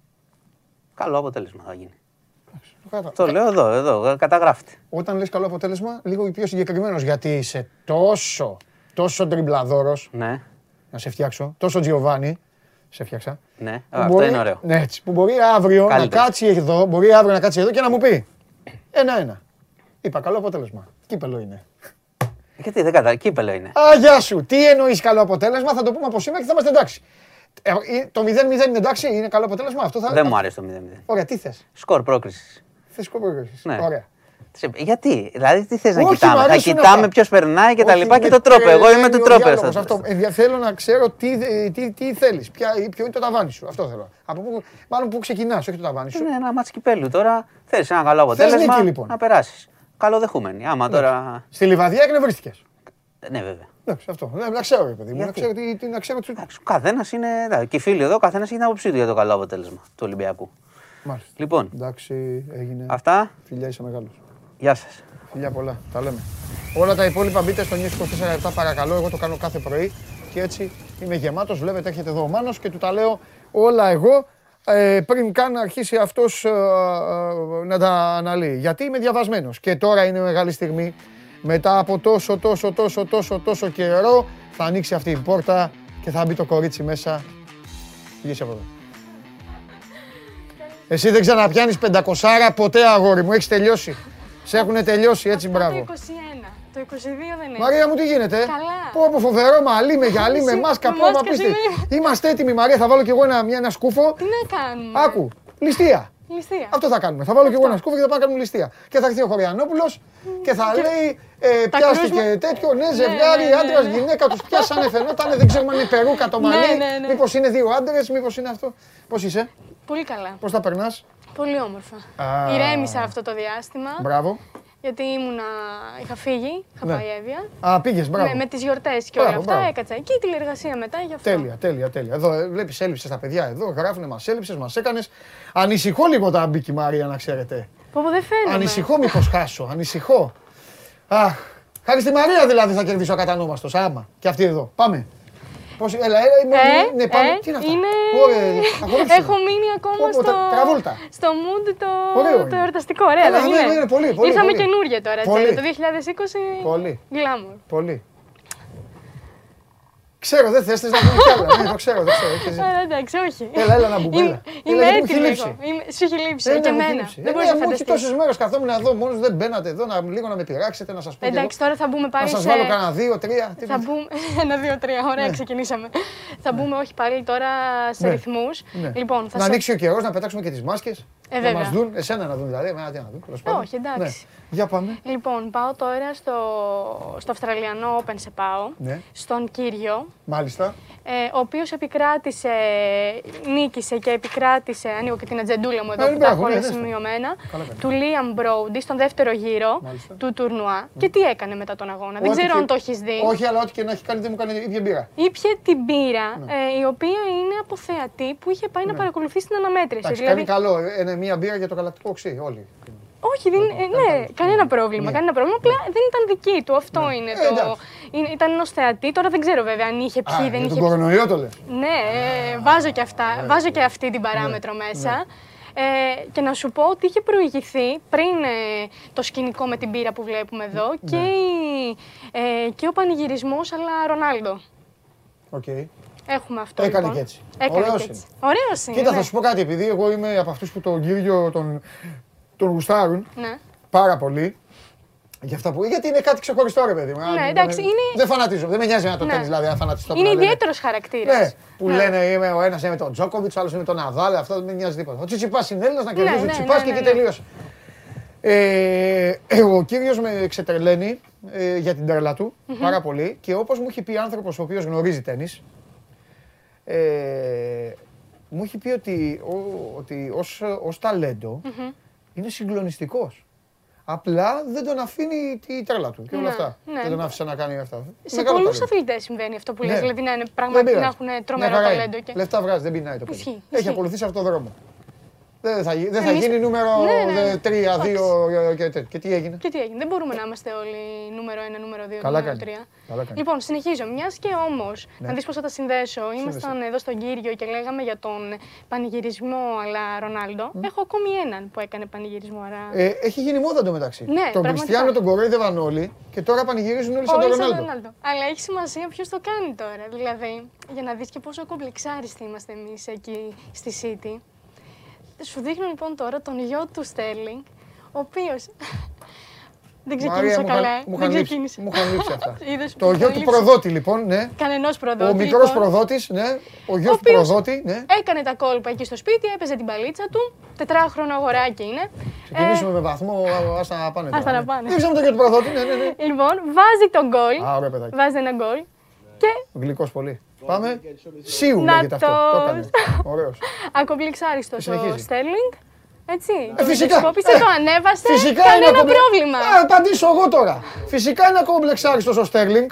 Καλό αποτέλεσμα θα γίνει. Το λέω εδώ, εδώ, καταγράφεται. Όταν λες καλό αποτέλεσμα, λίγο πιο συγκεκριμένος γιατί είσαι τόσο, τόσο τριμπλαδόρος. Ναι. Να σε φτιάξω. Τόσο Τζιοβάνι. Σε φτιάξα. Ναι, αυτό είναι ωραίο. Ναι, έτσι. Που μπορεί αύριο να κάτσει εδώ, μπορεί αύριο να κάτσει εδώ και να μου πει. Ένα-ένα. Είπα καλό αποτέλεσμα. Κύπελο είναι. Γιατί δεν κατάλαβα, κύπελο είναι. Α, γεια σου. Τι εννοείς καλό αποτέλεσμα, θα το πούμε από σήμερα και θα είμαστε εντάξει. Ε, το 0-0 είναι εντάξει, είναι καλό αποτέλεσμα; Αυτό θα... Δεν μου αρέσει το 0-0. Ωραία, τι θες; Σκορ πρόκρισης. Θες σκορ πρόκρισης. Ναι. Ωραία. Γιατί, δηλαδή τι θες να κοιτάμε; Θα κοιτάμε ποιος περνάει και τα λοιπά και το τρόπο. Εγώ είμαι του τρόπου. Αυτό. Θέλω να ξέρω τι, τι, τι θέλεις, ποιο είναι το ταβάνι σου. Αυτό θέλω. Από πού, μάλλον πού ξεκινάς, όχι το ταβάνι σου. Είναι ένα μάτσο κυπέλου τώρα. Θέλεις ένα καλό αποτέλεσμα. λοιπόν. Να περάσεις καλοδεχούμενοι. Άμα τώρα. Στη Λιβαδιά εκνευρίστηκε. Ναι, βέβαια. Εντάξει, αυτό. Ναι, να ξέρω, παιδί μου. Να ξέρω τι, τι, να ξέρω τι... Καθένας είναι. Ναι, και οι φίλοι εδώ, καθένας έχει την άποψή του για το καλό αποτέλεσμα του Ολυμπιακού. Μάλιστα. Λοιπόν. Εντάξει, έγινε. Αυτά. Φιλιά, είσαι μεγάλος. Γεια σας. Φιλιά πολλά. Τα λέμε. Όλα τα υπόλοιπα μπείτε στο News 24 λεπτά παρακαλώ. Εγώ το κάνω κάθε πρωί και έτσι είμαι γεμάτος. Βλέπετε, έρχεται εδώ ο Μάνος και του τα λέω όλα εγώ ε, πριν καν αρχίσει αυτός ε, ε, να τα αναλύει. Γιατί είμαι διαβασμένος και τώρα είναι μεγάλη στιγμή. Μετά από τόσο, τόσο, τόσο, τόσο, τόσο καιρό θα ανοίξει αυτή η πόρτα και θα μπει το κορίτσι μέσα. Βγεις από εδώ. Εσύ δεν ξαναπιάνεις πεντακοσάρα ποτέ αγόρι μου, έχεις τελειώσει. Σε έχουν τελειώσει έτσι, μπράβο. Το 22 δεν είναι. Μαρία μου τι γίνεται; Καλά. Πω από φοβερό μαλλί με γυαλί με μάσκα. Πω Είμαστε έτοιμοι Μαρία, θα βάλω κι εγώ ένα, ένα σκούφο. Τι να κάνουμε; Άκου, ληστεία. Ληστεία. Αυτό θα κάνουμε. Θα βάλω κι εγώ ένα σκούφο και θα πάμε να κάνουμε ληστεία. Και θα έρθει ο Χωριανόπουλος και θα λέει ε, πιάστηκε τέτοιο, ναι, ναι ζευγάρι, ναι, ναι, άντρα, γυναίκα, τους πιάσανε, φαινόταν, δεν ξέρουμε αν είναι περούκα το μαλλί, μήπως είναι δύο άντρες, μήπως είναι αυτό. Πώς είσαι; Πολύ καλά. Πώς τα περνάς; Πολύ όμορφα. Ηρέμησα αυτό το διάστημα. Μπράβο. Γιατί ήμουνα, είχα φύγει, είχα ναι. πάει Εύβοια. Α, πήγες, μπράβο. Ναι, με τις γιορτές και όλα αυτά. Έκατσα εκεί τηλεργασία μετά γι' αυτό. Τέλεια, τέλεια, τέλεια. Εδώ ε, βλέπεις, έλειψες τα παιδιά εδώ, γράφουνε, μας έλειψες, μας έκανες. Ανησυχώ λίγο τα μπήκε η Μαρία, να ξέρετε. Πω, δεν φαίνεται. Ανησυχώ, μήπως χάσω, ανησυχώ. Αχ, χάρη στη Μαρία δηλαδή θα κερδίσω ακατανόμαστος. Άμα. Και αυτή εδώ. Πάμε. Πώς, έλα, έλα, ε, ναι, πάμε. Ε, τι είναι αυτά; Είναι... Έχω μείνει ακόμα στο, τραβόλτα. στο mood το, το εορταστικό. Ωραία, δεν είναι. είναι πολύ, πολύ, Ήρθαμε καινούργια τώρα, πολύ. το 2020 πολύ. Glamour. Πολύ. Ξέρω, δεν θες, θες να πούμε κι άλλα. Ναι, το ξέρω, δεν ξέρω. Άρα εντάξει, όχι. Έλα, έλα να μπούμε. Είμαι, είμαι έτοιμη λίγο. Σου έχει λείψει και εμένα. Δεν μπορείς να φανταστείς. Τόσες μέρες καθόμουν εδώ, μόνος δεν μπαίνατε εδώ, να, λίγο να με πειράξετε, να σας πω. Εντάξει, τώρα θα μπούμε πάλι σε... Να σας βάλω κανένα δύο, τρία. Θα μπούμε, ένα, δύο, τρία, ωραία, ναι. ξεκινήσαμε. Θα μπούμε όχι πάλι τώρα σε ναι. ρυθμούς. Ναι. Λοιπόν, να ανοίξει ο καιρός, να πετάξουμε και τις μάσκες. Ε, να μας δουν, εσένα να δουν δηλαδή, εμένα τι να δουν. Όχι, εντάξει. Για πάμε. Λοιπόν, πάω τώρα στο, στο Αυστραλιανό Open σε πάω, ναι. στον Κύριο. Μάλιστα. Ε, ο οποίος επικράτησε, νίκησε και επικράτησε, ανοίγω και την ατζεντούλα μου εδώ ε, που τα έχω όλα σημειωμένα, του Λίαμ Μπρόουντι στον δεύτερο γύρο Μάλιστα. του τουρνουά. Και τι έκανε μετά τον αγώνα, δεν ξέρω αν το έχεις δει. Όχι, αλλά ό,τι και να έχει κάνει δεν μου κάνει ίδια μπύρα. Ήπια την μπύρα, ναι. ε, η οποία είναι από θεατή που είχε πάει να ναι. παρακολουθήσει την αναμέτρηση. Εντάξει, δηλαδή... κάνει καλό, είναι μία μπύρα για το galactic οξύ, όλοι. Όχι, δεν, ε, ναι, κανένα πρόβλημα. Ναι. Κανένα πρόβλημα. Απλά δεν ήταν δική του. Αυτό ναι. είναι ε, το. Είναι, ήταν ενός θεατή. Τώρα δεν ξέρω βέβαια αν είχε πιει, δεν είχε. Τον κορονοϊό το λες. Ναι, ε, βάζω και αυτά. Ναι. Βάζω και αυτή την παράμετρο μέσα. Ε, και να σου πω ότι είχε προηγηθεί πριν ε, το σκηνικό με την πύρα που βλέπουμε εδώ και, ε, και ο πανηγυρισμός αλλά Ρονάλντο. Okay. Έχουμε αυτό. Έκανε λοιπόν. και έτσι. Έκανε Ωραίος και έτσι. είναι. Ωραίος είναι. Κοίτα, ναι. θα σου πω κάτι, επειδή εγώ είμαι από αυτούς που τον κύριο τον, τον γουστάρουν Ναι. πάρα πολύ. Για αυτά που... Γιατί είναι κάτι ξεχωριστό, ρε παιδί μου. Ναι, Αν- εντάξει, είναι- Δεν φανατίζω. Δεν με νοιάζει να το Ναι. κάνει, δηλαδή, αν φανατιστώ. Είναι που να λένε. ιδιαίτερος χαρακτήρας. Ναι, που λένε είμαι ο ένας είναι με τον Τζόκοβιτς, ο άλλος είναι με τον Ναδάλ, αυτό δεν με νοιάζει τίποτα. Ο Τσιτσιπάς είναι Έλληνας να κερδίζει ναι, ο ναι, Τσιτσιπάς ναι, και ναι, εκεί ναι. τελείωσε. Ε, ε, ο κύριος με ξετρελαίνει ε, για την τρέλα του πάρα πολύ και όπως μου έχει πει άνθρωπος ο οποίος γνωρίζει τέννη, ε, μου έχει πει ότι, ο, ότι ως, ως ταλέντο είναι συγκλονιστικός. Απλά δεν τον αφήνει τη τρέλα του και όλα Ναι, αυτά. ναι. Δεν τον άφησε να κάνει αυτά. Σε Μεγάλο πολλούς ταλέντο. αθλητές συμβαίνει αυτό που Ναι. λες, δηλαδή να είναι Δεν πραγματικά να πειράζει. έχουν τρομερό Μια χαρά είναι. ταλέντο. Και... Λεφτά βγάζει, δεν πεινάει το παιδί. Ισχύει, Έχει ισχύει. ακολουθήσει αυτό το δρόμο. Δεν θα, γι- δεν θα Εμείς- γίνει νούμερο Ναι, ναι. 3, 2 και τέτοιο. Και τι έγινε; Και τι έγινε, δεν μπορούμε να είμαστε όλοι νούμερο 1, νούμερο 2, Καλά νούμερο κάνει. 3. Καλά κάνει. Λοιπόν, συνεχίζω. Μιας και όμως, Ναι. να δεις πώς θα τα συνδέσω. Ήμασταν εδώ στον κύριο και λέγαμε για τον πανηγυρισμό αλλά Ρονάλντο. Έχω ακόμη έναν που έκανε πανηγυρισμό. Άρα... Ε, έχει γίνει μόδα το μεταξύ. Ναι, τον πραγματικά. Κριστιανό τον κοροϊδεύαν όλοι και τώρα πανηγυρίζουν όλοι σαν Όλοι τον σαν Ρονάλντο. Ρονάλντο. Αλλά έχει σημασία ποιος το κάνει τώρα. Δηλαδή, για να δεις και πόσο κομπλεξάριστοι είμαστε εμείς εκεί στη City. Σου δείχνω λοιπόν τώρα τον γιο του Στέρλινγκ, ο οποίο. Δεν ξεκίνησε Μαρία, μου καλά. είχαν- ε. μου Δεν είχαν λείψει- ξεκίνησε. Μου είχαν λείψει αυτά. Είδες Το που γιο είχαν του λείψει. προδότη λοιπόν, ναι. Κανενός προδότη. Ο μικρός λοιπόν, προδότης, ναι. Ο γιος ο του οποίος προδότη, ναι. Έκανε τα κόλπα εκεί στο σπίτι, έπαιζε την παλίτσα του. Τετράχρονο αγοράκι είναι. Ξεκινήσουμε με βαθμό, άστα να πάνε. Άστα τώρα, να ναι. πάνε. Δείξαμε το γιο του προδότη, ναι, ναι. ναι. Ε, λοιπόν, βάζει τον γκολ. Α, ωραίο παιδάκι. Βάζει ένα γκολ. Και Γλυκός πολύ. Πάμε. Σίου Να λέγεται αυτό. το- Το έκανε. Ωραίο. ακομπλεξάριστο ο Συνεχίζει. Στέρλινγκ. Έτσι. Ε, το φυσικά. βιντεοσκόπησε, το ανέβασε. Φυσικά κανένα είναι κομπλε- πρόβλημα. Α, απαντήσω εγώ τώρα. Φυσικά είναι ακομπλεξάριστο ο Στέρλινγκ.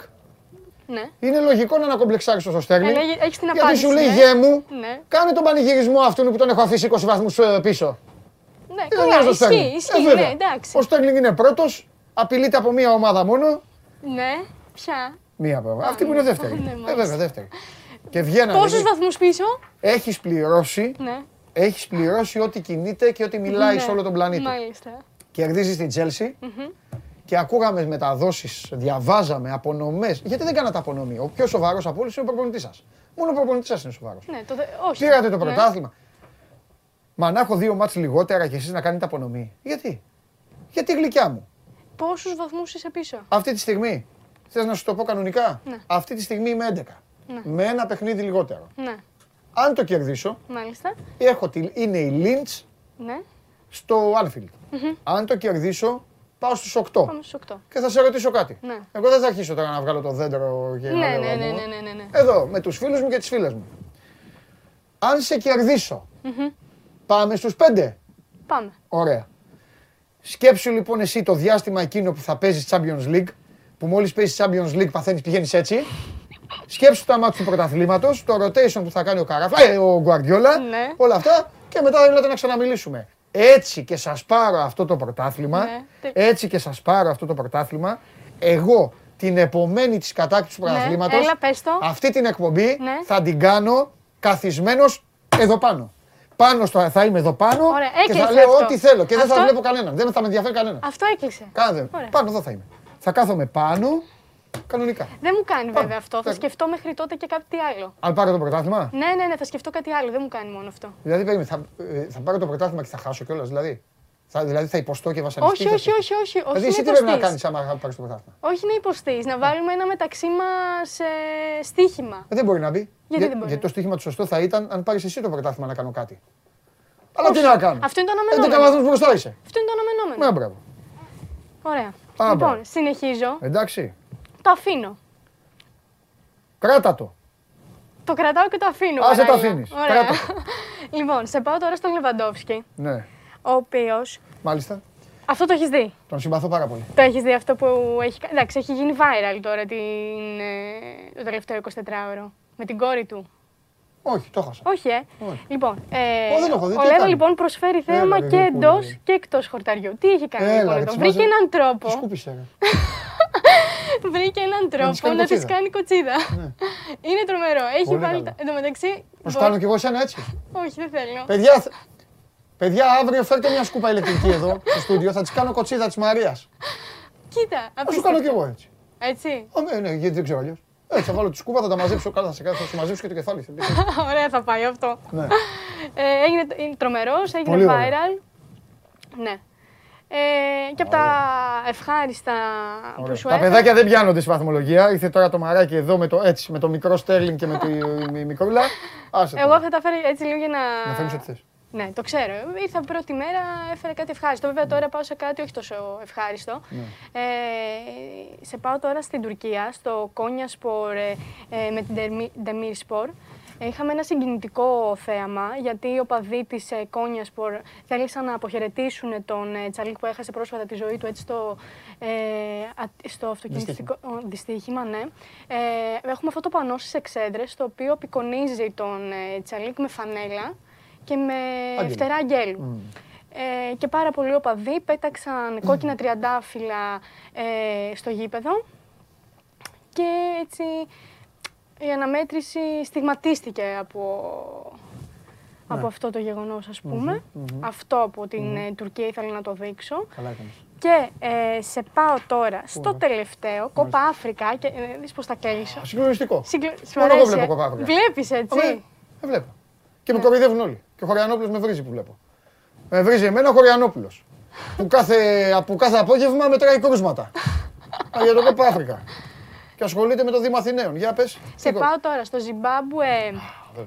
Ναι. Είναι λογικό να είναι ακομπλεξάριστο ο Στέρλινγκ. Αλλά έχει- έχεις την Γιατί απάντηση. σου λέει ναι. γε μου, Ναι. κάνε τον πανηγυρισμό αυτού που τον έχω αφήσει 20 βαθμούς πίσω. Ναι, Δεν καλά, νοιάζει ο ισχύει, Στέρλινγκ. ισχύει, Ε, ναι, βέβαια. εντάξει. Ο Στέρλινγκ είναι πρώτος, απειλείται από μία ομάδα μόνο. Ναι, πια. Μία από Αυτή που είναι δεύτερη. ναι, Ε, μάλιστα. βέβαια, δεύτερη. Και βγαίνανε. Πόσους βαθμούς πίσω; Έχεις πληρώσει, Ναι. έχεις πληρώσει ό,τι κινείται και ό,τι μιλάει Ναι, σε όλο τον πλανήτη. Μάλιστα. Κερδίζεις την Chelsea και ακούγαμε μεταδόσεις, διαβάζαμε απονομές. Γιατί δεν κάνατε απονομή. Ο πιο σοβαρός από όλους είναι ο προπονητής σας. Μόνο ο προπονητής σας είναι σοβαρός. Ναι, το δε... όχι. Πήρατε το Ναι. πρωτάθλημα. Μα να έχω δύο μάτς λιγότερα και εσείς να κάνετε απονομή. Γιατί; Γιατί γλυκιά μου; Πόσους βαθμούς είσαι πίσω; Αυτή τη στιγμή. Θες να σου το πω κανονικά; Ναι. Αυτή τη στιγμή είμαι 11. Με ένα παιχνίδι λιγότερο. Ναι, Αν το κερδίσω, μάλιστα. έχω τη, είναι η Lynch Ναι, στο Anfield. Αν το κερδίσω, πάω στους 8. πάμε στους 8. Και θα σε ρωτήσω κάτι. Ναι. Εγώ δεν θα αρχίσω τώρα να βγάλω το δέντρο και να Ναι, λέω ναι, ναι, «Αμώ». ναι, ναι, ναι, ναι. Εδώ, με τους φίλους μου και τις φίλες μου. Αν σε κερδισω πάμε στους 5. Πάμε. Ωραία. Σκέψου λοιπόν εσύ το διάστημα εκείνο που θα παίζεις Champions League, που μόλις παίζεις Champions League παθαίνεις, πηγαίνεις έτσι. Σκέψου τα μάτια του πρωταθλήματος, το rotation που θα κάνει ο Καράφα, ε, ο Γκουαρδιόλα, Ναι. όλα αυτά και μετά δεν λέτε να ξαναμιλήσουμε. Έτσι και σας πάρω αυτό το πρωτάθλημα, Ναι. έτσι και σας πάρω αυτό το πρωτάθλημα, εγώ την επομένη της κατάκτησης του πρωταθλήματος, Ναι, έλα, πες το. αυτή την εκπομπή Ναι. θα την κάνω καθισμένος εδώ πάνω. Πάνω στο, θα είμαι εδώ πάνω Ωραία, και θα έκλεισε λέω αυτό. ό,τι θέλω και δεν θα Αυτό- βλέπω κανέναν. Δεν θα με ενδιαφέρει κανένα. Αυτό έκλεισε. Κάνε. Ωραία. Πάνω εδώ θα είμαι. Θα κάθομαι πάνω κανονικά. Δεν μου κάνει Πάμε. βέβαια αυτό. Θα Πάμε. σκεφτώ μέχρι τότε και κάτι άλλο. Αν πάρω το πρωτάθλημα; Ναι, ναι, ναι, θα σκεφτώ κάτι άλλο. Δεν μου κάνει μόνο αυτό. Δηλαδή, περίμενε, θα, ε, θα πάρω το πρωτάθλημα και θα χάσω κιόλας. Δηλαδή; Θα, δηλαδή θα υποστώ και βασανιστεί. Όχι, όχι, όχι, όχι. Δηλαδή, όχι εσύ να τι πρέπει να υποστείς. κάνεις άμα πάρεις το πρωτάθλημα; Όχι να υποστείς, να βάλουμε ένα μεταξύ μας στοίχημα. Ε, δεν μπορεί να μπει. δεν μπορεί Γιατί να το στοίχημα του σωστό θα ήταν αν πάρεις εσύ το πρωτάθλημα να κάνω κάτι. Αλλά τι να κάνω; Αυτό είναι το 11 αναμενόμενο. βαθμούς μπροστά είσαι. Αυτό είναι το αναμενόμενο. Να μπράβο. Ωραία. Α, λοιπόν, μπράβο. συνεχίζω. Εντάξει. Το αφήνω. Κράτα το. Το κρατάω και το αφήνω. Άσε το παράλληλα. αφήνεις. Ωραία. Κράτα λοιπόν, σε πάω τώρα στον Λεβαντόφσκι, Ναι. ο οποίο. Μάλιστα. Αυτό το έχεις δει; Τον συμπαθώ πάρα πολύ. Το έχεις δει αυτό που έχει. κα- Εντάξει, έχει γίνει viral τώρα την, ε, το τελευταίο 24ωρο. Με την κόρη του. Όχι, το χάσα. Όχι, ε. Όχι. Λοιπόν, ε, Ω, δεν έχω δει, ο τι Λέβα κάνει; λοιπόν προσφέρει Έλα, θέαμα ρε, και γλυκούλη. εντός και εκτός χορταριού. Τι έχει κάνει Έλα, λοιπόν ρε, εδώ; της Βρήκε βάζει- έναν Τι τρόπο. σκούπισε. ρε. Βρήκε έναν της τρόπο κάνει να της κοτσίδα. κάνει κοτσίδα. Είναι τρομερό. Έχει Πολύ βάλει. καλό. τα- Εν τω μεταξύ. Να σου μπο- κάνω κι εγώ εσένα έτσι; Όχι, δεν θέλω. Παιδιά, θ- παιδιά, αύριο φέρτε μια σκούπα ηλεκτρική εδώ στο στούντιο. Θα της κάνω κοτσίδα της Μαρίας. Κοίτα, Θα σου κάνω κι απίστευτο. εγώ έτσι. Έτσι; Α, ναι, ναι, γιατί δεν ξέρω αλλιώς. Έτσι, θα βάλω τη σκούπα, θα τα μαζέψω καλά, θα, θα σου μαζέψω και το κεφάλι. Ωραία θα πάει αυτό. Ναι. Ε, έγινε, είναι τρομερός, έγινε viral. Ναι. Ε, και από τα ευχάριστα που σου Τα παιδάκια δεν πιάνονται στη βαθμολογία. Ήρθε τώρα το μαράκι εδώ με το, έτσι, με το μικρό Στέρλινγκ και με τη μικρούλα. Εγώ θα τα φέρω έτσι λίγο για να. Να φέρνει ό,τι θες. Ναι, το ξέρω. Ήρθα πρώτη μέρα, έφερε κάτι ευχάριστο. Βέβαια τώρα πάω σε κάτι όχι τόσο ευχάριστο. Ναι. Ε, σε πάω τώρα στην Τουρκία, στο Κόνια Σπορ ε, ε, με την Demir Sport. Είχαμε ένα συγκινητικό θέαμα, γιατί οι οπαδοί της ε, Κόνια Σπορ θέλησαν να αποχαιρετήσουν τον ε, Τσαλίκ που έχασε πρόσφατα τη ζωή του έτσι στο, ε, στο αυτοκινητικό δυστύχημα. Ναι. Ε, έχουμε αυτό το πανό στις εξέδρες, το οποίο απεικονίζει τον ε, Τσαλίκ με φανέλα και με Αγγέλου. φτερά αγγέλου. Ε, και πάρα πολλοί οπαδοί πέταξαν κόκκινα τριαντάφυλλα ε, στο γήπεδο και έτσι η αναμέτρηση στιγματίστηκε από, από ναι. αυτό το γεγονός ας πουμε Αυτό από την mm Τουρκία ήθελα να το δείξω. Καλά και ε, σε πάω τώρα στο τελευταίο, Κόπα Αφρικα και ε, δεις πώς τα κλείσω. Συγκλονιστικό. Συγκλο... Μόνο εγώ βλέπω Κόπα Αφρικα. Βλέπεις έτσι; Δεν βλέπω. Και με κοροϊδεύουν όλοι. Και ο Χωριανόπουλος με βρίζει που βλέπω. Με βρίζει εμένα ο Χωριανόπουλος. που, κάθε, που κάθε απόγευμα μετράει κρούσματα. για το Κόπα Αφρικα και ασχολείται με το Δήμο Αθηναίων. Για πες. Σε πάω τώρα στο Ζιμπάμπουε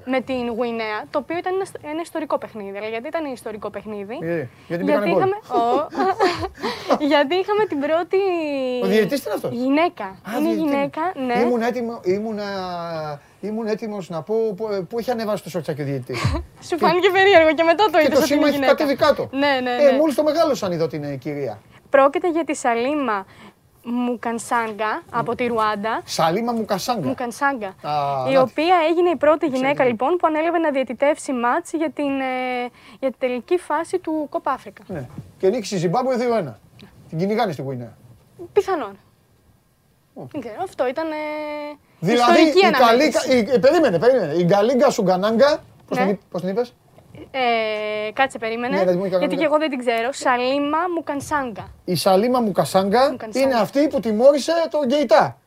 με την Γουινέα, το οποίο ήταν ένα ιστορικό παιχνίδι. Αλλά γιατί ήταν ιστορικό παιχνίδι; Ε, γιατί, γιατί, είχαμε... γιατί είχαμε την πρώτη. Ο διαιτητής ήταν αυτός. Γυναίκα. Α, είναι γυναίκα, ναι. Ήμουν έτοιμο, ήμουνα... Ήμουν έτοιμος να πω πού έχει ανεβάσει το σόρτσα και ο διαιτητής. Σου φάνηκε περίεργο και μετά το είδες. Και το σήμα έχει κατέβει κάτω. Ναι, ναι, ναι. Ε, Μόλις το μεγάλωσαν είδω την κυρία. Πρόκειται για τη Σαλίμα Μουκανσάγκα από τη Ρουάντα. Σαλίμα Μουκανσάγκα. Μουκανσάγκα. η οποία έγινε η πρώτη γυναίκα λοιπόν που ανέλαβε να διαιτητεύσει μάτς για την, ε, για την τελική φάση του Κόπα Αφρικα. Ναι. Και νίκησε η Ζιμπάμπουε 2-1. Την κυνηγάνε στην Γουινέα. Πιθανόν. Δεν ξέρω, αυτό ήταν ε, δηλαδή, ιστορική η αναμέτρηση. Η, περίμενε, περίμενε. Η Γκαλίγκα Σουγκανάγκα, πώς, ναι. την είπες; Ε, κάτσε, περίμενε. Ναι, γιατί και εγώ δεν την ξέρω. Σαλίμα Μουκανσάγκα. Η Σαλίμα Μουκασάγκα είναι αυτή που τιμώρησε τον Γκέιτά.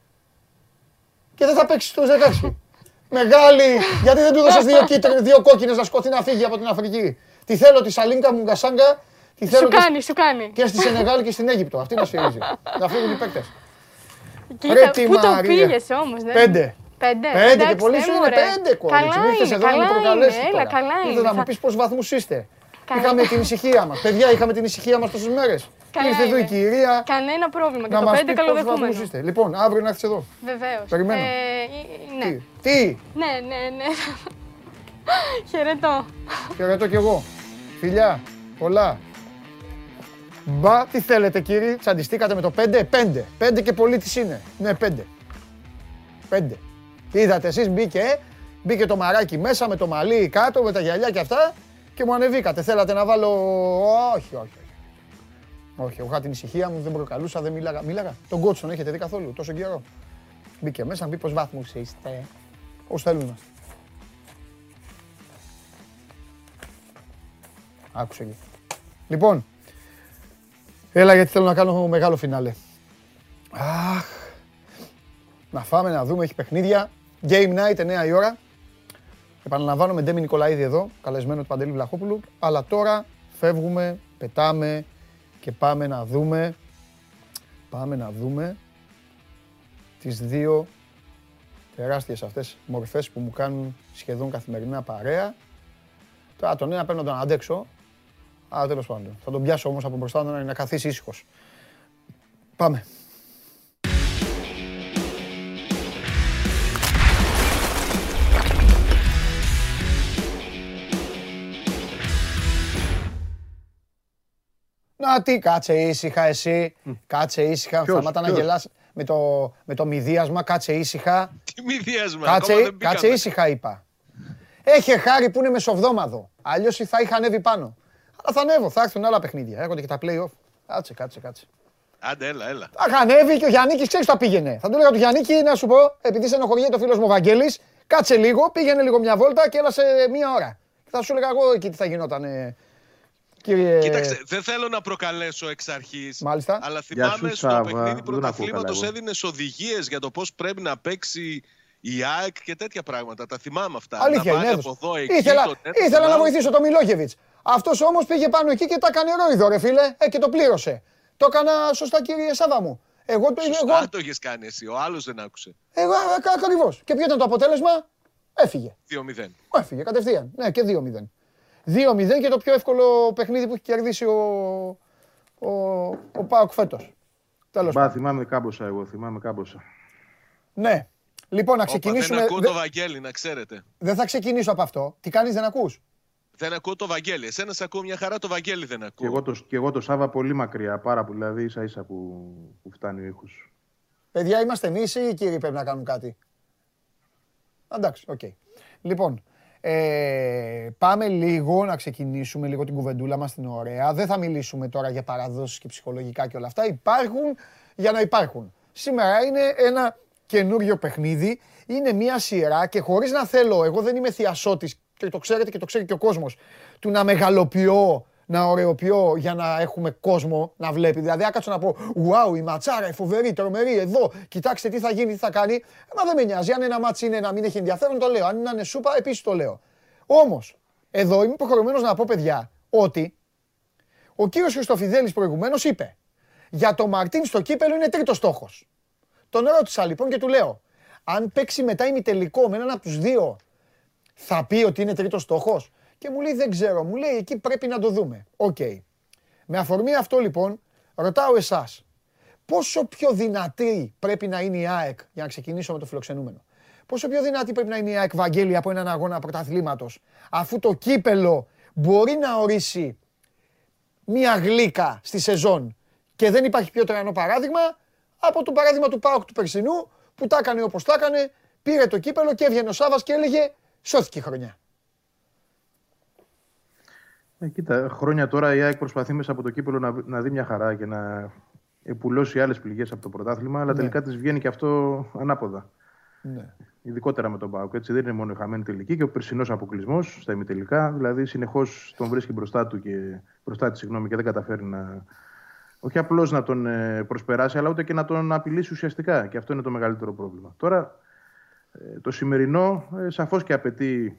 Και δεν θα παίξει στο 16. Μεγάλη, γιατί δεν του δώσες δύο, δύο κόκκινες να σκοτεί να φύγει από την Αφρική. Τη θέλω τη Σαλίνκα Μουκασάγκα. Τη θέλω σου κάνει, σου κάνει. Και στη Σενεγάλη και στην Αίγυπτο. Αυτή να σφυρίζει. να φύγουν οι παίκτες. Πού το πήγες όμως, ναι. Πέντε. Πέντε. Πέντε και πολύ σου είναι πέντε κόρη. Καλά είναι, εδώ καλά είναι, έλα, καλά είναι. να μου πεις πόσους βαθμούς είστε. Είχαμε την ησυχία μας. Παιδιά, είχαμε την ησυχία μας τόσες μέρες. Ήρθε εδώ η κυρία. Κανένα πρόβλημα. Και το πέντε καλοδεχούμενο. είστε. Λοιπόν, αύριο να έρθεις εδώ. Βεβαίως. Περιμένω. Ε, ναι. Τι; Τι; Ναι, ναι, ναι. Χαιρετώ. Χαιρετώ κι εγώ. Φιλιά. Πολλά. Μπα, τι θέλετε κύριοι, τσαντιστήκατε με το 5, 5. 5 και πολύ τις είναι. Ναι, 5. 5. Είδατε εσείς μπήκε, μπήκε το μαράκι μέσα με το μαλλί κάτω, με τα γυαλιά και αυτά και μου ανεβήκατε. Θέλατε να βάλω... Όχι, όχι. Όχι, εγώ είχα την ησυχία μου, δεν προκαλούσα, δεν μίλαγα. Μίλαγα. Τον κότσον έχετε δει καθόλου τόσο καιρό. Μπήκε μέσα, μήπως βάθμους είστε. Πώς θέλουν. Άκουσε εκεί. Λοιπόν, έλα γιατί θέλω να κάνω μεγάλο φινάλε. Αχ, να φάμε, να δούμε, έχει παιχνίδια. Game night 9 η ώρα. Επαναλαμβάνω με Ντέμι Νικολαίδη εδώ, καλεσμένο του Παντελή Βλαχόπουλου. Αλλά τώρα φεύγουμε, πετάμε και πάμε να δούμε. Πάμε να δούμε τις δύο τεράστιες αυτές μορφές που μου κάνουν σχεδόν καθημερινά παρέα. Τώρα τον ένα παίρνω τον αντέξω, αλλά τέλος πάντων. Θα τον πιάσω όμως από μπροστά να καθίσει ήσυχος. Πάμε. Να τι, κάτσε ήσυχα εσύ. Κάτσε ήσυχα. Ποιος, Σταμάτα να γελάς με το, με το μηδίασμα. Κάτσε ήσυχα. Τι μηδίασμα, κάτσε, δεν κάτσε ήσυχα είπα. Έχει χάρη που είναι μεσοβδόμαδο. Αλλιώς θα είχα ανέβει πάνω. Αλλά θα ανέβω, θα έρθουν άλλα παιχνίδια. Έρχονται και τα playoff. Κάτσε, κάτσε, κάτσε. Άντε, έλα, έλα. Θα είχα ανέβει και ο Γιάννη ξέρεις τα πήγαινε. Θα του έλεγα του Γιάννη να σου πω, επειδή στενοχωριέται ο φίλος μου Βαγγέλης, κάτσε λίγο, πήγαινε λίγο μια βόλτα και έλα σε μία ώρα. Θα σου έλεγα εγώ εκεί τι θα γινόταν Κύριε... Κοίταξε, δεν θέλω να προκαλέσω εξ αρχής. Μάλιστα. Αλλά θυμάμαι σου, στο Σάβα. παιχνίδι πρωταθλήματος έδινες οδηγίες για το πώς πρέπει να παίξει η ΑΕΚ και τέτοια πράγματα. Τα θυμάμαι αυτά. Αλήθεια, να είναι. Από εδώ, εκεί, ήθελα το ήθελα να βοηθήσω τον Μιλόγεβιτς. Αυτός όμως πήγε πάνω εκεί και τα έκανε ρόιδο, ρε φίλε, ε, και το πλήρωσε. Το έκανα σωστά, κύριε Σάβα μου. Εγώ το Σωστά εγώ... το έχει κάνει εσύ. Ο άλλος δεν άκουσε. Εγώ ακριβώς. Και ποιο ήταν το αποτέλεσμα, έφυγε. 2-0. Έφυγε κατευθείαν. Ναι, και 2-0. 2-0 και το πιο εύκολο παιχνίδι που έχει κερδίσει ο, ο, ο Πάοκ φέτος. Τέλος πάντων. Θυμάμαι κάμποσα εγώ, θυμάμαι κάμποσα. Ναι. Λοιπόν, να ξεκινήσουμε. δεν ακούω το Βαγγέλη, να ξέρετε. Δεν θα ξεκινήσω από αυτό. Τι κάνεις, δεν ακούς; Δεν ακούω το Βαγγέλη. Εσένα σε ακούω μια χαρά, το Βαγγέλη δεν ακούω. Και εγώ το, και εγώ το Σάβα πολύ μακριά, πάρα πολύ. Δηλαδή ίσα ίσα που, που φτάνει ο ήχος. Παιδιά, είμαστε εμείς ή οι κύριοι πρέπει να κάνουν κάτι. Εντάξει, οκ. Okay. Λοιπόν, ε, πάμε λίγο να ξεκινήσουμε λίγο την κουβεντούλα μας την ωραία. Δεν θα μιλήσουμε τώρα για παραδόσεις και ψυχολογικά και όλα αυτά. Υπάρχουν για να υπάρχουν. Σήμερα είναι ένα καινούριο παιχνίδι. Είναι μια σειρά και χωρίς να θέλω, εγώ δεν είμαι θιασώτης και το ξέρετε και το ξέρει και ο κόσμος, του να μεγαλοποιώ να ωραιοποιώ για να έχουμε κόσμο να βλέπει. Δηλαδή, α κάτσω να πω: Wow, η ματσάρα, η φοβερή, τρομερή, εδώ. Κοιτάξτε τι θα γίνει, τι θα κάνει. Ε, μα δεν με νοιάζει. Αν ένα ματς είναι να μην έχει ενδιαφέρον, το λέω. Αν είναι, είναι σούπα, επίσης το λέω. Όμως, εδώ είμαι υποχρεωμένος να πω, παιδιά, ότι ο κύριος Χριστοφιδέλης προηγουμένως είπε: Για τον Μαρτίνς το κύπελλο είναι τρίτος στόχος. Τον ρώτησα λοιπόν και του λέω: Αν παίξει μετά ημιτελικό με έναν από τους δύο, θα πει ότι είναι τρίτος στόχος; Και μου λέει δεν ξέρω, μου λέει εκεί πρέπει να το δούμε. Οκ. Με αφορμή αυτό λοιπόν, ρωτάω εσάς, πόσο πιο δυνατή πρέπει να είναι η ΑΕΚ, για να ξεκινήσω με το φιλοξενούμενο, πόσο πιο δυνατή πρέπει να είναι η ΑΕΚ Βαγγέλη από έναν αγώνα πρωταθλήματος, αφού το κύπελο μπορεί να ορίσει μία γλύκα στη σεζόν και δεν υπάρχει πιο τρανό παράδειγμα από το παράδειγμα του Πάοκ του Περσινού που τα έκανε όπως τα έκανε, πήρε το κύπελο και έβγαινε ο Σάβας και έλεγε σώθηκε η χρονιά. Ε, κοίτα, χρόνια τώρα η ΑΕΚ προσπαθεί μέσα από το κύπελο να, να δει μια χαρά και να επουλώσει άλλες πληγές από το πρωτάθλημα, αλλά ναι. τελικά της βγαίνει και αυτό ανάποδα. Ναι. Ειδικότερα με τον Πάουκ. Έτσι δεν είναι μόνο η χαμένη τελική και ο περσινός αποκλεισμός στα ημιτελικά. Δηλαδή συνεχώς τον βρίσκει μπροστά του και μπροστά της συγγνώμη και δεν καταφέρει να. Όχι απλώς να τον ε, προσπεράσει, αλλά ούτε και να τον απειλήσει ουσιαστικά. Και αυτό είναι το μεγαλύτερο πρόβλημα. Τώρα, ε, το σημερινό σαφώς και απαιτεί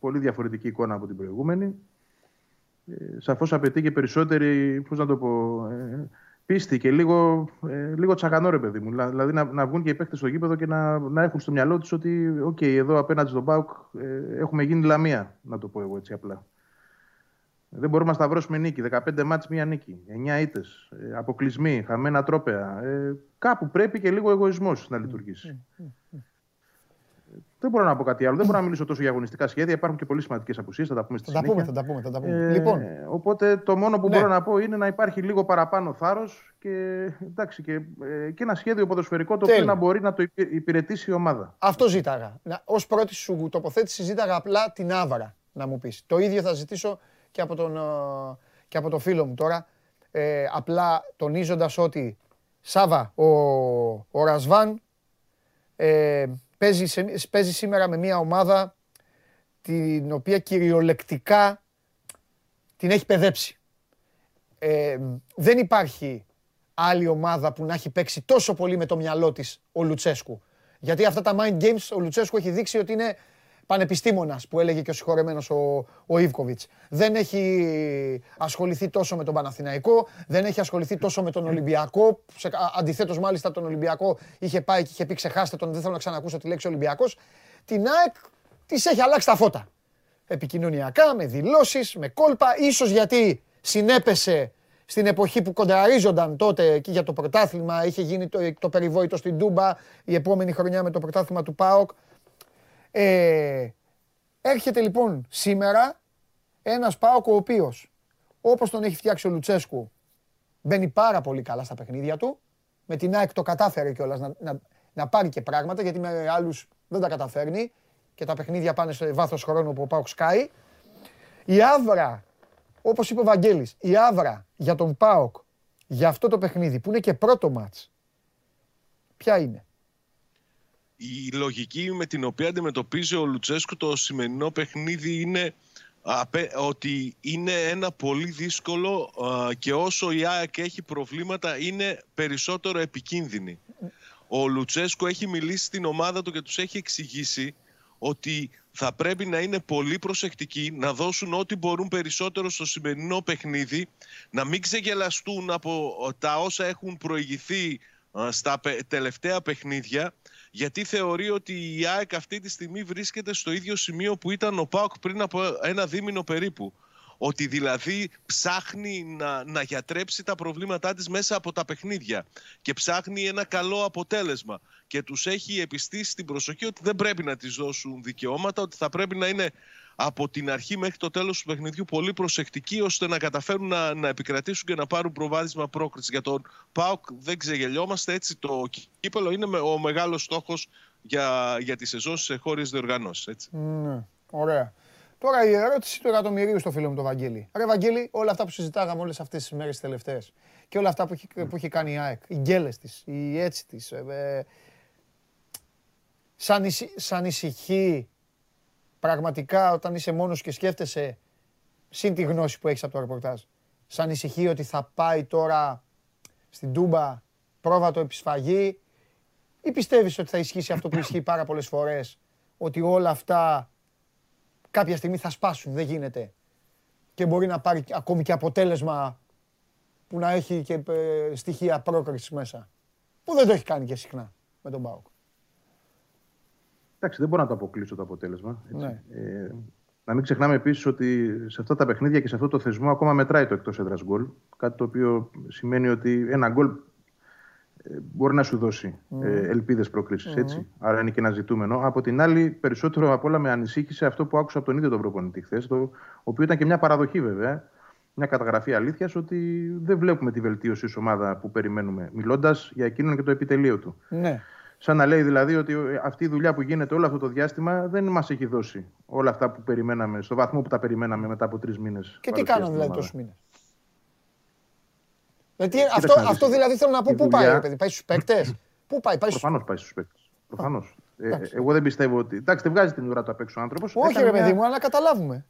πολύ διαφορετική εικόνα από την προηγούμενη. Ε, σαφώς απαιτεί και περισσότερη, πώς να το πω, ε, πίστη και λίγο, ε, λίγο τσαγανό ρε παιδί μου. Δηλαδή να, να βγουν και οι παίκτες στο γήπεδο και να, να έχουν στο μυαλό τους ότι οκ, εδώ απέναντι στον ΠΑΟΚ ε, έχουμε γίνει λαμία, να το πω εγώ έτσι απλά. Δεν μπορούμε να σταυρώσουμε νίκη. 15 ματς μία νίκη. 9 ήττες. Ε, αποκλεισμοί, χαμένα τρόπαια. Ε, κάπου πρέπει και λίγο εγωισμός να λειτουργήσει. Δεν μπορώ να πω κάτι άλλο. Δεν μπορώ να μιλήσω τόσο για αγωνιστικά σχέδια. Υπάρχουν και πολύ σημαντικές απουσίες. Θα τα πούμε στη θα συνέχεια. Θα τα πούμε, θα τα πούμε. Ε, λοιπόν. Οπότε το μόνο που ναι. μπορώ να πω είναι να υπάρχει λίγο παραπάνω θάρρος και, εντάξει, και, ε, και ένα σχέδιο ποδοσφαιρικό το οποίο να μπορεί να το υπηρετήσει η ομάδα. Αυτό ζήταγα. Ω πρώτη σου τοποθέτηση ζήταγα απλά την άβαρα να μου πεις. Το ίδιο θα ζητήσω και από τον, ε, και από το φίλο μου τώρα. Ε, απλά τονίζοντας ότι Σάβα, ο, ο Ρασβάν ε, παίζει, παίζει σήμερα με μια ομάδα την οποία κυριολεκτικά την έχει παιδέψει. Ε, δεν υπάρχει άλλη ομάδα που να έχει παίξει τόσο πολύ με το μυαλό της ο Λουτσέσκου. Γιατί αυτά τα mind games ο Λουτσέσκου έχει δείξει ότι είναι πανεπιστήμονας που έλεγε και ο συγχωρεμένος ο, ο Ιβκοβιτς. Δεν έχει ασχοληθεί τόσο με τον Παναθηναϊκό, δεν έχει ασχοληθεί τόσο με τον Ολυμπιακό. Σε, αντιθέτως μάλιστα τον Ολυμπιακό είχε πάει και είχε πει ξεχάστε τον, δεν θέλω να ξανακούσω τη λέξη Ολυμπιακός. Την ΑΕΚ της έχει αλλάξει τα φώτα. Επικοινωνιακά, με δηλώσεις, με κόλπα, ίσως γιατί συνέπεσε στην εποχή που κοντραρίζονταν τότε εκεί για το πρωτάθλημα, είχε γίνει το, το περιβόητο στην Τούμπα, η επόμενη χρονιά με το πρωτάθλημα του ΠΑΟΚ. Ε, έρχεται λοιπόν σήμερα ένας Πάοκ ο οποίος όπως τον έχει φτιάξει ο Λουτσέσκου μπαίνει πάρα πολύ καλά στα παιχνίδια του. Με την ΑΕΚ το κατάφερε κιόλας να, να, να πάρει και πράγματα γιατί με άλλους δεν τα καταφέρνει και τα παιχνίδια πάνε σε βάθος χρόνου που ο Πάοκ σκάει. Η άβρα, όπως είπε ο Βαγγέλης, η άβρα για τον Πάοκ για αυτό το παιχνίδι που είναι και πρώτο μάτς, ποια είναι; Η λογική με την οποία αντιμετωπίζει ο Λουτσέσκου το σημερινό παιχνίδι είναι ότι είναι ένα πολύ δύσκολο και όσο η ΑΕΚ έχει προβλήματα είναι περισσότερο επικίνδυνη. Ο Λουτσέσκο έχει μιλήσει στην ομάδα του και τους έχει εξηγήσει ότι θα πρέπει να είναι πολύ προσεκτικοί, να δώσουν ό,τι μπορούν περισσότερο στο σημερινό παιχνίδι, να μην ξεγελαστούν από τα όσα έχουν προηγηθεί στα τελευταία παιχνίδια γιατί θεωρεί ότι η ΑΕΚ αυτή τη στιγμή βρίσκεται στο ίδιο σημείο που ήταν ο ΠΑΟΚ πριν από ένα δίμηνο περίπου. Ότι δηλαδή ψάχνει να, να γιατρέψει τα προβλήματά της μέσα από τα παιχνίδια και ψάχνει ένα καλό αποτέλεσμα και τους έχει επιστήσει την προσοχή ότι δεν πρέπει να τις δώσουν δικαιώματα, ότι θα πρέπει να είναι από την αρχή μέχρι το τέλος του παιχνιδιού πολύ προσεκτικοί ώστε να καταφέρουν να, να επικρατήσουν και να πάρουν προβάδισμα πρόκριση. Για τον ΠΑΟΚ δεν ξεγελιόμαστε, έτσι το κύπελο είναι ο μεγάλος στόχος για, για τη σεζόν σε χώριες διοργανώσεις. Ναι, ωραία. Τώρα η ερώτηση του εκατομμυρίου στο φίλο μου τον Βαγγέλη. Ρε Βαγγέλη, όλα αυτά που συζητάγαμε όλες αυτές τις μέρες τελευταίες και όλα αυτά που έχει, που έχει κάνει η ΑΕΚ, οι γκέλες της, η έτσι της, ε, ε, σαν, σαν ησυχεί πραγματικά όταν είσαι μόνος και σκέφτεσαι συν τη γνώση που έχεις από το ρεπορτάζ σαν ησυχεί ότι θα πάει τώρα στην Τούμπα πρόβατο επισφαγή ή πιστεύεις ότι θα ισχύσει αυτό που ισχύει πάρα πολλές φορές ότι όλα αυτά κάποια στιγμή θα σπάσουν, δεν γίνεται και μπορεί να πάρει ακόμη και αποτέλεσμα που να έχει και ε, στοιχεία πρόκρισης μέσα που δεν το έχει κάνει και συχνά με τον Πάοκ. Εντάξει, δεν μπορώ να το αποκλείσω το αποτέλεσμα. Έτσι. Ναι. Ε, να μην ξεχνάμε επίσης ότι σε αυτά τα παιχνίδια και σε αυτό το θεσμό ακόμα μετράει το εκτός έδρας γκολ. Κάτι το οποίο σημαίνει ότι ένα γκολ ε, μπορεί να σου δώσει mm. ε, ελπίδες πρόκληση. Mm. Άρα είναι και ένα ζητούμενο. Από την άλλη, περισσότερο απ' όλα με ανησύχησε αυτό που άκουσα από τον ίδιο τον προπονητή χθες, το οποίος ήταν και μια παραδοχή βέβαια. Μια καταγραφή αλήθειας ότι δεν βλέπουμε τη βελτίωση ω ομάδα που περιμένουμε, μιλώντας για εκείνον και το επιτελείο του. Ναι. Σαν να λέει δηλαδή ότι αυτή η δουλειά που γίνεται όλο αυτό το διάστημα δεν μας έχει δώσει όλα αυτά που περιμέναμε, στο βαθμό που τα περιμέναμε μετά από τρεις μήνες. Και τι κάνανε δηλαδή τόσους μήνες; Δηλαδή, αυτό, αυτό δηλαδή θέλω να πω, πού πάει, παιδί, πάει στους παίκτες; Πού πάει, πάει Προφανώς πάει στους παίκτες. Προφανώς. Ε, εγώ δεν πιστεύω ότι. Εντάξει, δεν βγάζει την ουρά του απ' έξω άνθρωπος. Όχι, ρε παιδί μου, αλλά καταλάβουμε.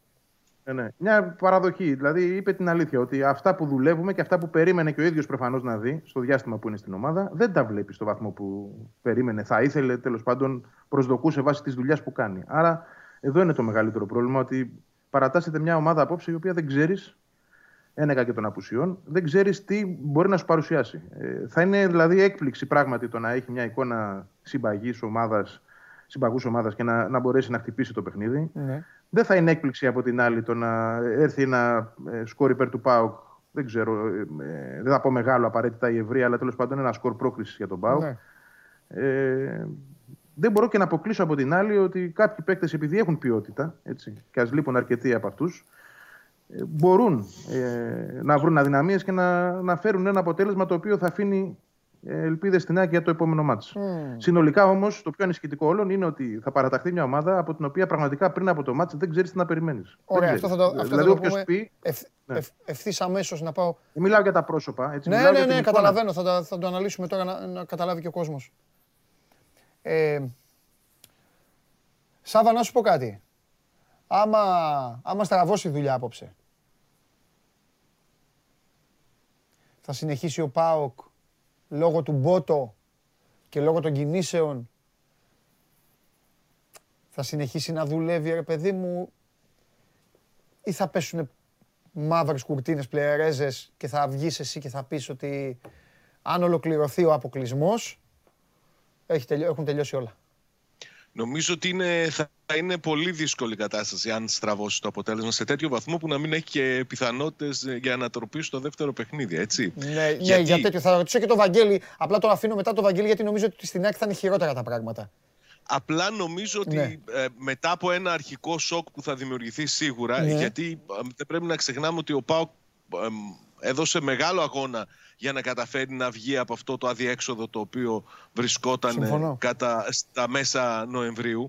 Ναι, ναι. Μια παραδοχή. Δηλαδή είπε την αλήθεια ότι αυτά που δουλεύουμε και αυτά που περίμενε και ο ίδιος προφανώς να δει στο διάστημα που είναι στην ομάδα δεν τα βλέπει στο βαθμό που περίμενε. Θα ήθελε τέλος πάντων προσδοκούσε βάσει της δουλειάς που κάνει. Άρα εδώ είναι το μεγαλύτερο πρόβλημα ότι παρατάσσεται μια ομάδα απόψε η οποία δεν ξέρεις ένεκα και των απουσιών, δεν ξέρεις τι μπορεί να σου παρουσιάσει. Ε, θα είναι δηλαδή έκπληξη πράγματι το να έχει μια εικόνα συμπαγής ομάδας συμπαγούς ομάδας και να, να μπορέσει να χτυπήσει το παιχνίδι. Ναι. Δεν θα είναι έκπληξη από την άλλη το να έρθει ένα ε, σκορ υπέρ του ΠΑΟΚ. Δεν ξέρω, ε, ε, δεν θα πω μεγάλο απαραίτητα η ευρεία, αλλά τέλος πάντων ένα σκορ πρόκληση για τον ΠΑΟΚ. Ναι. Ε, δεν μπορώ και να αποκλείσω από την άλλη ότι κάποιοι παίκτες, επειδή έχουν ποιότητα, έτσι, και ας λείπουν αρκετοί από αυτούς, μπορούν ε, να βρουν αδυναμίες και να, να φέρουν ένα αποτέλεσμα το οποίο θα αφήνει ελπίδες στην άκρη για το επόμενο μάτσο. Mm. Συνολικά όμως, το πιο ανησυχητικό όλων είναι ότι θα παραταχθεί μια ομάδα από την οποία πραγματικά πριν από το μάτσο δεν ξέρεις τι να περιμένεις. Ωραία, αυτό θα το, αυτό δηλαδή, θα το πούμε πει, ευ, ναι. ευθύς αμέσως να πάω. Μιλάω για τα πρόσωπα. Έτσι, ναι, ναι, ναι, καταλαβαίνω. Θα, θα το αναλύσουμε τώρα να, να καταλάβει και ο κόσμος. Ε, Σάβα, να σου πω κάτι. Άμα, άμα στραβώσει η δουλειά απόψε, θα συνεχίσει ο ΠΑΟΚ λόγω του Μπότο και λόγω των κινήσεων θα συνεχίσει να δουλεύει ρε παιδί μου ή θα πέσουν μαύρες κουρτίνες πλεερέζες και θα βγεις εσύ και θα πεις ότι αν ολοκληρωθεί ο αποκλεισμός, έχουν τελειώσει όλα. Νομίζω ότι είναι, θα είναι πολύ δύσκολη η κατάσταση αν στραβώσει το αποτέλεσμα σε τέτοιο βαθμό που να μην έχει και πιθανότητες για να τροπήσει το δεύτερο παιχνίδι, έτσι. Ναι, ναι γιατί... για τέτοιο. Θα ρωτήσω και τον Βαγγέλη. Απλά το αφήνω μετά το Βαγγέλη γιατί νομίζω ότι στην ΑΕΚ θα είναι χειρότερα τα πράγματα. Απλά νομίζω ότι ναι. ε, μετά από ένα αρχικό σοκ που θα δημιουργηθεί σίγουρα, ναι. γιατί ε, δεν πρέπει να ξεχνάμε ότι ο Πάοκ ε, έδωσε μεγάλο αγώνα για να καταφέρει να βγει από αυτό το αδιέξοδο το οποίο βρισκόταν κατά, στα μέσα Νοεμβρίου.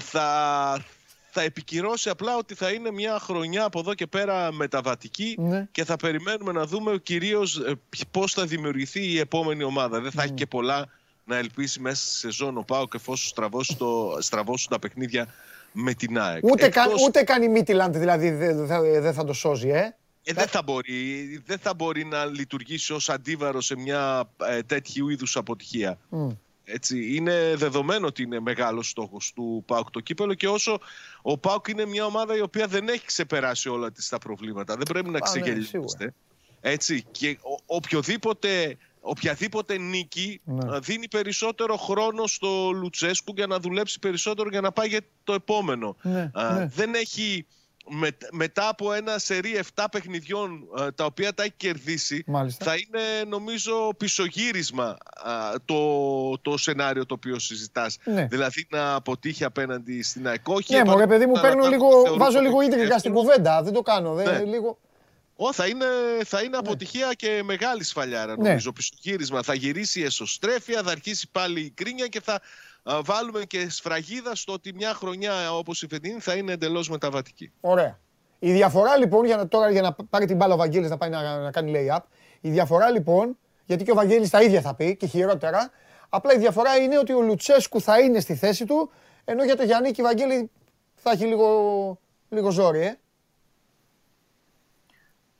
Θα, θα επικυρώσει απλά ότι θα είναι μια χρονιά από εδώ και πέρα μεταβατική ναι. και θα περιμένουμε να δούμε κυρίως ε, πώς θα δημιουργηθεί η επόμενη ομάδα. Δεν θα έχει ναι. και πολλά να ελπίσει μέσα στη σεζόν ο Πάο και εφόσον στραβώσουν τα παιχνίδια με την ΑΕΚ. Ούτε, Εκτός... καν, ούτε καν η Μίτιλαντ δηλαδή δεν θα, δε θα το σώζει, ε. Ε, δεν, θα μπορεί, δεν θα μπορεί να λειτουργήσει ως αντίβαρος σε μια ε, τέτοιου είδους αποτυχία. Mm. Έτσι, είναι δεδομένο ότι είναι μεγάλος στόχος του ΠΑΟΚ το κύπελο και όσο ο ΠΑΟΚ είναι μια ομάδα η οποία δεν έχει ξεπεράσει όλα τις τα προβλήματα. Δεν πρέπει να ναι, ξεγελιόμαστε. Έτσι, και οποιοδήποτε οποιαδήποτε νίκη ναι. δίνει περισσότερο χρόνο στο Λουτσέσκου για να δουλέψει περισσότερο για να πάει για το επόμενο. Ναι, ναι. Δεν έχει μετά από ένα σερί 7 παιχνιδιών τα οποία τα έχει κερδίσει θα είναι νομίζω πισωγύρισμα το, το σενάριο το οποίο συζητάς. Δηλαδή να αποτύχει απέναντι στην ΑΕΚ. Ναι, μωρέ παιδί μου, παίρνω λίγο, βάζω λίγο ίδρυγα στην κουβέντα. Δεν το κάνω. Δεν, λίγο... Ω, θα είναι, θα είναι ναι. αποτυχία και μεγάλη σφαλιάρα ναι. νομίζω. Πισωγύρισμα. Θα γυρίσει η εσωστρέφεια, θα αρχίσει πάλι η κρίνια και θα βάλουμε και σφραγίδα στο ότι μια χρονιά όπως η φετινή θα είναι εντελώς μεταβατική. Ωραία. Η διαφορά λοιπόν, για να, τώρα για να πάρει την μπάλα ο Βαγγέλης να πάει να, να κάνει lay-up, η διαφορά λοιπόν, γιατί και ο Βαγγέλης τα ίδια θα πει και χειρότερα, απλά η διαφορά είναι ότι ο Λουτσέσκου θα είναι στη θέση του, ενώ για το Γιάννη και η Βαγγέλη θα έχει λίγο, λίγο ζόρι, ε.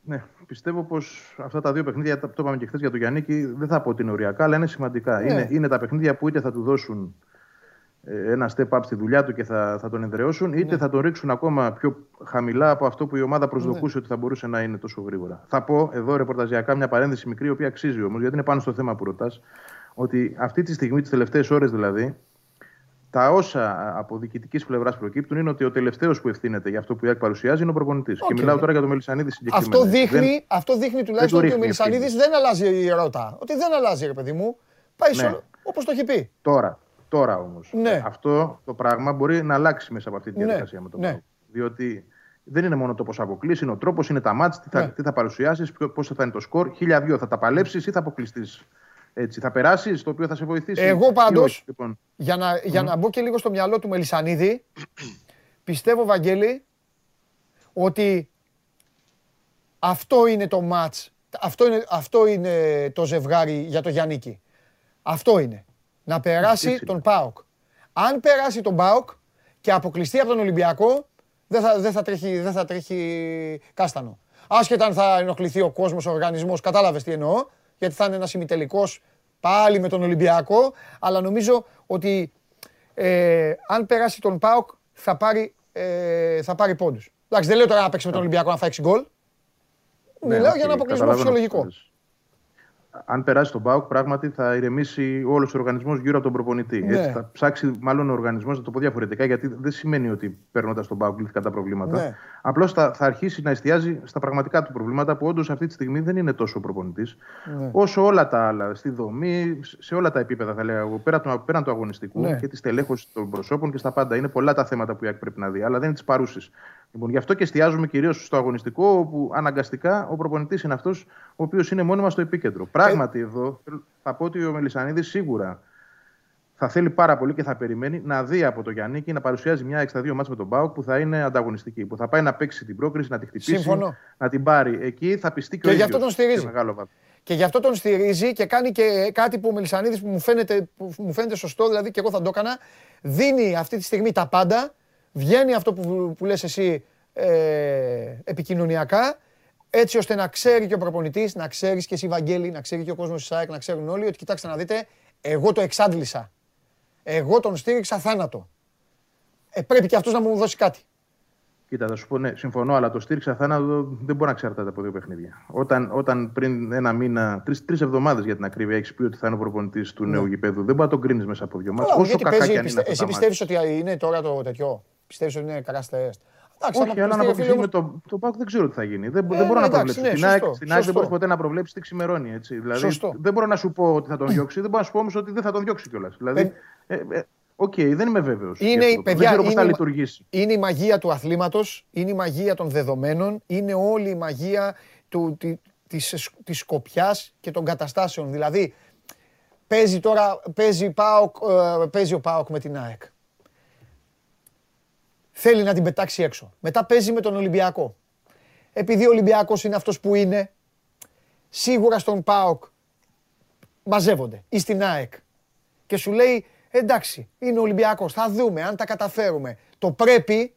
Ναι, πιστεύω πως αυτά τα δύο παιχνίδια, το είπαμε και χθες για τον Γιάννη, δεν θα πω ότι είναι οριακά, αλλά είναι σημαντικά. Ναι. Είναι, είναι τα παιχνίδια που είτε θα του δώσουν ε, ένα step up στη δουλειά του και θα, θα τον ενδρεώσουν, είτε ναι. θα τον ρίξουν ακόμα πιο χαμηλά από αυτό που η ομάδα προσδοκούσε ναι. ότι θα μπορούσε να είναι τόσο γρήγορα. Θα πω εδώ ρεπορταζιακά μια παρένθεση μικρή, η οποία αξίζει όμως, γιατί είναι πάνω στο θέμα που ρωτάς, ότι αυτή τη στιγμή, τις τελευταίες ώρες δηλαδή, τα όσα από διοικητικής πλευράς προκύπτουν είναι ότι ο τελευταίος που ευθύνεται για αυτό που η ΑΕΚ παρουσιάζει είναι ο προπονητής. Και μιλάω τώρα για τον Μελισανίδη συγκεκριμένα. Αυτό δείχνει, δεν... αυτό δείχνει τουλάχιστον ότι ο Μελισανίδης δεν αλλάζει η ερώτα. Ότι δεν αλλάζει, ρε παιδί μου. Πάει ναι. όπως το έχει πει. Τώρα, τώρα όμως. Ναι. Αυτό το πράγμα μπορεί να αλλάξει μέσα από αυτή τη ναι. διαδικασία ναι. με τον ναι. Διότι δεν είναι μόνο το πώς αποκλείσει, είναι ο τρόπος, είναι τα μάτια, τι θα, ναι. θα παρουσιάσεις, πώς θα είναι το σκορ. Χίλια θα τα παλέψεις ή θα αποκλειστείς έτσι, θα περάσεις, το οποίο θα σε βοηθήσει. Εγώ πάντως, λοιπόν. για, να, για να μπω και λίγο στο μυαλό του Μελισανίδη, πιστεύω, Βαγγέλη, ότι αυτό είναι το μάτς, αυτό είναι, αυτό είναι το ζευγάρι για το Γιάννικη. Αυτό είναι. Να περάσει τον ΠΑΟΚ. Αν περάσει τον ΠΑΟΚ και αποκλειστεί από τον Ολυμπιακό, δεν θα, δεν θα, τρέχει, δεν θα τρέχει κάστανο. Άσχετα αν θα ενοχληθεί ο κόσμος, ο οργανισμός, κατάλαβες τι εννοώ γιατί θα είναι ένας ημιτελικός πάλι με τον Ολυμπιακό. Αλλά νομίζω ότι ε, αν περάσει τον Πάοκ θα πάρει, ε, θα πάρει πόντους. Εντάξει, δεν λέω τώρα να παίξει με τον Ολυμπιακό να φάει 6 γκολ. Ναι, Μιλάω για ένα αποκλεισμό φυσιολογικό αν περάσει τον Μπάουκ, πράγματι θα ηρεμήσει όλος ο οργανισμός γύρω από τον προπονητή. Ναι. Έτσι, θα ψάξει μάλλον ο οργανισμός, να το πω διαφορετικά, γιατί δεν σημαίνει ότι παίρνοντας τον Μπάουκ λύθηκαν τα προβλήματα. Ναι. Απλώς θα, θα αρχίσει να εστιάζει στα πραγματικά του προβλήματα που όντως αυτή τη στιγμή δεν είναι τόσο ο προπονητής, ναι. όσο όλα τα άλλα. Στη δομή, σε όλα τα επίπεδα θα λέγαμε, πέραν, πέραν του αγωνιστικού ναι. και τη τελέχωση των προσώπων και στα πάντα. Είναι πολλά τα θέματα που η πρέπει να δει, αλλά δεν είναι της παρούσης. Λοιπόν, γι' αυτό και εστιάζουμε κυρίως στο αγωνιστικό, όπου αναγκαστικά ο προπονητής είναι αυτός ο οποίος είναι μόνιμα στο επίκεντρο. Πράγματι, εδώ θα πω ότι ο Μελισανίδης σίγουρα θα θέλει πάρα πολύ και θα περιμένει να δει από το Γιάννη να παρουσιάζει μια εξτά δύο μάτς με τον Μπάουκ που θα είναι ανταγωνιστική. Που θα πάει να παίξει την πρόκριση, να τη χτυπήσει, Σύμφωνο. να την πάρει. Εκεί θα πιστεί και, και ο γι' αυτό τον στηρίζει. Και γι' αυτό τον στηρίζει και κάνει και κάτι που ο Μελισανίδης που μου φαίνεται, που μου φαίνεται σωστό, δηλαδή και εγώ θα το έκανα. Δίνει αυτή τη στιγμή τα πάντα. Βγαίνει αυτό που, που λες εσύ ε, επικοινωνιακά, έτσι ώστε να ξέρει και ο προπονητής, να ξέρεις και εσύ, Βαγγέλη, να ξέρει και ο κόσμος της ΣΑΕΚ, να ξέρουν όλοι ότι κοιτάξτε να δείτε, εγώ το εξάντλησα. Εγώ τον στήριξα θάνατο. Ε, πρέπει και αυτός να μου δώσει κάτι. Κοίτα, θα σου πω, ναι, συμφωνώ, αλλά το στήριξα θάνατο δεν μπορεί να εξαρτάται από δύο παιχνίδια. Όταν, όταν πριν ένα μήνα, τρεις εβδομάδες για την ακρίβεια, έχεις πει ότι θα είναι ο προπονητής του ναι. νέου γηπέδου, δεν μπορείς να τον κρίνεις μέσα από δύο μάτια. Όσο κακά και αν είναι. Εσύ πιστεύεις ότι είναι τώρα το τέτοιο; Πιστεύεις ότι είναι crash test; Όχι, αλλά να αποκλειστεί με το, τον ΠΑΟΚ δεν ξέρω τι θα γίνει. Δεν, δεν μπορώ να προβλέψω. Ναι, στην ΑΕΚ δεν μπορείς ποτέ να προβλέψεις τι ξημερώνει. Έτσι. Δηλαδή, δεν μπορώ να σου πω ότι θα τον διώξει, δεν μπορώ να σου πω όμως ότι δεν θα τον διώξει κιόλας. Δηλαδή, ε, ε, OK, okay, δεν είμαι βέβαιος. Είναι, παιδιά, δεν ξέρω θα λειτουργήσει. Είναι η μαγεία του αθλήματος, είναι η μαγεία των δεδομένων, είναι όλη η μαγεία του, τη, της, της σκοπιάς και των καταστάσεων. Δηλαδή, παίζει τώρα, παίζει, ΠΑΟΚ, ε, παίζει ο ΠΑΟΚ με την ΑΕΚ θέλει να την πετάξει έξω. Μετά παίζει με τον Ολυμπιακό. Επειδή ο Ολυμπιακός είναι αυτός που είναι, σίγουρα στον ΠΑΟΚ μαζεύονται ή στην ΑΕΚ. Και σου λέει, Εντάξει, είναι Ολυμπιακός. Θα δούμε αν τα καταφέρουμε. Το πρέπει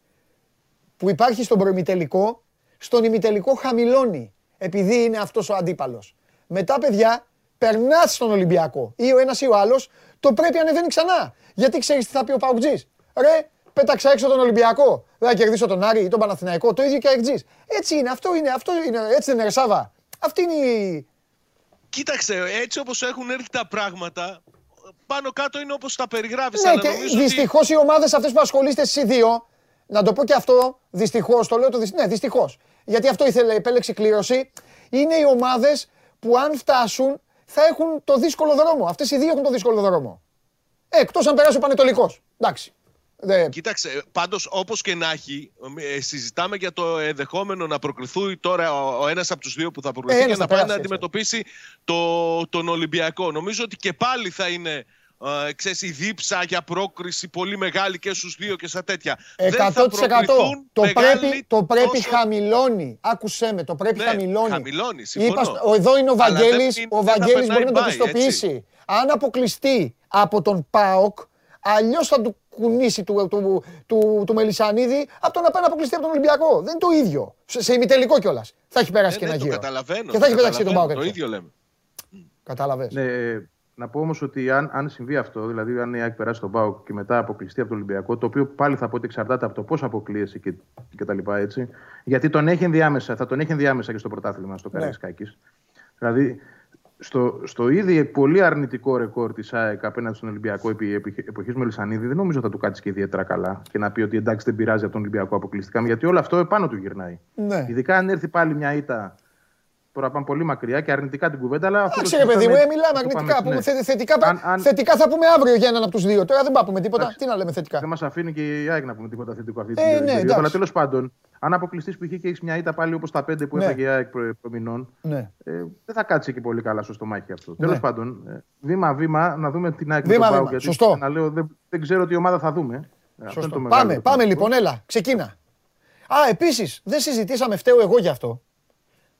που υπάρχει στον προημιτελικό, στον ημιτελικό χαμηλώνει. Επειδή είναι αυτός ο αντίπαλος. Μετά, παιδιά, περνάς στον Ολυμπιακό. Ή ο ένας ή ο άλλος, το πρέπει ανεβαίνει ξανά. Γιατί ξέρεις τι θα πει ο Παουτζής; Ρε, πέταξα έξω τον Ολυμπιακό. Δεν θα κερδίσω τον Άρη ή τον Παναθηναϊκό. Το ίδιο και ο Έτσι είναι, αυτό είναι, αυτό είναι. Έτσι δεν είναι, Ρεσάβα. Αυτή είναι η. Κοίταξε, έτσι όπως έχουν έρθει τα πράγματα, πάνω κάτω είναι όπως τα περιγράφεις. Ναι, και δυστυχώ ότι... οι ομάδες αυτές που ασχολείστε εσείς δύο, να το πω και αυτό, δυστυχώς, το λέω το δυστυχώς. Ναι, δυστυχώς. Γιατί αυτό ήθελε, επέλεξε κλήρωση. Είναι οι ομάδες που αν φτάσουν θα έχουν το δύσκολο δρόμο. Αυτές οι δύο έχουν το δύσκολο δρόμο. Ε, Εκτός αν περάσει ο Πανετολικός. Εντάξει. Δε... Κοίταξε, πάντως όπως και να έχει, ε, συζητάμε για το ενδεχόμενο να προκριθεί τώρα ο, ο ένας από τους δύο που θα προκριθεί ε, και να πάει να αντιμετωπίσει το, τον Ολυμπιακό. Νομίζω ότι και πάλι θα είναι ε, ξέρεις, η δίψα για πρόκριση πολύ μεγάλη και στους δύο και στα τέτοια. 100% το πρέπει, το πρέπει χαμηλώνει. Άκουσέ με, το πρέπει ναι, χαμηλώνει. Χαμηλώνει, συμφωνώ. Είπα, εδώ είναι ο Βαγγέλης, ο Βαγγέλης μπορεί να το πιστοποιήσει. Αν αποκλειστεί από τον ΠΑΟΚ, αλλιώς θα του κουνήσει του, του, του, του Μελισανίδη από το να πάει να αποκλειστεί από τον Ολυμπιακό. Δεν είναι το ίδιο. Σε, σε ημιτελικό κιόλας. Θα έχει περάσει ε, και ναι, ένα γύρο. Καταλαβαίνω. Και θα έχει πετάξει τον Πάοκ. Το ίδιο λέμε. Κατάλαβες. Ναι, να πω όμως ότι αν, αν συμβεί αυτό, δηλαδή αν η ΑΕΚ περάσει τον Πάοκ και μετά αποκλειστεί από τον Ολυμπιακό, το οποίο πάλι θα πω ότι εξαρτάται από το πώς αποκλείεσαι και, και τα λοιπά έτσι. Γιατί τον έχει ενδιάμεσα, θα τον έχει ενδιάμεσα και στο πρωτάθλημα στο ναι. Δηλαδή στο, στο ήδη πολύ αρνητικό ρεκόρ της ΑΕΚ απέναντι στον Ολυμπιακό επί εποχή Μελισανίδη, δεν νομίζω θα του κάτσει και ιδιαίτερα καλά και να πει ότι εντάξει δεν πειράζει από τον Ολυμπιακό αποκλειστικά. Γιατί όλο αυτό επάνω του γυρνάει. Ναι. Ειδικά αν έρθει πάλι μια ήττα. Τώρα πάμε πολύ μακριά και αρνητικά την κουβέντα. Αλλά Εντάξει, ρε παιδί μου, ε, μιλάμε αρνητικά. Πούμε, ναι. θετικά, αν, αν... θετικά θα πούμε αύριο για έναν από τους δύο. Τώρα δεν πάμε τίποτα. Εντάξει. Τι να λέμε θετικά; Δεν μας αφήνει και η ΑΕΚ να πούμε τίποτα θετικό αυτή τη ε, ναι, περίοδο. Αλλά τέλος πάντων, αν αποκλειστείς π.χ. και έχεις μια ήττα πάλι όπως τα πέντε που ναι. έφαγε η ΑΕΚ προμηνών, ναι. ε, δεν θα κάτσει και πολύ καλά στο στομάχι αυτό. Ναι. Τέλος πάντων, ε, βήμα-βήμα να δούμε την ΑΕΚ βήμα, βήμα. Σωστό. Να λέω, δεν, δεν ξέρω τι ομάδα θα δούμε. Ε, Σωστό. Πάμε, πάμε λοιπόν, έλα, ξεκίνα. Α, επίσης, δεν συζητήσαμε, φταίω εγώ γι' αυτό.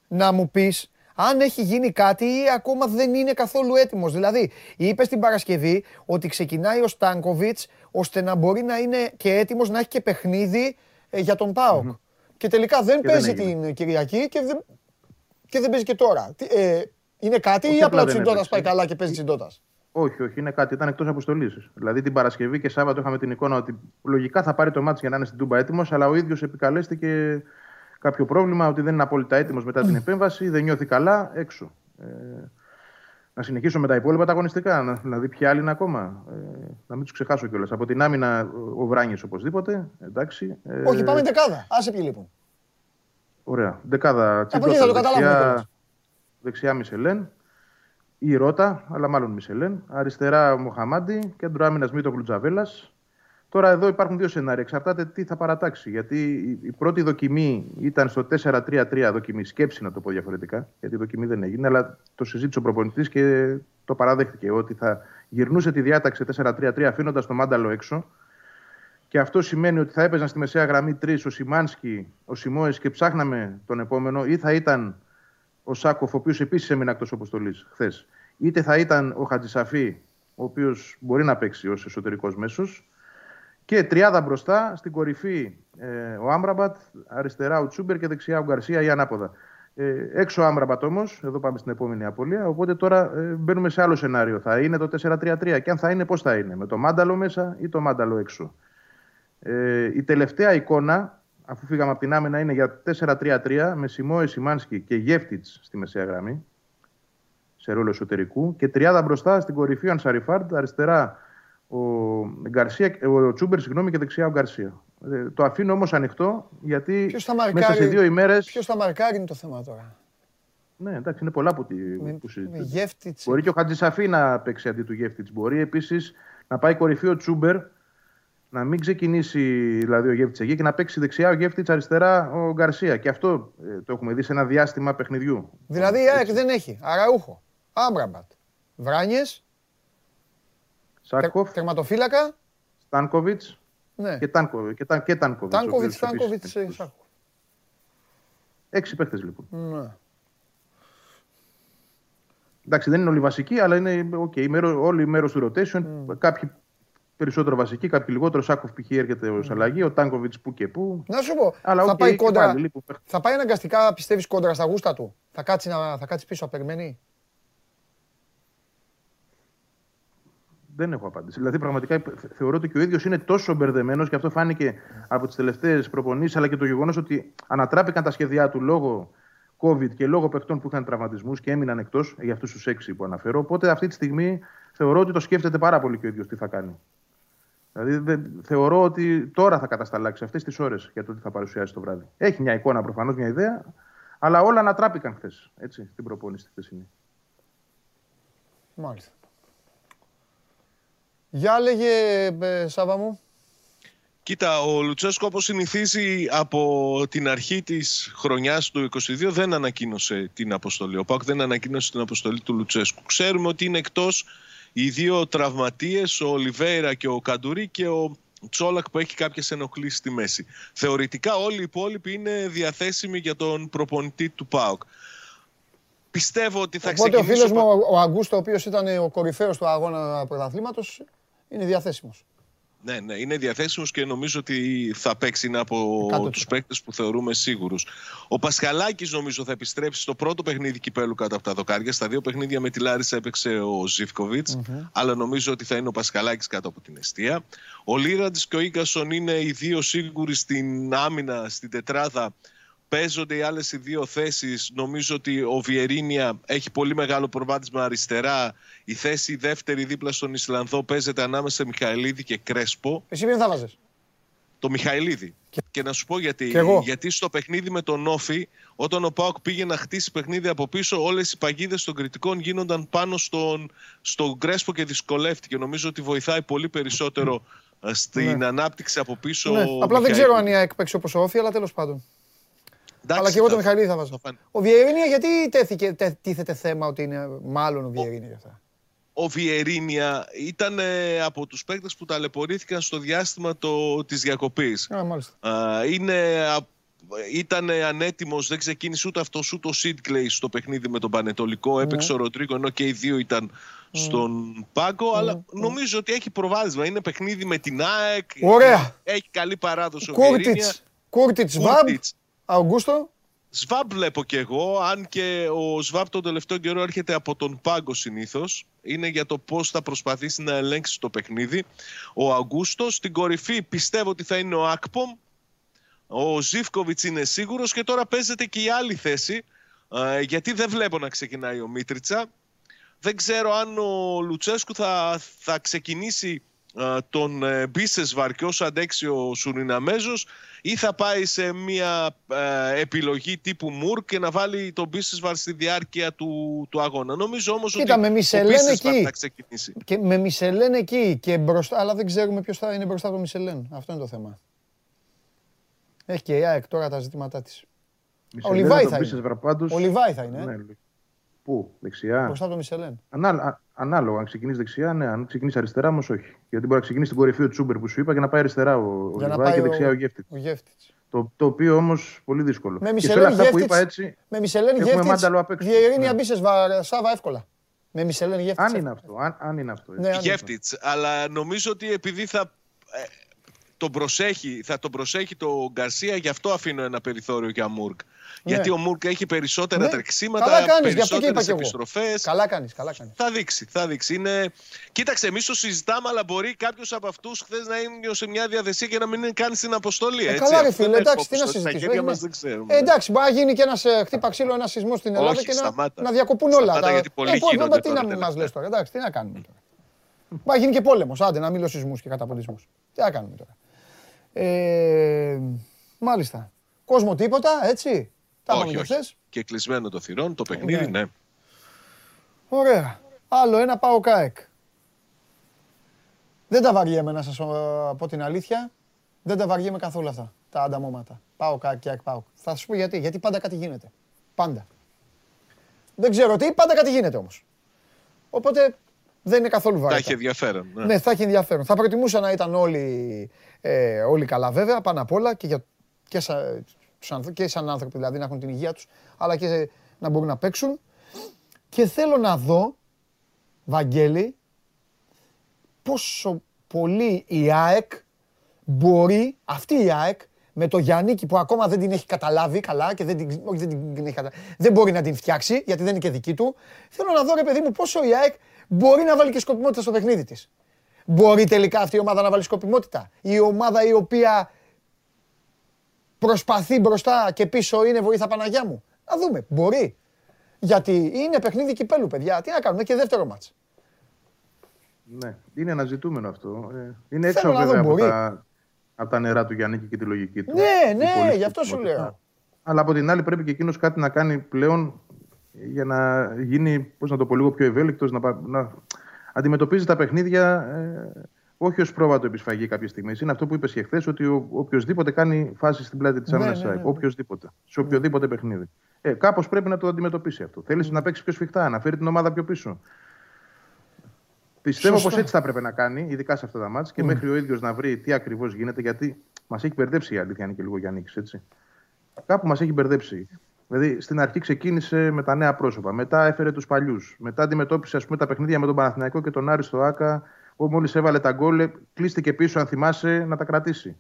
Να μου πεις αν έχει γίνει κάτι ή ακόμα δεν είναι καθόλου έτοιμος. Δηλαδή, είπες την Παρασκευή ότι ξεκινάει ο Στάνκοβιτς ώστε να μπορεί να είναι και έτοιμος να έχει και παιχνίδι ε, για τον ΠΑΟΚ. Και τελικά δεν παίζει την Κυριακή και δεν, και δεν παίζει και τώρα. Ε, είναι κάτι ή απλά ο Τσιντότας πάει καλά και παίζει Τσιντότας. Όχι, όχι, είναι κάτι. Ήταν εκτός αποστολής. Δηλαδή την Παρασκευή και Σάββατο είχαμε την εικόνα ότι λογικά θα πάρει το μάτι για να είναι στην Τούμπα έτοιμος, αλλά ο ίδιος επικαλέστηκε κάποιο πρόβλημα, ότι δεν είναι απόλυτα έτοιμος μετά την επέμβαση, δεν νιώθει καλά, έξω. Ε, να συνεχίσω με τα υπόλοιπα τα αγωνιστικά, να, να δει ποιοι άλλοι είναι ακόμα. Ε, να μην τους ξεχάσω κιόλας. Από την άμυνα ο Βράνιες οπωσδήποτε. Εντάξει. Ε, Όχι, πάμε δεκάδα. Άσε ποιοι λοιπόν. Ωραία. Δεκάδα Τσίπρα. Θα το δεξιά, δεξιά Μισελέν. Ή Ρώτα, αλλά μάλλον Μισελέν. Αριστερά ο Μοχαμάντι. Κέντρο άμυνας Μήτο Κλουτζαβέλα. Τώρα εδώ υπάρχουν δύο σενάρια. Εξαρτάται τι θα παρατάξει. Γιατί η πρώτη δοκιμή ήταν στο 4-3-3 δοκιμή. Σκέψη να το πω διαφορετικά. Γιατί η δοκιμή δεν έγινε. Αλλά το συζήτησε ο προπονητής και το παραδέχτηκε ότι θα γυρνούσε τη διάταξη 4-3-3 αφήνοντας το μάνταλο έξω. Και αυτό σημαίνει ότι θα έπαιζαν στη μεσαία γραμμή τρεις ο Σιμάνσκι, ο Σιμόε και ψάχναμε τον επόμενο, ή θα ήταν ο Σάκοφ, ο οποίος επίσης έμεινε εκτός αποστολής χθες. Είτε θα ήταν ο Χατζησαφή, ο οποίος μπορεί να παίξει ως εσωτερικός μέσος, και τριάδα μπροστά, στην κορυφή ε, ο Άμραμπατ, αριστερά ο Τσούμπερ και δεξιά ο Γκαρσία ή ανάποδα. Ε, έξω ο Άμραμπατ όμως, εδώ πάμε στην επόμενη απολία. Οπότε τώρα ε, μπαίνουμε σε άλλο σενάριο. Θα είναι το 4-3-3. Και αν θα είναι, πώς θα είναι, με το μάνταλο μέσα ή το μάνταλο έξω. Ε, η τελευταία εικόνα, αφού φύγαμε από την άμυνα, είναι για 4-3-3 με Σιμόε Σιμάνσκι και Γεύτιτς στη μεσαία γραμμή, σε ρόλο εσωτερικού. Και τριάδα μπροστά στην κορυφή ο Ανσαριφάρντ, αριστερά ο, Γκαρσία, ο Τσούμπερ συγγνώμη, και δεξιά ο Γκαρσία. Ε, το αφήνω όμως ανοιχτό γιατί μαρκάρει, μέσα σε δύο ημέρε. Ποιος θα μαρκάρει είναι το θέμα τώρα. Ναι, εντάξει, είναι πολλά που, τη, που συζητούν. Μπορεί και ο Χατζησαφή να παίξει αντί του Γεύτιτ. Μπορεί επίσης να πάει κορυφή ο Τσούμπερ, να μην ξεκινήσει δηλαδή ο Γεύτιτ εκεί και να παίξει δεξιά ο Γεύτιτ αριστερά ο Γκαρσία. Και αυτό ε, το έχουμε δει σε ένα διάστημα παιχνιδιού. Δηλαδή η ΑΕΚ δεν έχει. Αραούχο, Άμπραμπατ, Βράνιες, Σάκοφ. Τερματοφύλακα. Στάνκοβιτς. Ναι. Και, Τάνκο, και, ταν, και Τάνκοβιτς. Τάνκοβιτς, Στάνκοβιτ, Σάκοφ. Έξι παίχτε λοιπόν. Ναι. Εντάξει, δεν είναι όλοι βασικοί, αλλά είναι okay, μέρο, όλοι μέρο του rotation. Mm. Κάποιοι περισσότερο βασική, κάποιοι λιγότερο. Σάκοφ π.χ. έρχεται ως αλλαγή, ο Τάνκοβιτς που και που. Να σου πω, Αλλά θα, πάει κόντρα, θα πάει αναγκαστικά, πιστεύεις, κόντρα στα γούστα του. Θα κάτσει, να, θα κάτσει πίσω, να περιμένει. Δεν έχω απάντηση. Δηλαδή, πραγματικά θεωρώ ότι και ο ίδιος είναι τόσο μπερδεμένος και αυτό φάνηκε από τις τελευταίες προπονήσεις, αλλά και το γεγονός ότι ανατράπηκαν τα σχέδιά του λόγω COVID και λόγω παιχτών που είχαν τραυματισμούς και έμειναν εκτός για αυτούς τους έξι που αναφέρω. Οπότε αυτή τη στιγμή θεωρώ ότι το σκέφτεται πάρα πολύ και ο ίδιος τι θα κάνει. Δηλαδή θεωρώ ότι τώρα θα κατασταλάξει αυτές τις ώρες για το τι θα παρουσιάσει το βράδυ. Έχει μια εικόνα προφανώς, μια ιδέα, αλλά όλα ανατράπηκαν χθες στην προπόνηση τη χθεσινή. Μάλιστα. Για λέγε, ε, Σάβα μου. Κοίτα, ο Λουτσέσκο όπως συνηθίζει από την αρχή της χρονιάς του 2022 δεν ανακοίνωσε την αποστολή. Ο Πάκ δεν ανακοίνωσε την αποστολή του Λουτσέσκου. Ξέρουμε ότι είναι εκτός οι δύο τραυματίες, ο Ολιβέηρα και ο Καντουρί και ο Τσόλακ που έχει κάποιες ενοχλήσεις στη μέση. Θεωρητικά όλοι οι υπόλοιποι είναι διαθέσιμοι για τον προπονητή του ΠΑΟΚ. Πιστεύω ότι θα Οπότε ξεκινήσω... ο φίλος μου, ο Αγκούστο, ο οποίος ήταν ο κορυφαίος του αγώνα πρωταθλήματος, είναι διαθέσιμος. Ναι, ναι, είναι διαθέσιμος και νομίζω ότι θα παίξει είναι από του τους παίκτες που θεωρούμε σίγουρους. Ο Πασχαλάκης νομίζω θα επιστρέψει στο πρώτο παιχνίδι κυπέλου κάτω από τα δοκάρια. Στα δύο παιχνίδια με τη Λάρισα έπαιξε ο ζιφκοβιτς αλλά νομίζω ότι θα είναι ο Πασχαλάκης κάτω από την αιστεία. Ο Λίραντς και ο Ίγκασον είναι οι δύο σίγουροι στην άμυνα, στην τετράδα παίζονται οι άλλες οι δύο θέσεις. Νομίζω ότι ο Βιερίνια έχει πολύ μεγάλο προβάδισμα αριστερά. Η θέση δεύτερη δίπλα στον Ισλανδό παίζεται ανάμεσα σε Μιχαηλίδη και Κρέσπο. Εσύ ποιον θα βάζεις; Το Μιχαηλίδη. Και... να σου πω γιατί. Γιατί στο παιχνίδι με τον Όφη, όταν ο Πάοκ πήγε να χτίσει παιχνίδι από πίσω, όλες οι παγίδες των κριτικών γίνονταν πάνω στον, στον Κρέσπο και δυσκολεύτηκε. Νομίζω ότι βοηθάει πολύ περισσότερο ε, στην ναι. ανάπτυξη από πίσω. Ναι. Απλά δεν ξέρω αν η ΑΕΚ παίξει όπως ο Όφη, αλλά τέλος πάντων. Αλλά και εγώ τον Μιχαηλίδη θα βάζω. Ο Βιερίνια γιατί τέθηκε, τίθεται θέμα ότι είναι μάλλον ο Βιερίνια για αυτά; Ο Βιερίνια ήταν ε, από τους παίκτες που ταλαιπωρήθηκαν στο διάστημα το, της διακοπής. Α, μάλιστα. είναι, ήταν ανέτοιμος, δεν ξεκίνησε ούτε αυτός ούτε ο Σίτκλεϊ στο παιχνίδι με τον Πανετολικό. Ναι. Έπαιξε ο Ροντρίγκο ενώ και οι δύο ήταν ναι. στον πάγκο, αλλά ναι. νομίζω ότι έχει προβάδισμα. Είναι παιχνίδι με την ΑΕΚ. Ωραία. Έχει καλή παράδοση ο Βιερίνια. Κούρτιτς, Κούρτιτς, Αουγκούστο. Σβάμπ βλέπω κι εγώ, αν και ο Σβάμπ τον τελευταίο καιρό έρχεται από τον πάγκο συνήθως. Είναι για το πώς θα προσπαθήσει να ελέγξει το παιχνίδι. Ο Αγκούστο στην κορυφή πιστεύω ότι θα είναι ο Ακπομ. Ο Ζήφκοβιτς είναι σίγουρος και τώρα παίζεται και η άλλη θέση. Ε, γιατί δεν βλέπω να ξεκινάει ο Μίτριτσα. Δεν ξέρω αν ο Λουτσέσκου θα, θα ξεκινήσει ε, τον ε, Μπίσεσβαρ και όσο αντέξει ο Σουριναμέζος ή θα πάει σε μια ε, επιλογή τύπου Μουρ και να βάλει τον Μπίσεσβαρ στη διάρκεια του, του αγώνα. Νομίζω όμως Κοίτα, ότι με Μισελέν εκεί. θα ξεκινήσει. Και με Μισελέν εκεί και μπροστά, αλλά δεν ξέρουμε ποιος θα είναι μπροστά από Μισελέν. Αυτό είναι το θέμα. Έχει και η ΑΕΚ τώρα τα ζητήματά της. Ο Λιβάη θα είναι. Ο Λιβάη θα είναι. Ναι, Πού, δεξιά; Μπροστά από τον Μισελέν. Ανά, ανάλογα, αν ξεκινήσει δεξιά, ναι. Αν ξεκινήσει αριστερά, όμως όχι. Γιατί μπορεί να ξεκινήσει στην κορυφή ο Τσούμπερ που σου είπα και να πάει αριστερά ο, ο Λιβάη και δεξιά ο, ο Γεύτιτ. Το, το οποίο όμως πολύ δύσκολο. Με Μισελέν αυτά που είπα έτσι. Με Μισελέν Γεύτιτ. Διερήνια μπίσε Σάβα εύκολα. Με Μισελέν Γεύτιτ. Αν είναι αυτό. Αν, αν είναι αυτό. Ναι, Γεύτιτ. Αλλά νομίζω ότι επειδή θα ε, τον προσέχει, θα τον προσέχει το Γκαρσία, γι' αυτό αφήνω ένα περιθώριο για Μουρκ. Ναι. Γιατί ο Μουρκ έχει περισσότερα ναι. τρεξίματα, καλά κάνεις, περισσότερες επιστροφές. Καλά κάνεις, καλά κάνεις. Θα δείξει, θα δείξει. Είναι... Κοίταξε, εμείς το συζητάμε, αλλά μπορεί κάποιος από αυτούς χθες να είναι σε μια διαδεσία και να μην είναι καν στην αποστολή. Ε, έτσι. Καλά, ρε φίλε, εντάξει, τι να συζητήσουμε. Μας δεν ξέρουμε. Ε, εντάξει, μπορεί να γίνει και ένα ε, χτύπα ξύλο, ένα σεισμό στην Ελλάδα Όχι, και να, να διακοπούν όλα. Σταμάτα, γιατί πολύ ε, τι να μας λες τώρα, εντάξει, τι να κάνουμε τώρα. Μπορεί να γίνει και πόλεμος, άντε να μιλώ σεισμούς και καταποντισμούς. Τι να κάνουμε τώρα. Ε, μάλιστα. Κόσμο τίποτα, έτσι. Τα όχι, όχι. Και κλεισμένο το θυρών, το παιχνίδι, ναι. ναι. Ωραία. Άλλο ένα πάω ΚΑΕΚ. Δεν τα βαριέμαι να σας πω την αλήθεια. Δεν τα βαριέμαι καθόλου αυτά, τα ανταμώματα. Πάω ΚΑΕΚ και πάω. Θα σας πω γιατί. Γιατί πάντα κάτι γίνεται. Πάντα. Δεν ξέρω τι, πάντα κάτι γίνεται όμως. Οπότε δεν είναι καθόλου βαρύ. Θα έχει ενδιαφέρον. Ναι. ναι, θα έχει ενδιαφέρον. Θα προτιμούσα να ήταν όλοι, ε, όλοι καλά βέβαια, πάνω απ' όλα και, για, και σα, και σαν άνθρωποι δηλαδή να έχουν την υγεία τους, αλλά και να μπορούν να παίξουν. Και θέλω να δω, Βαγγέλη, πόσο πολύ η ΑΕΚ μπορεί, αυτή η ΑΕΚ, με το Γιάννικη που ακόμα δεν την έχει καταλάβει καλά και δεν, την, όχι, δεν, την έχει καταλάβει, δεν μπορεί να την φτιάξει γιατί δεν είναι και δική του. Θέλω να δω ρε παιδί μου πόσο η ΑΕΚ μπορεί να βάλει και σκοπιμότητα στο παιχνίδι της. Μπορεί τελικά αυτή η ομάδα να βάλει σκοπιμότητα. Η ομάδα η οποία προσπαθεί μπροστά και πίσω είναι βοήθα Παναγιά μου. Να δούμε. Μπορεί. Γιατί είναι παιχνίδι κυπέλου, παιδιά. Τι να κάνουμε και δεύτερο μάτς. Ναι, είναι ένα ζητούμενο αυτό. Ε, είναι έξω βέβαια από τα, από τα νερά του Γιάννη και τη λογική του. Ναι, ναι, γι' αυτό σου λέω. Αλλά από την άλλη πρέπει και εκείνος κάτι να κάνει πλέον για να γίνει, πώς να το πω, λίγο πιο ευέλικτος, να, να αντιμετωπίζει τα παιχνίδια ε, όχι ως πρόβατο επισφαγή κάποια στιγμή. Είναι αυτό που είπες και χθες, ότι ο, οποιοδήποτε κάνει φάση στην πλάτη της άμυνα ναι, ναι, ναι, Οποιοδήποτε. Σε οποιοδήποτε παιχνίδι. Ε, Κάπως πρέπει να το αντιμετωπίσει αυτό. Θέλεις να παίξει πιο σφιχτά, να φέρει την ομάδα πιο πίσω. Πιστεύω πως έτσι θα πρέπει να κάνει, ειδικά σε αυτά τα μάτια και μέχρι ο ίδιος να βρει τι ακριβώς γίνεται, γιατί μας έχει μπερδέψει η αλήθεια, είναι και λίγο Γιάννη, έτσι. Κάπου μας έχει μπερδέψει. Δηλαδή στην αρχή ξεκίνησε με τα νέα πρόσωπα, μετά έφερε τους παλιούς, μετά αντιμετώπισε ας πούμε, τα παιχνίδια με τον Παναθηναϊκό και τον Άρη στο Άκα, που μόλι έβαλε τα γκολ, κλείστηκε πίσω, αν θυμάσαι, να τα κρατήσει.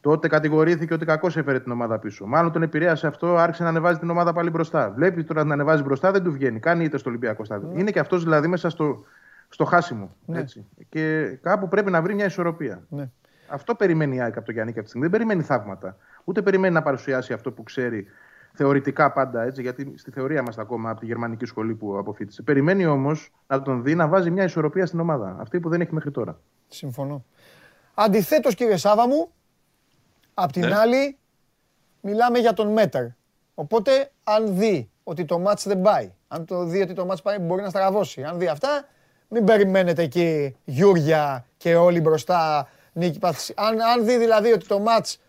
Τότε κατηγορήθηκε ότι κακώς έφερε την ομάδα πίσω. Μάλλον τον επηρέασε αυτό, άρχισε να ανεβάζει την ομάδα πάλι μπροστά. Βλέπεις τώρα να ανεβάζει μπροστά, δεν του βγαίνει. Κάνει είτε στο Ολυμπιακό στάδιο. Ναι. Είναι και αυτός δηλαδή μέσα στο, στο χάσιμο. Ναι. Έτσι. Και κάπου πρέπει να βρει μια ισορροπία. Ναι. Αυτό περιμένει η ΑΕΚ από το Γιάννη και αυτή τη στιγμή. Δεν περιμένει θαύματα. Ούτε περιμένει να παρουσιάσει αυτό που ξέρει θεωρητικά πάντα, έτσι, γιατί στη θεωρία είμαστε ακόμα από τη γερμανική σχολή που αποφύτησε. Περιμένει όμως να τον δει να βάζει μια ισορροπία στην ομάδα. Αυτή που δεν έχει μέχρι τώρα. Συμφωνώ. Αντιθέτως, κύριε Σάβα μου, απ' την ναι. άλλη, μιλάμε για τον Μέτερ. Οπότε, αν δει ότι το μάτς δεν πάει, αν το δει ότι το μάτς πάει, μπορεί να στραβώσει. Αν δει αυτά, μην περιμένετε εκεί Γιούρια και όλοι μπροστά νίκη Αν, αν δει δηλαδή ότι το μάτς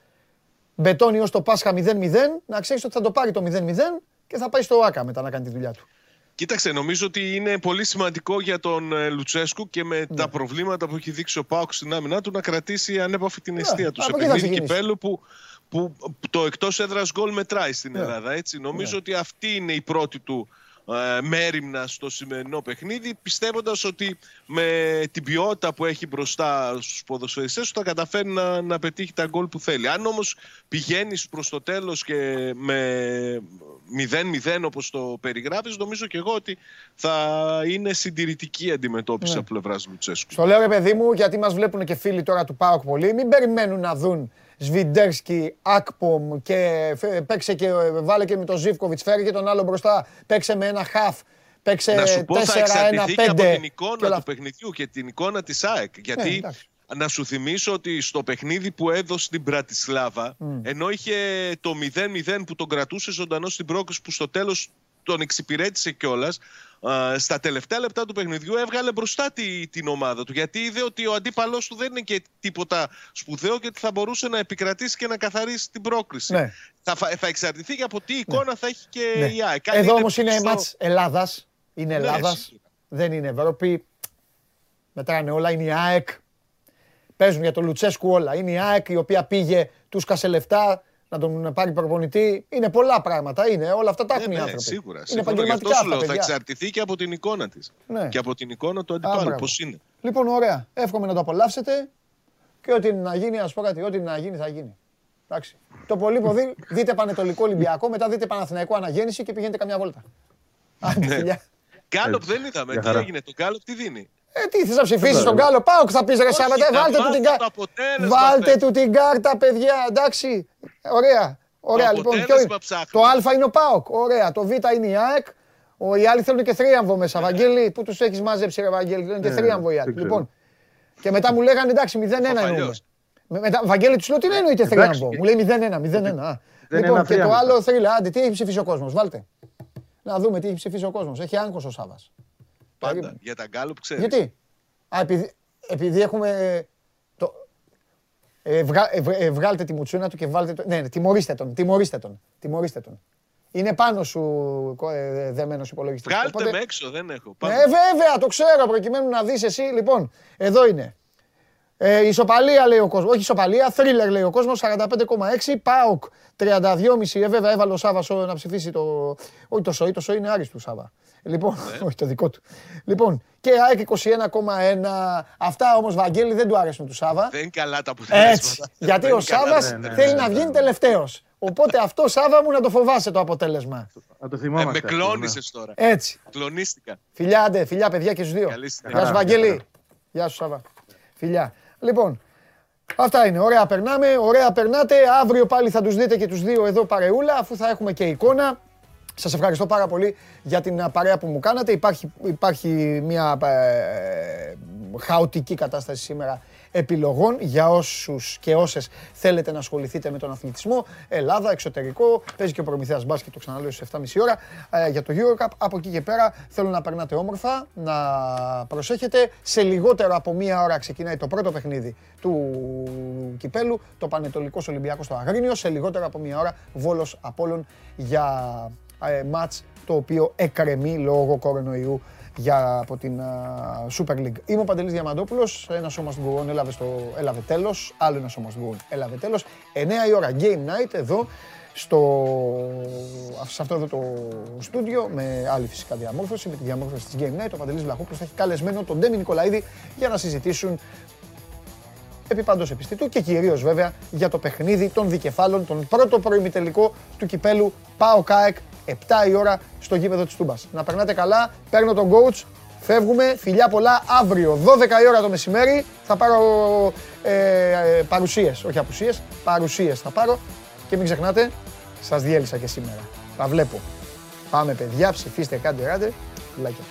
μπετώνει ως το Πάσχα 0-0, να ξέρεις ότι θα το πάρει το 0-0 και θα πάει στο ΆΚΑ μετά να κάνει τη δουλειά του. Κοίταξε, νομίζω ότι είναι πολύ σημαντικό για τον ε, Λουτσέσκου και με τα ναι. προβλήματα που έχει δείξει ο Πάουκ στην άμυνά του να κρατήσει ανέπαφη την ναι, αιστεία του σε παιχνίδι κυπέλου που, που το εκτός έδρας γκολ μετράει στην ναι. Ελλάδα. Έτσι. Νομίζω ότι αυτή είναι η πρώτη του ε, μέρημνα στο σημερινό παιχνίδι, πιστεύοντας ότι με την ποιότητα που έχει μπροστά στους ποδοσφαιριστές του θα καταφέρει να, να πετύχει τα γκολ που θέλει. Αν όμως πηγαίνεις προς το τέλος και με 0-0 όπως το περιγράφεις, νομίζω και εγώ ότι θα είναι συντηρητική αντιμετώπιση ναι. από πλευράς Λουτσέσκου. Στο λέω ρε παιδί μου, γιατί μας βλέπουν και φίλοι τώρα του ΠΑΟΚ πολύ, μην περιμένουν να δουν Σβιντέρσκι, Ακπομ και παίξε και βάλε και με τον Ζήφκοβιτς, φέρει και τον άλλο μπροστά, παίξε με ένα χαφ. Παίξε να σου πω, 4, θα εξαρτηθεί και από την εικόνα του παιχνιδιού και την εικόνα της ΑΕΚ. Γιατί ναι, να σου θυμίσω ότι στο παιχνίδι που έδωσε στην Πρατισλάβα, ενώ είχε το 0-0 που τον κρατούσε ζωντανό στην πρόκληση που στο τέλος τον εξυπηρέτησε κιόλας, στα τελευταία λεπτά του παιχνιδιού έβγαλε μπροστά τη, την ομάδα του. Γιατί είδε ότι ο αντίπαλός του δεν είναι και τίποτα σπουδαίο και ότι θα μπορούσε να επικρατήσει και να καθαρίσει την πρόκριση. Ναι. Θα, θα εξαρτηθεί και από τι ναι. εικόνα θα έχει και ναι. η ΑΕΚ. Εδώ όμως είναι στο... μάτς Ελλάδας. Είναι ναι, Ελλάδας. δεν είναι Ευρώπη. Μετράνε όλα. Είναι η ΑΕΚ. Παίζουν για τον Λουτσέσκου όλα. Είναι η ΑΕΚ η οποία πήγε, τους σκάσε λεφτά, να τον πάρει προπονητή. Είναι πολλά πράγματα. Είναι. Όλα αυτά τα έχουν ναι, οι ναι, άνθρωποι. Σίγουρα. Είναι επαγγελματικά αυτό σου λέω, Θα εξαρτηθεί και από την εικόνα της. Ναι. Και από την εικόνα του αντιπάλου. Πώς είναι. Λοιπόν, ωραία. Εύχομαι να το απολαύσετε. Και ό,τι να γίνει, ας πω κάτι, ό,τι να γίνει θα γίνει. Εντάξει. Το πολύ ποδί, δείτε Πανετολικό Ολυμπιακό, μετά δείτε Παναθηναϊκό Αναγέννηση και πηγαίνετε καμιά βόλτα. Γκάλοπ δεν είδαμε. Τι έγινε, το Γκάλοπ τι δίνει; Ε, τι θες να ψηφίσεις τον Γκάλο, πάω και θα πεις ρε Σάββατε, βάλτε του την κάρτα. Βάλτε του την κάρτα, παιδιά, εντάξει. Ωραία. Ωραία, λοιπόν. το Α είναι ο Πάοκ. Ωραία. Το Β είναι η ΑΕΚ. Ο, οι άλλοι θέλουν και θρίαμβο μέσα. Βαγγέλη, πού τους έχεις μαζέψει, ρε Βαγγέλη. Θέλουν και ναι, θρίαμβο οι άλλοι. Λοιπόν. Και μετά μου λέγανε εντάξει, 0-1 εννοούμε. Μετά, Βαγγέλη, τους λέω τι εννοείται θρίαμβο; Μου λέει 0-1, 0-1. Λοιπόν, και το άλλο θρύλα, άντε, τι έχει ψηφίσει ο κόσμος, βάλτε. Να δούμε τι έχει ψηφίσει ο κόσμος. Έχει άγκο ο Σάβα. Πάντα. Για τα γκάλουπ ξέρεις. Γιατί; Α, επειδή, επειδή έχουμε. Το... Ε, βγα, ε, ε, βγάλτε τη μουτσούνα του και βάλτε το. Ναι, ναι, τιμωρήστε τον. Τιμωρήστε τον. Τιμωρήστε τον. Είναι πάνω σου ε, δεμένο υπολογιστή. Βγάλτε Οπότε... με έξω, δεν έχω. Ναι, βέβαια, το ξέρω προκειμένου να δεις εσύ. Λοιπόν, εδώ είναι. Ε, ισοπαλία λέει ο κόσμος. Όχι ισοπαλία, θρίλερ λέει ο κόσμος. 45,6. Πάοκ 32,5. Ε, βέβαια έβαλε ο Σάβα να ψηφίσει το. Όχι το σοϊ, το σοϊ είναι άριστο Σάβα. Λοιπόν, ναι. όχι το δικό του. Λοιπόν, και ΑΕΚ 21,1. Αυτά όμως, Βαγγέλη, δεν του άρεσουν τους Σάβα. Δεν καλά τα αποτελέσματα. Έτσι. γιατί ο Σάβας ναι, ναι, θέλει να βγει τελευταίος. Οπότε αυτό, Σάβα μου, να το φοβάσαι το αποτέλεσμα. Να το θυμάμαι. Ε, με κλώνησε τώρα. Έτσι. Κλονίστηκα. Φιλιά, άντε, φιλιά, παιδιά και στους δύο. Γεια σου, Βαγγέλη. Γεια σου, Σάβα. Φιλιά. Λοιπόν, αυτά είναι. Ωραία περνάμε, ωραία περνάτε. Αύριο πάλι θα τους δείτε και τους δύο εδώ παρεούλα, αφού θα έχουμε και εικόνα. Σας ευχαριστώ πάρα πολύ για την παρέα που μου κάνατε. Υπάρχει, υπάρχει μια ε, χαοτική κατάσταση σήμερα επιλογών για όσους και όσες θέλετε να ασχοληθείτε με τον αθλητισμό. Ελλάδα, εξωτερικό, παίζει και ο Προμηθέας Μπάσκετ, το ξαναλέω στις 7.30 ώρα, ε, για το Eurocup. Από εκεί και πέρα θέλω να περνάτε όμορφα, να προσέχετε. Σε λιγότερο από μία ώρα ξεκινάει το πρώτο παιχνίδι του Κυπέλου, το Πανετολικός Ολυμπιακός στο Αγρίνιο. Σε λιγότερο από μία ώρα Βόλος Απόλλων για ε, μάτς το οποίο εκρεμεί λόγω κορονοϊού για, από την uh, Super League. Είμαι ο Παντελής Διαμαντόπουλος, ένα σώμα στην Κουρών έλαβε, στο, έλαβε τέλος, άλλο ένα σώμα στην Κουρών έλαβε τέλος. 9 η ώρα Game Night εδώ, στο, σε αυτό εδώ το στούντιο, με άλλη φυσικά διαμόρφωση, με τη διαμόρφωση της Game Night, ο Παντελής Βλαχόπουλος θα έχει καλεσμένο τον Ντέμι Νικολαίδη για να συζητήσουν επί παντός επιστητού και κυρίως βέβαια για το παιχνίδι των δικεφάλων, τον πρώτο προημιτελικό του κυπέλου ΠΑΟ ΚΑΕΚ 7 η ώρα στο γήπεδο της Τούμπας. Να περνάτε καλά, παίρνω τον coach, φεύγουμε, φιλιά πολλά, αύριο 12 η ώρα το μεσημέρι θα πάρω ε, ε, παρουσίες, όχι απουσίες, παρουσίες θα πάρω και μην ξεχνάτε, σας διέλυσα και σήμερα. Τα βλέπω. Πάμε παιδιά, ψηφίστε, κάντε ράντε, φιλάκια.